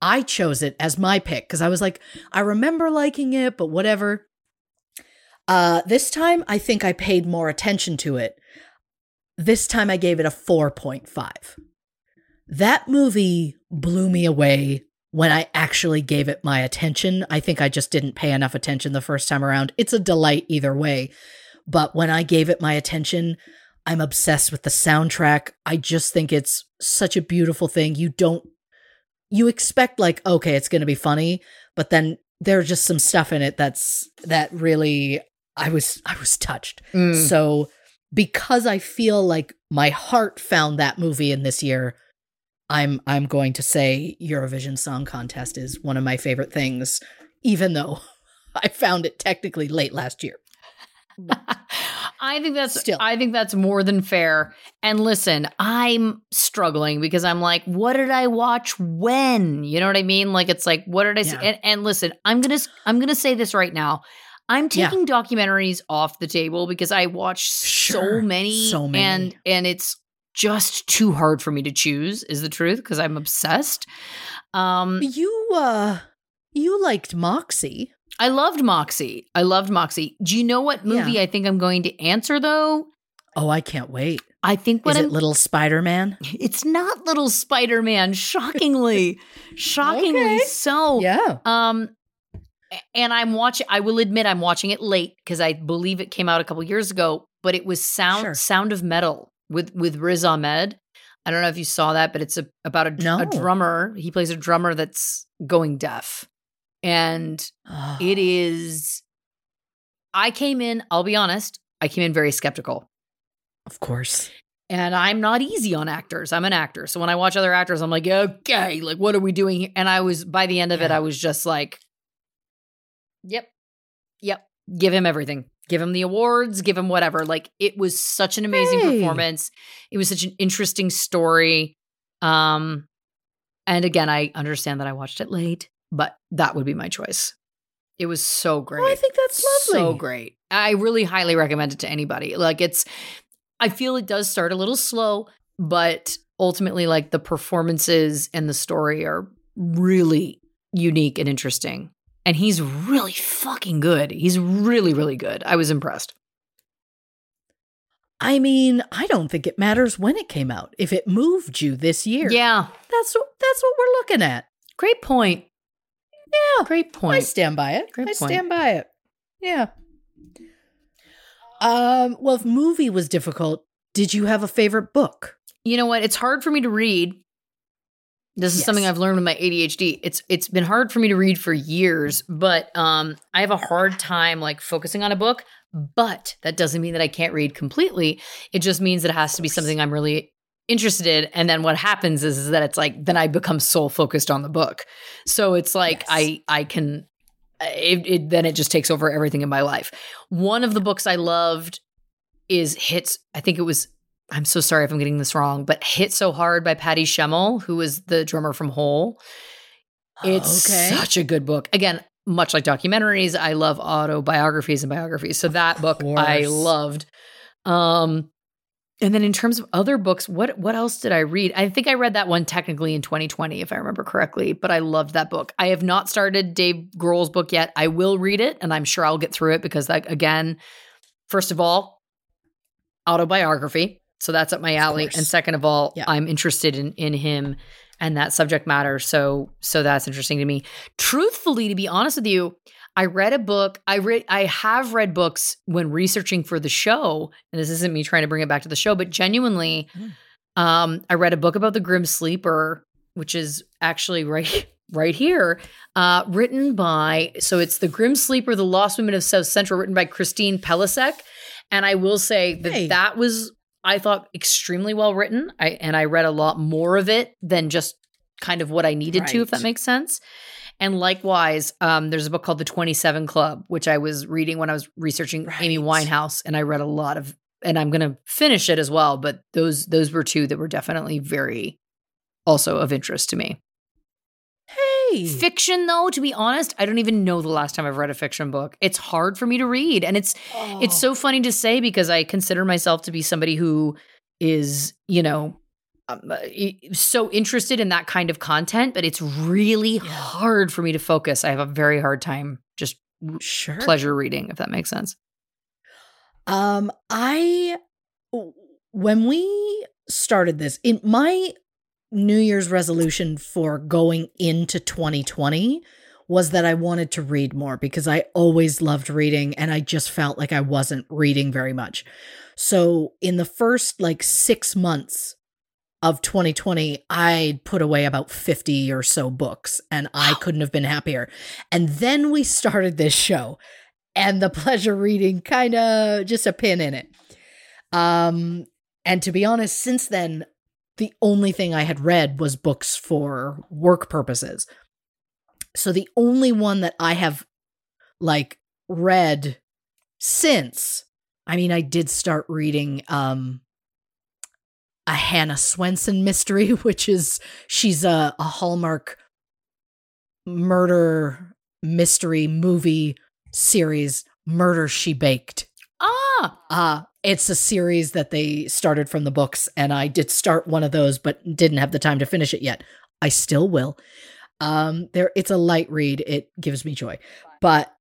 i chose it as my pick cuz i was like i remember liking it but whatever uh this time i think i paid more attention to it this time i gave it a 4.5 that movie blew me away when I actually gave it my attention. I think I just didn't pay enough attention the first time around. It's a delight either way. But when I gave it my attention, I'm obsessed with the soundtrack. I just think it's such a beautiful thing. You don't, you expect like, okay, it's going to be funny, but then there's just some stuff in it that's, that really, I was, I was touched. Mm. So because I feel like my heart found that movie in this year, I'm I'm going to say Eurovision Song Contest is one of my favorite things, even though (laughs) I found it technically late last year. (laughs) I think that's Still. I think that's more than fair. And listen, I'm struggling because I'm like, what did I watch when? You know what I mean? Like it's like, what did I see? And, and listen, I'm gonna I'm gonna say this right now. I'm Yeah. taking documentaries off the table because I watch Sure. so many, So many. and and it's just too hard for me to choose. Is the truth because I'm obsessed. Um, You uh you liked Moxie. I loved Moxie. I loved Moxie. Do you know what movie Yeah. I think I'm going to answer though? Oh, I can't wait. I think what Is I'm it Little Spider-Man? (laughs) It's not little Spider-Man, shockingly. (laughs) shockingly Okay. so. Yeah. Um and I'm watching I will admit I'm watching it late because I believe it came out a couple years ago, but it was Sound Sure. Sound of Metal with with Riz Ahmed. I don't know if you saw that, but it's a, about a, dr- a drummer. He plays a drummer that's going deaf. And it (sighs) is I came in, I'll be honest, I came in very skeptical. Of course. And I'm not easy on actors. I'm an actor. So when I watch other actors, I'm like, okay, like what are we doing here? And I was by the end of it, I was just like, Yep. Yep. Give him everything. Give him the awards, give him whatever. Like it was such an amazing Hey. performance. It was such an interesting story. Um and again, I understand that I watched it late, but that would be my choice. It was so great. Oh, I think that's lovely. So great. I really highly recommend it to anybody. Like it's I feel it does start a little slow, but ultimately like the performances and the story are really unique and interesting. And he's really fucking good. He's really really good. I was impressed. I mean, I don't think it matters when it came out. If it moved you this year, Yeah. that's what that's what we're looking at. Great point. Yeah, Great point. I stand by it. Great I point. stand by it. Yeah. Um. Well, if movie was difficult, did you have a favorite book? You know what? It's hard for me to read. This is Yes. something I've learned with my ADHD. It's it's been hard for me to read for years, but um I have a hard time like focusing on a book, but that doesn't mean that I can't read completely. It just means that it has to be something I'm really interested in and then what happens is, is that it's like then I become soul focused on the book. So it's like Yes. I I can it, it then it just takes over everything in my life. One of the books I loved is Hits I think it was I'm so sorry if I'm getting this wrong, but Hit So Hard by Patty Schemel, who is the drummer from Hole. It's Okay. such a good book. Again, much like documentaries, I love autobiographies and biographies. So that book I loved. Um and then in terms of other books, what what else did I read? I think I read that one technically in 2020 if I remember correctly, but I loved that book. I have not started Dave Grohl's book yet. I will read it and I'm sure I'll get through it because that again, first of all, autobiography. So that's up my alley. And second of all, Yeah. I'm interested in in him and that subject matter. So so that's interesting to me. Truthfully, to be honest with you, I read a book. I read I have read books when researching for the show, and this isn't me trying to bring it back to the show, but genuinely, um, I read a book about the Grim Sleeper, which is actually right (laughs) right here, uh, written by so it's the Grim Sleeper, the Lost Women of South Central, written by Christine Pelisek, and I will say that Hey. that was I thought extremely well written. I and I read a lot more of it than just kind of what I needed to, if that makes sense. And likewise, um, there's a book called The 27 Club, which I was reading when I was researching Amy Winehouse, and I read a lot of, and I'm gonna finish it as well. But those those were two that were definitely very also of interest to me. Hey. Fiction, though, to be honest, I don't even know the last time I've read a fiction book. It's hard for me to read, and it's it's so funny to say because I consider myself to be somebody who is, you know, um, uh, so interested in that kind of content, but it's really hard for me to focus. I have a very hard time just sure. pleasure reading, if that makes sense. Um, I when we started this, in my New Year's resolution for going into 2020 was that I wanted to read more because I always loved reading and I just felt like I wasn't reading very much. So, in the first like 6 months of 2020, I put away about 50 or so books and I couldn't have been happier. And then we started this show and the (laughs) pleasure reading kind of just a pin in it. Um and to be honest since then the only thing I had read was books for work purposes. So the only one that I have like read since I mean I did start reading um a Hannah Swensen mystery (laughs) which is she's a, a Hallmark murder mystery movie series Murder She Baked. Ah, Uh it's a series that they started from the books and I did start one of those but didn't have the time to finish it yet. I still will. Um there it's a light read. It gives me joy. But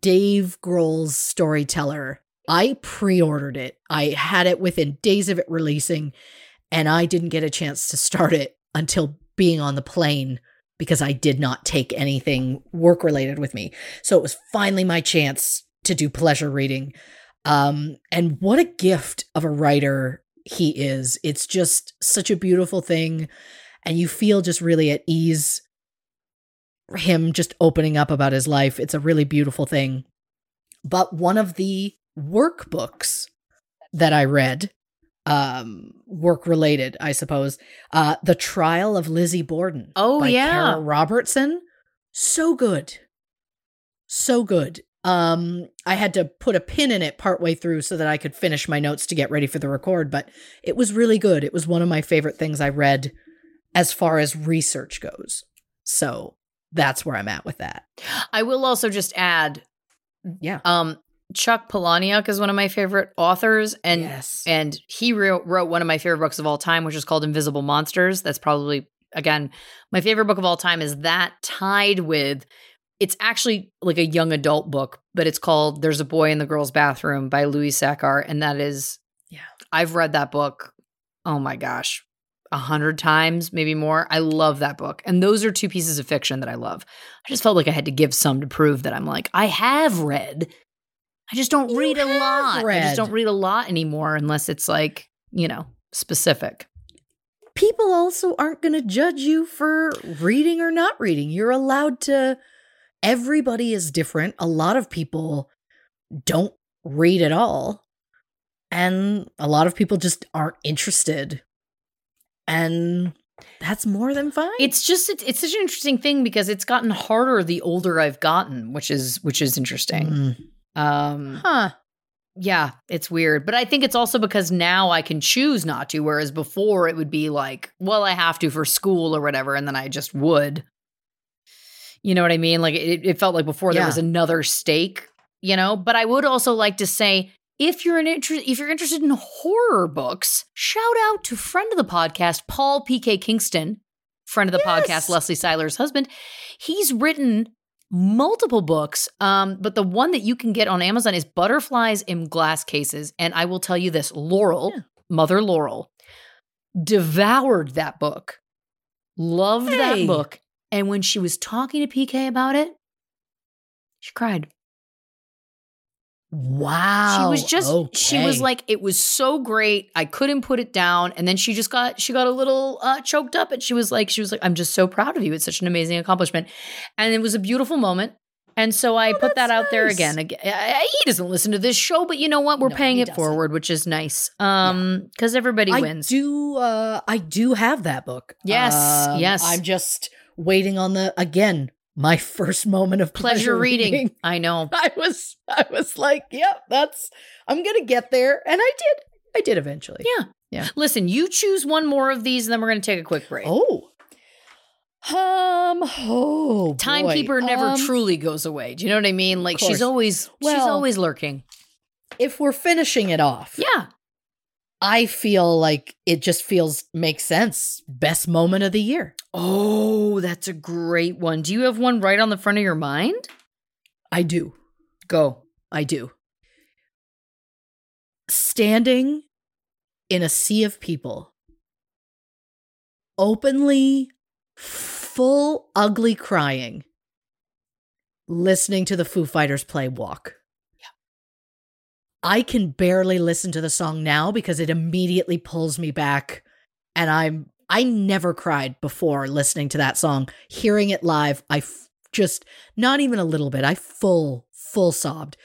Dave Grohl's Storyteller, I pre-ordered it. I had it within days of it releasing and I didn't get a chance to start it until being on the plane because I did not take anything work related with me. So it was finally my chance to do pleasure reading. Um, and what a gift of a writer he is. It's just such a beautiful thing. And you feel just really at ease. Him just opening up about his life. It's a really beautiful thing. But one of the workbooks that I read, um, work related, I suppose, uh, The Trial of Lizzie Borden. Oh, by yeah. Cara Robertson. So good. So good. Um, I had to put a pin in it partway through so that I could finish my notes to get ready for the record, but it was really good. It was one of my favorite things I read as far as research goes. So that's where I'm at with that. I will also just add, Yeah. um, Chuck Palahniuk is one of my favorite authors, and yes. and he wrote, wrote one of my favorite books of all time, which is called Invisible Monsters. That's probably again my favorite book of all time. Is that tied with? It's actually like a young adult book, but it's called "There's a Boy in the Girl's Bathroom" by Louis Sachar, and that is, Yeah. I've read that book. Oh my gosh, a hundred times, maybe more. I love that book, and those are two pieces of fiction that I love. I just felt like I had to give some to prove that I'm like I have read. I just don't You read a lot. I just don't read a lot anymore unless it's like, you know, specific. people also aren't going to judge you for reading or not reading. You're allowed to. Everybody is different. A lot of people don't read at all. And a lot of people just aren't interested. And that's more than fine. It's just it's, it's such an interesting thing because it's gotten harder the older I've gotten, which is which is interesting. Mm. Um Huh. yeah, it's weird, but I think it's also because now I can choose not to whereas before it would be like, well, I have to for school or whatever and then I just would. You know what I mean? Like it, it felt like before there was another stake, you know, but I would also like to say if you're an inter- if you're interested in horror books, shout out to friend of the podcast Paul PK Kingston, friend of the Yes. podcast Leslie Seiler's husband. He's written multiple books, um, but the one that you can get on Amazon is Butterflies in Glass Cases. And I will tell you this: Laurel, Yeah. Mother Laurel, devoured that book, loved Hey. that book, and when she was talking to PK about it, she cried. Wow. She was just she was like it was so great. I couldn't put it down and then she just got she got a little uh choked up and she was like she was like I'm just so proud of you. It's such an amazing accomplishment. And it was a beautiful moment. And so I Oh, put that out there nice. again. Again, He doesn't listen to this show, but you know what? We're No, paying it doesn't. forward, which is nice. Um, because everybody I wins. do. Uh, I do have that book. Yes, Um, yes. I'm just waiting on the again my first moment of Pleasure pleasure, reading. I know. (laughs) I was. I was like, yep, that's. I'm gonna get there, and I did. I did eventually. Yeah. Yeah. Listen, you choose one more of these, and then we're going to take a quick break. Oh. Um. Oh. boy. Timekeeper never Um, truly goes away. Do you know what I mean? Like she's always she's always lurking. If we're finishing it off, Yeah. I feel like it just feels makes sense. Best moment of the year. Oh, that's a great one. Do you have one right on the front of your mind? I do. Go. I do. Standing in a sea of people, openly, full, ugly crying, listening to the Foo Fighters play Walk. I can barely listen to the song now because it immediately pulls me back and I'm I never cried before listening to that song. Hearing it live, I f- just not even a little bit. I full full sobbed.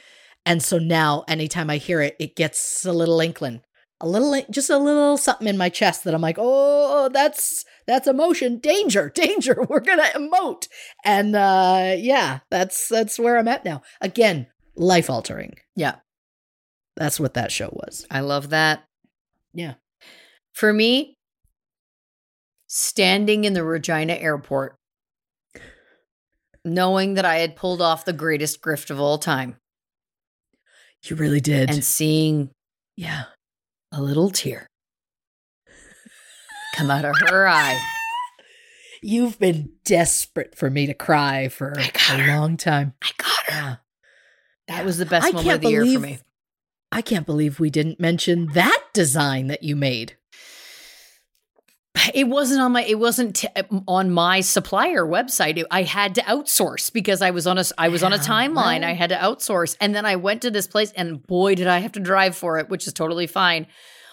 And so now anytime I hear it, it gets a little inkling. A little just a little something in my chest that I'm like, "Oh, that's that's emotion. Danger. (laughs) Danger. We're going to emote." And uh yeah, that's that's where I'm at now. Again, life altering. Yeah. That's what that show was. I love that. Yeah. For me, standing in the Regina airport, knowing that I had pulled off the greatest grift of all time You really did. and seeing yeah. a little tear come out of her eye. (laughs) You've been desperate for me to cry for a her. long time. I got her. Yeah. That was the best I moment of the year for me. I can't believe we didn't mention that design that you made. It wasn't on my. It wasn't t- uh, on my supplier website. It- I had to outsource because I was on a. I was on a timeline. I had to outsource, and then I went to this place, and boy, did I have to drive for it, which is totally fine.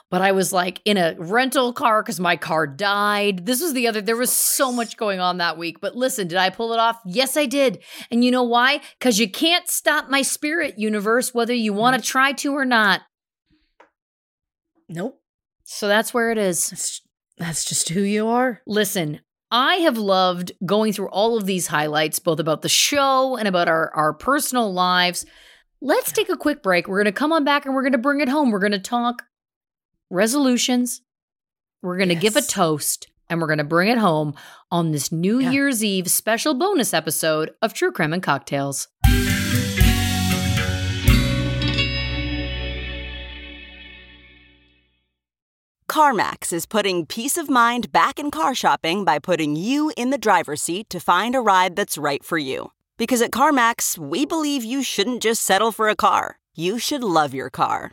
But I was like in a rental car because my car died. This was the other. There was so much going on that week. But listen, did I pull it off? Yes, I did. And you know why? Because you can't stop my spirit, universe, whether you want to try to or not. Nope. So that's where it is. That's that's just who you are. Listen, I have loved going through all of these highlights, both about the show and about our, our personal lives. Let's take a quick break. We're going to come on back and we're going to bring it home. We're going to talk resolutions. We're going to give a toast and we're going to bring it home on this New Yeah. Year's Eve special bonus episode of True Crime and Cocktails. CarMax is putting peace of mind back in car shopping by putting you in the driver's seat to find a ride that's right for you. Because at CarMax, we believe you shouldn't just settle for a car, you should love your car.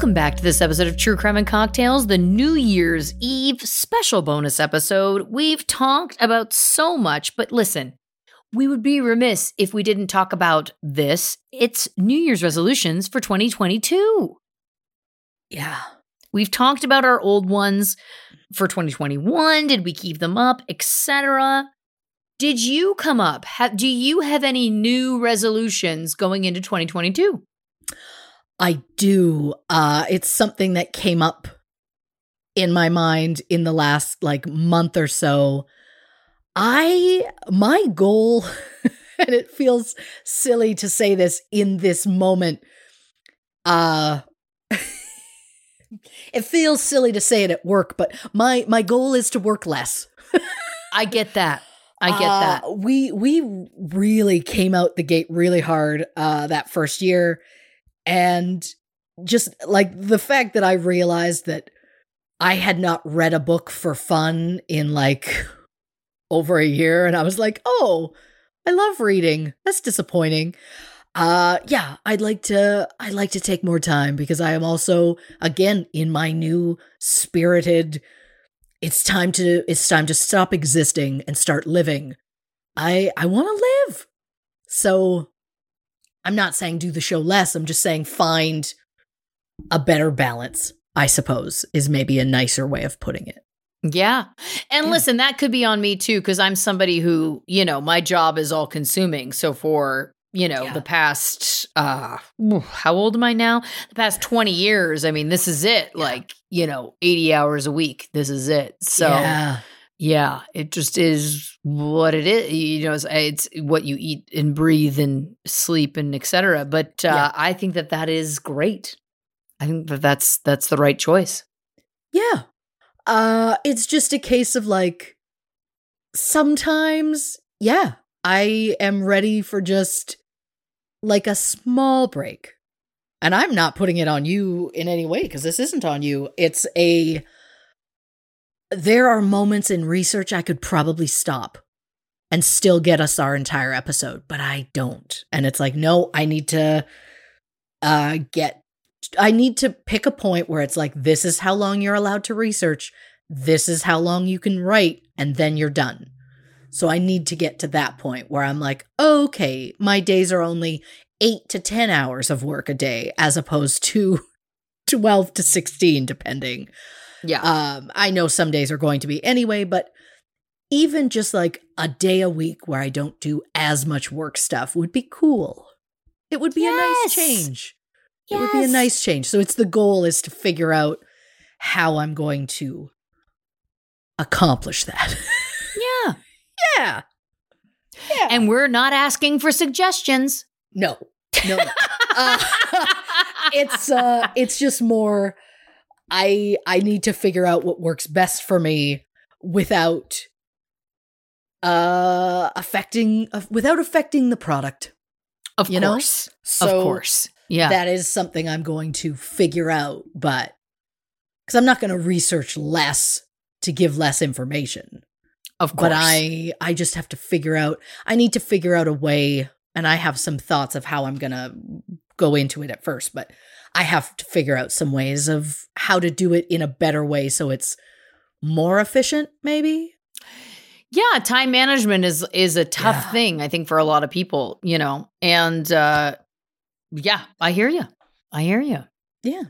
Welcome back to this episode of True Crime and Cocktails, the New Year's Eve special bonus episode. We've talked about so much, but listen, we would be remiss if we didn't talk about this. It's New Year's resolutions for 2022. Yeah. We've talked about our old ones for 2021. Did we keep them up, etc.? Did you come up? Have, do you have any new resolutions going into 2022? I do. Uh it's something that came up in my mind in the last like month or so. I my goal (laughs) and it feels silly to say this in this moment uh (laughs) it feels silly to say it at work, but my my goal is to work less. I get that. I get Uh, that. We we really came out the gate really hard uh that first year and just like the fact that I realized that I had not read a book for fun in like (laughs) over a year and I was like, "Oh, I love reading. That's disappointing." Uh yeah, I'd like to I'd like to take more time because I am also again in my new spirited it's time to it's time to stop existing and start living. I I want to live. So I'm not saying do the show less, I'm just saying find a better balance, I suppose, is maybe a nicer way of putting it. Yeah. And Yeah. listen, that could be on me too, because I'm somebody who, you know, my job is all consuming. So for, you know, Yeah. the past, uh, how old am I now? The past 20 years. I mean, this is it. Like, you know, 80 hours a week. This is it. So, yeah, yeah. it just is what it is. You know, it's, it's what you eat and breathe and sleep and et cetera. But uh, Yeah. I think that that is great. I think that that's, that's the right choice. Yeah. Uh it's just a case of like sometimes yeah, I am ready for just like a small break. And I'm not putting it on you in any way because this isn't on you. It's a there are moments in research I could probably stop and still get us our entire episode, but I don't. And it's like, no, I need to uh get I need to pick a point where it's like, this is how long you're allowed to research, this is how long you can write, and then you're done. So I need to get to that point where I'm like, okay, my days are only eight to 10 hours of work a day as opposed to (laughs) 12 to 16, depending. Yeah. Um, I know some days are going to be anyway, but even just like a day a week where I don't do as much work stuff would be cool. It would be a nice change. Yes. It would be a nice change. So it's the goal is to figure out how I'm going to accomplish that. (laughs) yeah. yeah. Yeah. And we're not asking for suggestions. no. No. no. Uh, (laughs) it's uh it's just more I I need to figure out what works best for me without uh affecting uh, without affecting the product. Of you know? course. So of course. Yeah. that is something I'm going to figure out, but because I'm not going to research less to give less information. of course. But I I just have to figure out I need to figure out a way and I have some thoughts of how I'm going to go into it at first, but I have to figure out some ways of how to do it in a better way so it's more efficient maybe. yeah, time management is is a tough Yeah. thing, I think, for a lot of people, you know. And uh yeah, I hear you. I hear you. Yeah.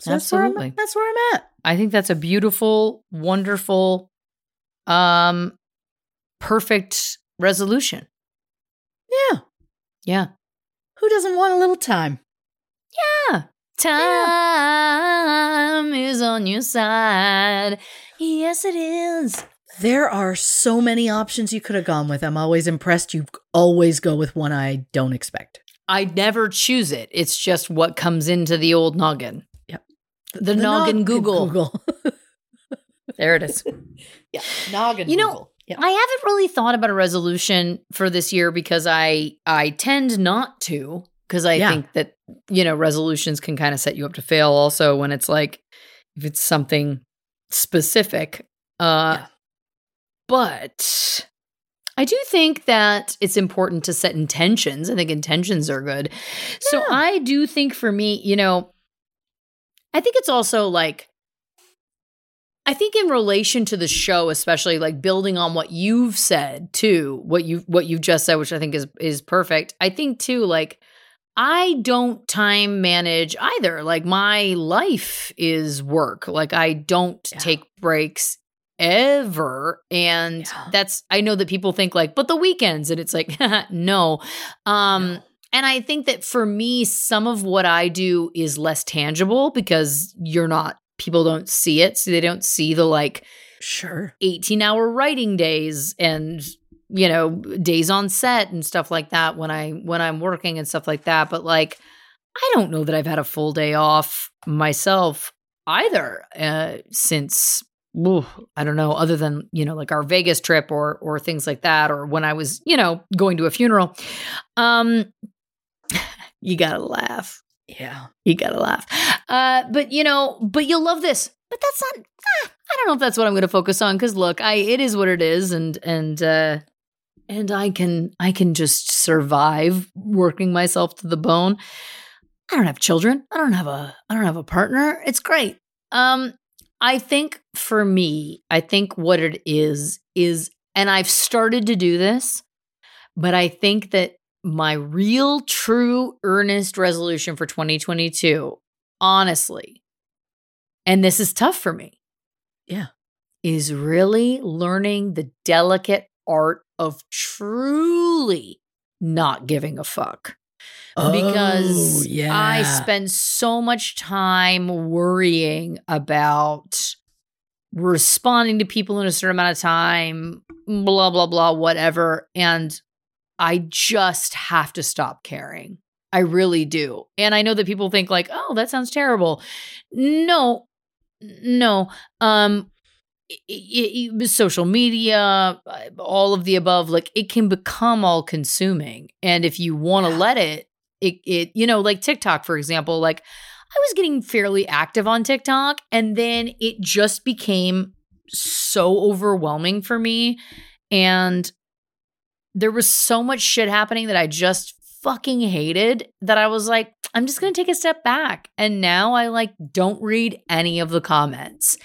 So that's where, Absolutely. That's where I'm at. I think that's a beautiful, wonderful, um, perfect resolution. Yeah. Yeah. Who doesn't want a little time? Yeah. Time is on your side. Yes, it is. There are so many options you could have gone with. I'm always impressed you always go with one I don't expect. I never choose it. It's just what comes into the old noggin. Yep. The, noggin Google. Google. (laughs) There it is. (laughs) yeah. Noggin You know, Yeah. I haven't really thought about a resolution for this year because I I tend not to because I Yeah. think that you know resolutions can kind of set you up to fail also when it's like if it's something specific. Uh Yeah. but I do think that it's important to set intentions. I think intentions are good. So I do think for me, you know, I think it's also like I think in relation to the show, especially like building on what you've said too, what you what you've just said, which I think is is perfect. I think too, like I don't time manage either. Like my life is work. Like I don't Yeah. take breaks ever. And Yeah. that's I know that people think like, but the weekends, and it's like, (laughs) no. Um No. and I think that for me, some of what I do is less tangible because you're not, people don't see it. So they don't see the like Sure. 18 hour writing days and, you know, days on set and stuff like that when I, when I'm working and stuff like that. But like, I don't know that I've had a full day off myself. either uh, since ooh, I don't know, other than you know like our Vegas trip or or things like that, or when I was you know going to a funeral. Um, (sighs) you gotta laugh. Yeah. You gotta laugh. Uh, but you know, but you'll love this. But that's not. ah, I don't know if that's what I'm going to focus on because look, I it is what it is, and and uh, and I can I can just survive working myself to the bone. I don't have children. I don't have a I don't have a partner. It's great. Um, I think for me, I think what it is is, and I've started to do this, but I think that my real, true, earnest resolution for 2022, honestly, and this is tough for me. Yeah. Is really learning the delicate art of truly not giving a fuck. because Oh, yeah. I spend so much time worrying about responding to people in a certain amount of time, blah, blah, blah, whatever. And I just have to stop caring. I really do. And I know that people think like, "Oh, that sounds terrible." No. No. Um i- i- i- social media, uh, all of the above, like it can become all consuming. And if you want to let it, it, it, you know, like TikTok, for example, like I was getting fairly active on TikTok and then it just became so overwhelming for me. And there was so much shit happening that I just fucking hated that I was like, I'm just going to take a step back. And now I like don't read any of the comments.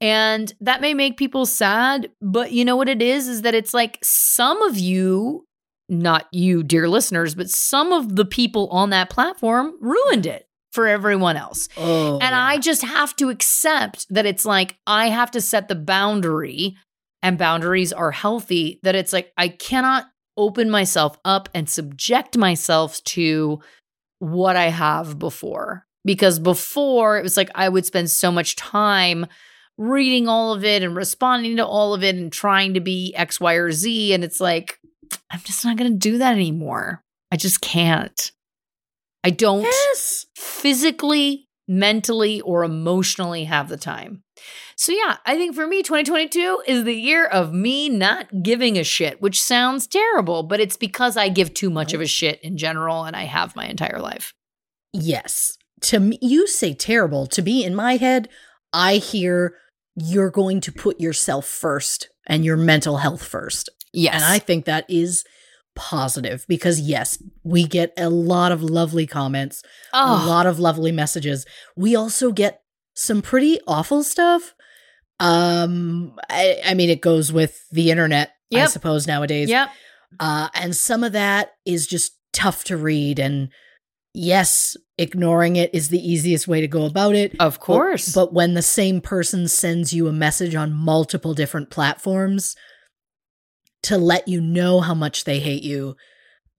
And that may make people sad, but you know what it is is that it's like some of you not you dear listeners, but some of the people on that platform ruined it for everyone else. Oh, And I just have to accept that it's like I have to set the boundary, and boundaries are healthy. That it's like I cannot open myself up and subject myself to what I have before. Because before it was like I would spend so much time reading all of it and responding to all of it and trying to be X, Y, or Z. And it's like, I'm just not going to do that anymore. I just can't. I don't Yes. physically, mentally, or emotionally have the time. So, yeah, I think for me, 2022 is the year of me not giving a shit, which sounds terrible, but it's because I give too much of a shit in general and I have my entire life. Yes. To me, you say terrible. To me, in my head, I hear you're going to put yourself first and your mental health first. Yes. And I think that is positive because, yes, we get a lot of lovely comments, a oh, lot of lovely messages. We also get some pretty awful stuff. Um, I, I mean, it goes with the internet, I suppose, nowadays. yep. Uh, and some of that is just tough to read. And yes, ignoring it is the easiest way to go about it. Of But- course. But, when the same person sends you a message on multiple different platforms to let you know how much they hate you,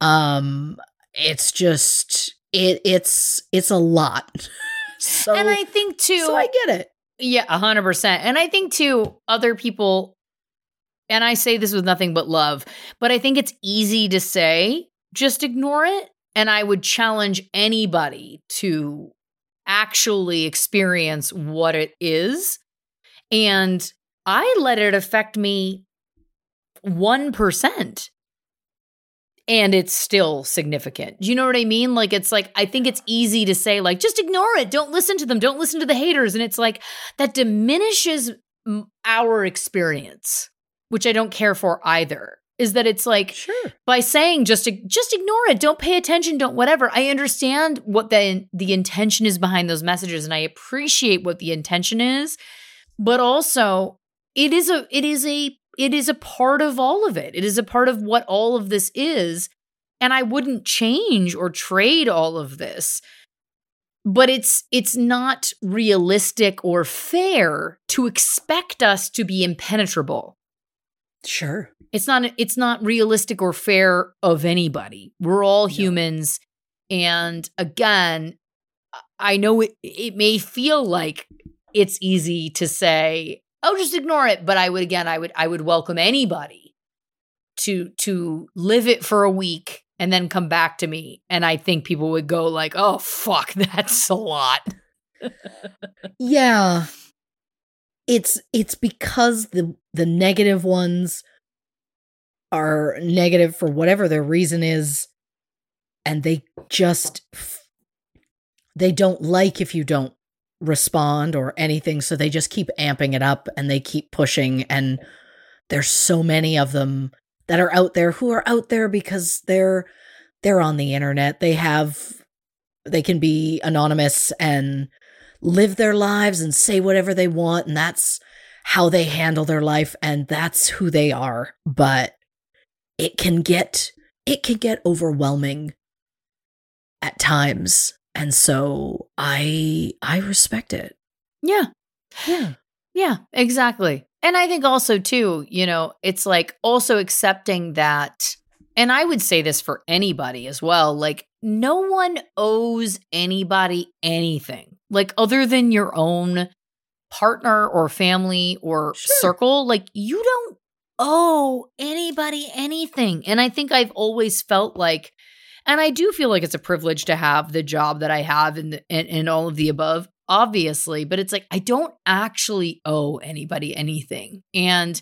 um, it's just it it's it's a lot. (laughs) so and I think too, so I get it. Yeah, a hundred percent. And I think too, other people, and I say this with nothing but love, but I think it's easy to say, just ignore it. And I would challenge anybody to actually experience what it is. And I let it affect me 1%. And it's still significant. Do you know what I mean? Like, it's like, I think it's easy to say, like, just ignore it. Don't listen to them. Don't listen to the haters. And it's like, that diminishes our experience, which I don't care for either. Is that it's like, Sure. by saying just just ignore it don't pay attention don't whatever i understand what the the intention is behind those messages and i appreciate what the intention is but also it is a it is a it is a part of all of it. It is a part of what all of this is and i wouldn't change or trade all of this. But it's it's not realistic or fair to expect us to be impenetrable. Sure. it's not it's not realistic or fair of anybody. We're all humans and again i know it, it may feel like it's easy to say oh just ignore it. But i would again i would i would welcome anybody to to live it for a week and then come back to me. And i think people would go like oh fuck (laughs) that's a lot. (laughs) Yeah. It's it's because the the negative ones are negative for whatever their reason is and they just they don't like if you don't respond or anything so they just keep amping it up and they keep pushing and there's so many of them that are out there who are out there because they're they're on the internet. They have they can be anonymous and live their lives and say whatever they want and that's how they handle their life and that's who they are. But it can get it can get overwhelming at times and so i i respect it Yeah. yeah Yeah, exactly. And I think also too, you know, it's like also accepting that and I would say this for anybody as well, like no one owes anybody anything. Like other than your own partner or family or circle, like you don't owe anybody anything. And I think I've always felt like and I do feel like it's a privilege to have the job that I have and and, and all of the above obviously, but it's like I don't actually owe anybody anything. And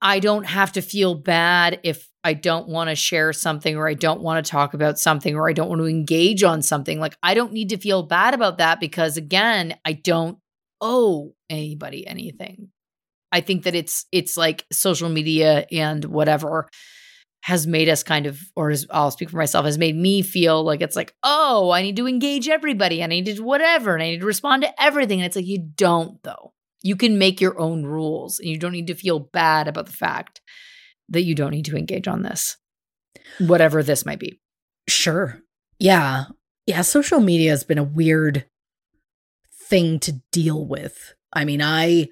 I don't have to feel bad if I don't want to share something or I don't want to talk about something or I don't want to engage on something. Like I don't need to feel bad about that because again, I don't owe anybody anything. I think that it's it's like social media and whatever has made us kind of, or I'll speak for myself, has made me feel like it's like, oh, I need to engage everybody. and I need to whatever. And I need to respond to everything. And it's like, you don't, though. You can make your own rules and you don't need to feel bad about the fact that you don't need to engage on this, whatever this might be. Sure. Yeah. Yeah. Social media has been a weird thing to deal with. I mean, I.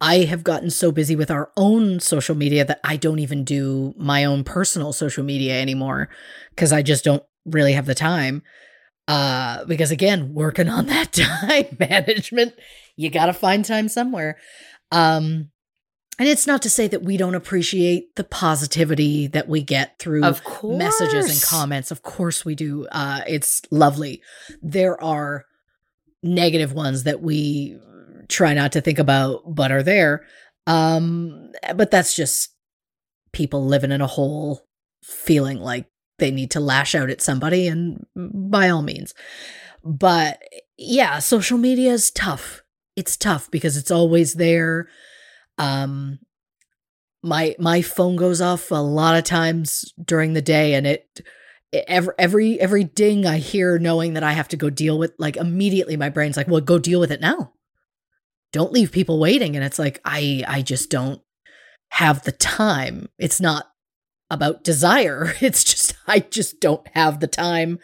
I have gotten so busy with our own social media that I don't even do my own personal social media anymore because I just don't really have the time. Uh, because again, working on that (laughs) time management, you got to find time somewhere. Um, and it's not to say that we don't appreciate the positivity that we get through messages and comments. Of course we do. Uh, it's lovely. There are negative ones that we try not to think about, but are there. Um, but that's just people living in a hole, feeling like they need to lash out at somebody, and by all means. But yeah, social media is tough. It's tough because it's always there. Um, my my phone goes off a lot of times during the day, and it every every every ding I hear, knowing that I have to go deal with, like immediately my brain's like, "Well, go deal with it now." Don't leave people waiting. And it's like i i just don't have the time. It's not about desire. (laughs) It's just i just don't have the time.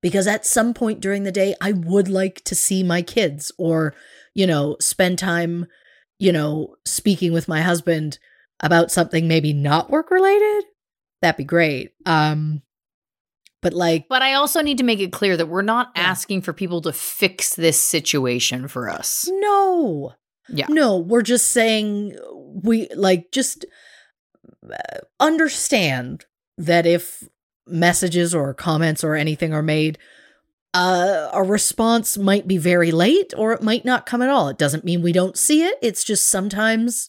Because at some point during the day i would like to see my kids or you know spend time you know speaking with my husband about something maybe not work related. That'd be great. Um but like But I also need to make it clear that we're not asking for people to fix this situation for us. no Yeah. No, we're just saying we like just uh, understand that if messages or comments or anything are made, uh, a response might be very late or it might not come at all. It doesn't mean we don't see it. It's just sometimes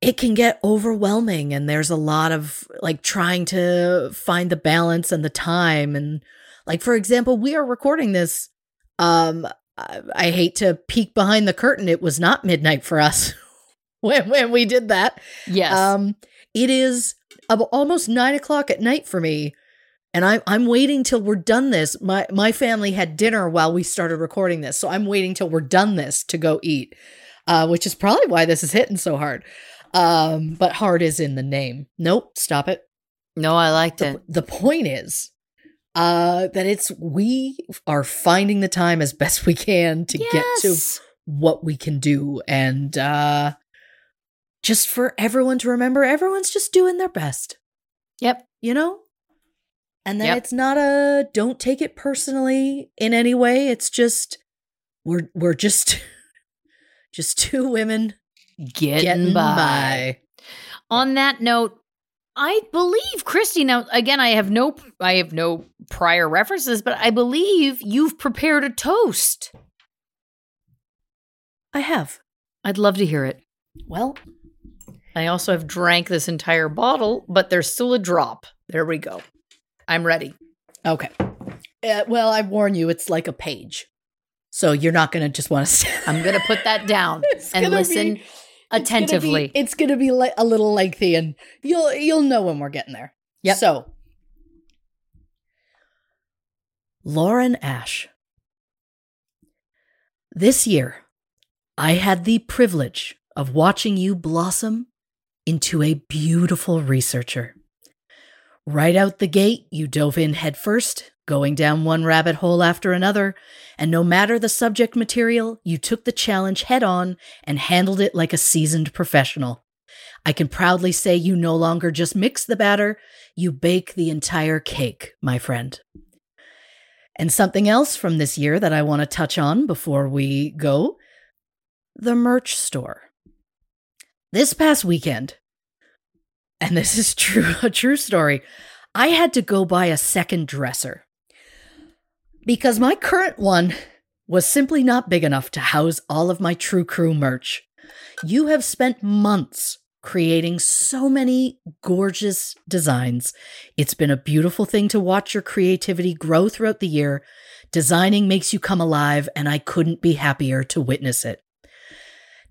it can get overwhelming and there's a lot of like trying to find the balance and the time and like for example we are recording this um I, I hate to peek behind the curtain. It was not midnight for us (laughs) when when we did that. Yes. Um, it is almost nine o'clock at night for me, and I'm I'm waiting till we're done this. My my family had dinner while we started recording this, so I'm waiting till we're done this to go eat. Uh, which is probably why this is hitting so hard. Um, but hard is in the name. Nope, stop it. no, I liked The, it. the point is uh that it's we are finding the time as best we can to get to what we can do and uh just for everyone to remember everyone's just doing their best Yep. you know and then Yep. it's not a don't take it personally in any way it's just we're we're just (laughs) just two women Getting, getting by. by On that note, I believe Christy. Now, again, I have no, I have no prior references, but I believe you've prepared a toast. I have. I'd love to hear it. Well, I also have drank this entire bottle, but there's still a drop. There we go. I'm ready. okay. Uh, well, I warn you, it's like a page. So you're not going to just want to. (laughs) I'm going to put that down and listen be- It's gonna be- attentively. It's going to be like a little lengthy, and you'll you'll know when we're getting there. Yep. So, Lauren Ash. This year, I had the privilege of watching you blossom into a beautiful researcher. Right out the gate, you dove in headfirst, going down one rabbit hole after another, and no matter the subject material, you took the challenge head on and handled it like a seasoned professional. I can proudly say you no longer just mix the batter, you bake the entire cake, my friend. And something else from this year that I want to touch on before we go the merch store. This past weekend, and this is (laughs) true a true story, I had to go buy a second dresser because my current one was simply not big enough to house all of my True Crew merch. You have spent months creating so many gorgeous designs. It's been a beautiful thing to watch your creativity grow throughout the year. Designing makes you come alive, and I couldn't be happier to witness it.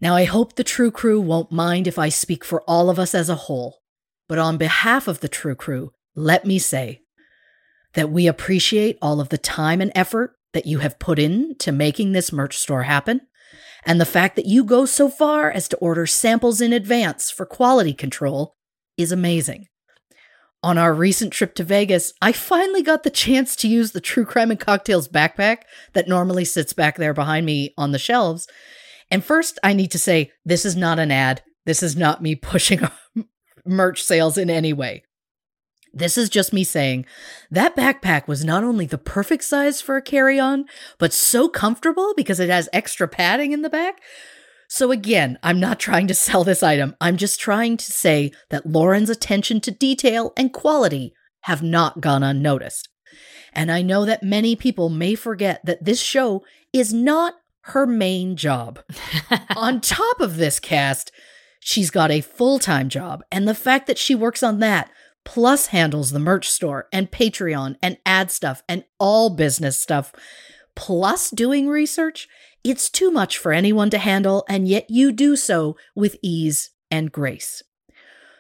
Now, I hope the True Crew won't mind if I speak for all of us as a whole, but on behalf of the True Crew, let me say that we appreciate all of the time and effort that you have put in to making this merch store happen, and the fact that you go so far as to order samples in advance for quality control is amazing. On our recent trip to Vegas, I finally got the chance to use the True Crime and Cocktails backpack that normally sits back there behind me on the shelves. And first, I need to say this is not an ad. This is not me pushing (laughs) merch sales in any way. This is just me saying that backpack was not only the perfect size for a carry on, but so comfortable because it has extra padding in the back. So, again, I'm not trying to sell this item. I'm just trying to say that Lauren's attention to detail and quality have not gone unnoticed. And I know that many people may forget that this show is not her main job. (laughs) on top of this cast, she's got a full time job. And the fact that she works on that, plus handles the merch store and Patreon and ad stuff and all business stuff, plus doing research, it's too much for anyone to handle. And yet you do so with ease and grace.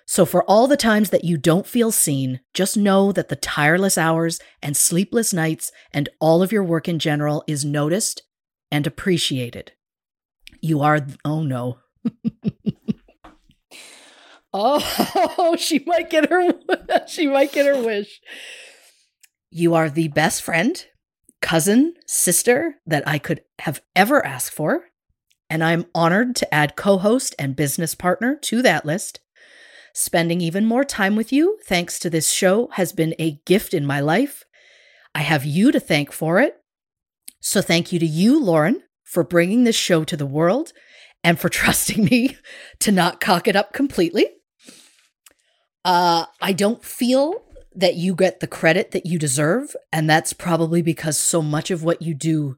So, for all the times that you don't feel seen, just know that the tireless hours and sleepless nights and all of your work in general is noticed and appreciated. You are, oh no. (laughs) oh, (laughs) she might get her, (laughs) she might get her wish. You are the best friend, cousin, sister that I could have ever asked for. And I'm honored to add co host and business partner to that list. Spending even more time with you, thanks to this show, has been a gift in my life. I have you to thank for it. So thank you to you, Lauren, for bringing this show to the world and for (laughs) trusting me to not cock it up completely. Uh, I don't feel that you get the credit that you deserve. And that's probably because so much of what you do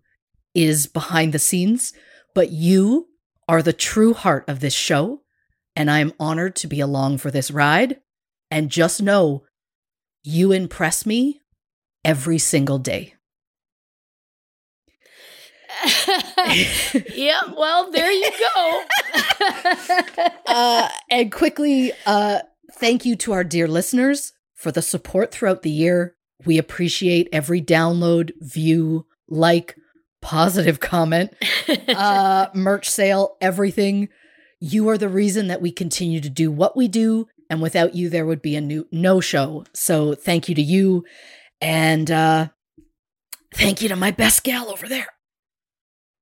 is behind the scenes. But you are the true heart of this show. And I am honored to be along for this ride. And just know you impress me every single day. (laughs) yeah, well, there you go. (laughs) uh, and quickly, uh, thank you to our dear listeners for the support throughout the year. We appreciate every download, view, like, positive comment, (laughs) uh, merch sale, everything. You are the reason that we continue to do what we do. And without you, there would be a new no show. So thank you to you. And uh, thank you to my best gal over there.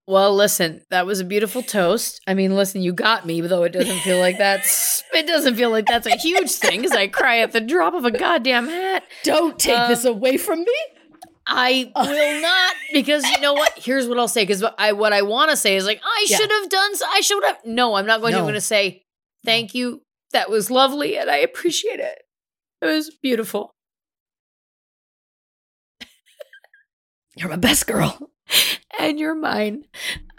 Well, listen, that was a beautiful toast. I mean, listen, you got me, though it doesn't feel like that's (laughs) it doesn't feel like that's a huge thing because I cry at the drop of a goddamn hat. Don't take Um, this away from me. I will not because you know what? Here's what I'll say because I what I want to say is like I Yeah. should have done. So I should have. No, I'm not going to. I'm going to say thank you. That was lovely, and I appreciate it. It was beautiful. You're my best girl. (laughs) and you're mine.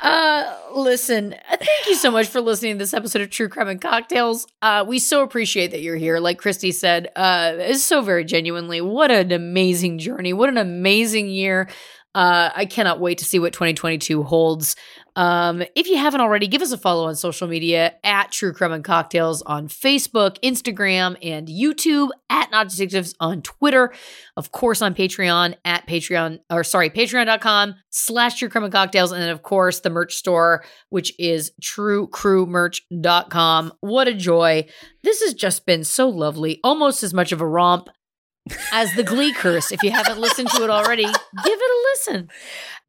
Uh, listen, thank you so much for listening to this episode of True Crime and Cocktails. Uh, we so appreciate that you're here. Like Christy said, uh, it's so very genuinely. What an amazing journey. What an amazing year. Uh, I cannot wait to see what 2022 holds. Um, if you haven't already, give us a follow on social media at True Crime and Cocktails on Facebook, Instagram, and YouTube, at Not Detectives on Twitter, of course on Patreon at Patreon, or sorry, patreon.com slash True Crime and Cocktails, and then of course the merch store, which is truecrewmerch.com. What a joy. This has just been so lovely, almost as much of a romp as the Glee curse. If you haven't listened to it already, give it a listen.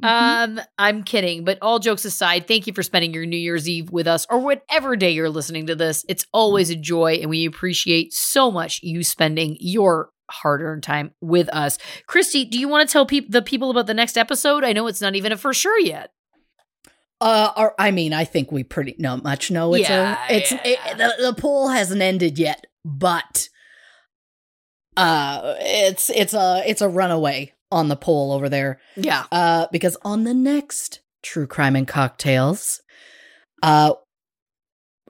Mm-hmm. Um, I'm kidding, but all jokes aside, thank you for spending your New Year's Eve with us or whatever day you're listening to this. It's always a joy, and we appreciate so much you spending your hard-earned time with us. Christy, do you want to tell peop- the people about the next episode? I know it's not even a for sure yet. Uh, or I mean, I think we pretty not much know. It's Yeah, a, it's it, the, the poll hasn't ended yet, but uh, it's it's a it's a runaway on the poll over there. Yeah. Uh, because on the next True Crime and Cocktails, uh,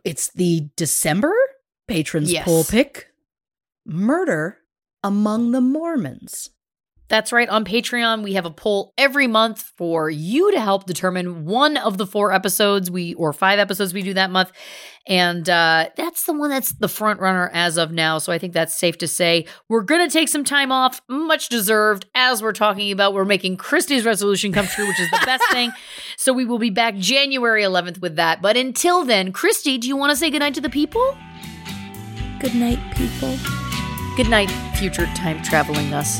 it's the December patrons Yes. poll pick: murder among the Mormons. That's right. On Patreon, we have a poll every month for you to help determine one of the four episodes we or five episodes we do that month. And uh, that's the one that's the front runner as of now. So I think that's safe to say. We're going to take some time off, much deserved, as we're talking about. We're making Christy's resolution come true, which is the best thing. (laughs) So we will be back January 11th with that. But until then, Christy, do you want to say goodnight to the people? Good night, people. Good night, future time traveling us.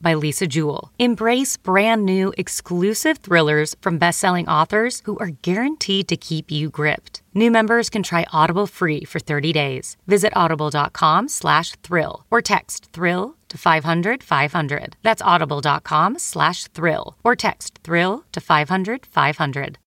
by Lisa Jewell. Embrace brand new exclusive thrillers from best-selling authors who are guaranteed to keep you gripped. New members can try Audible free for 30 days. Visit audible.com slash thrill or text thrill to 500 500. That's audible.com slash thrill or text thrill to 500 500.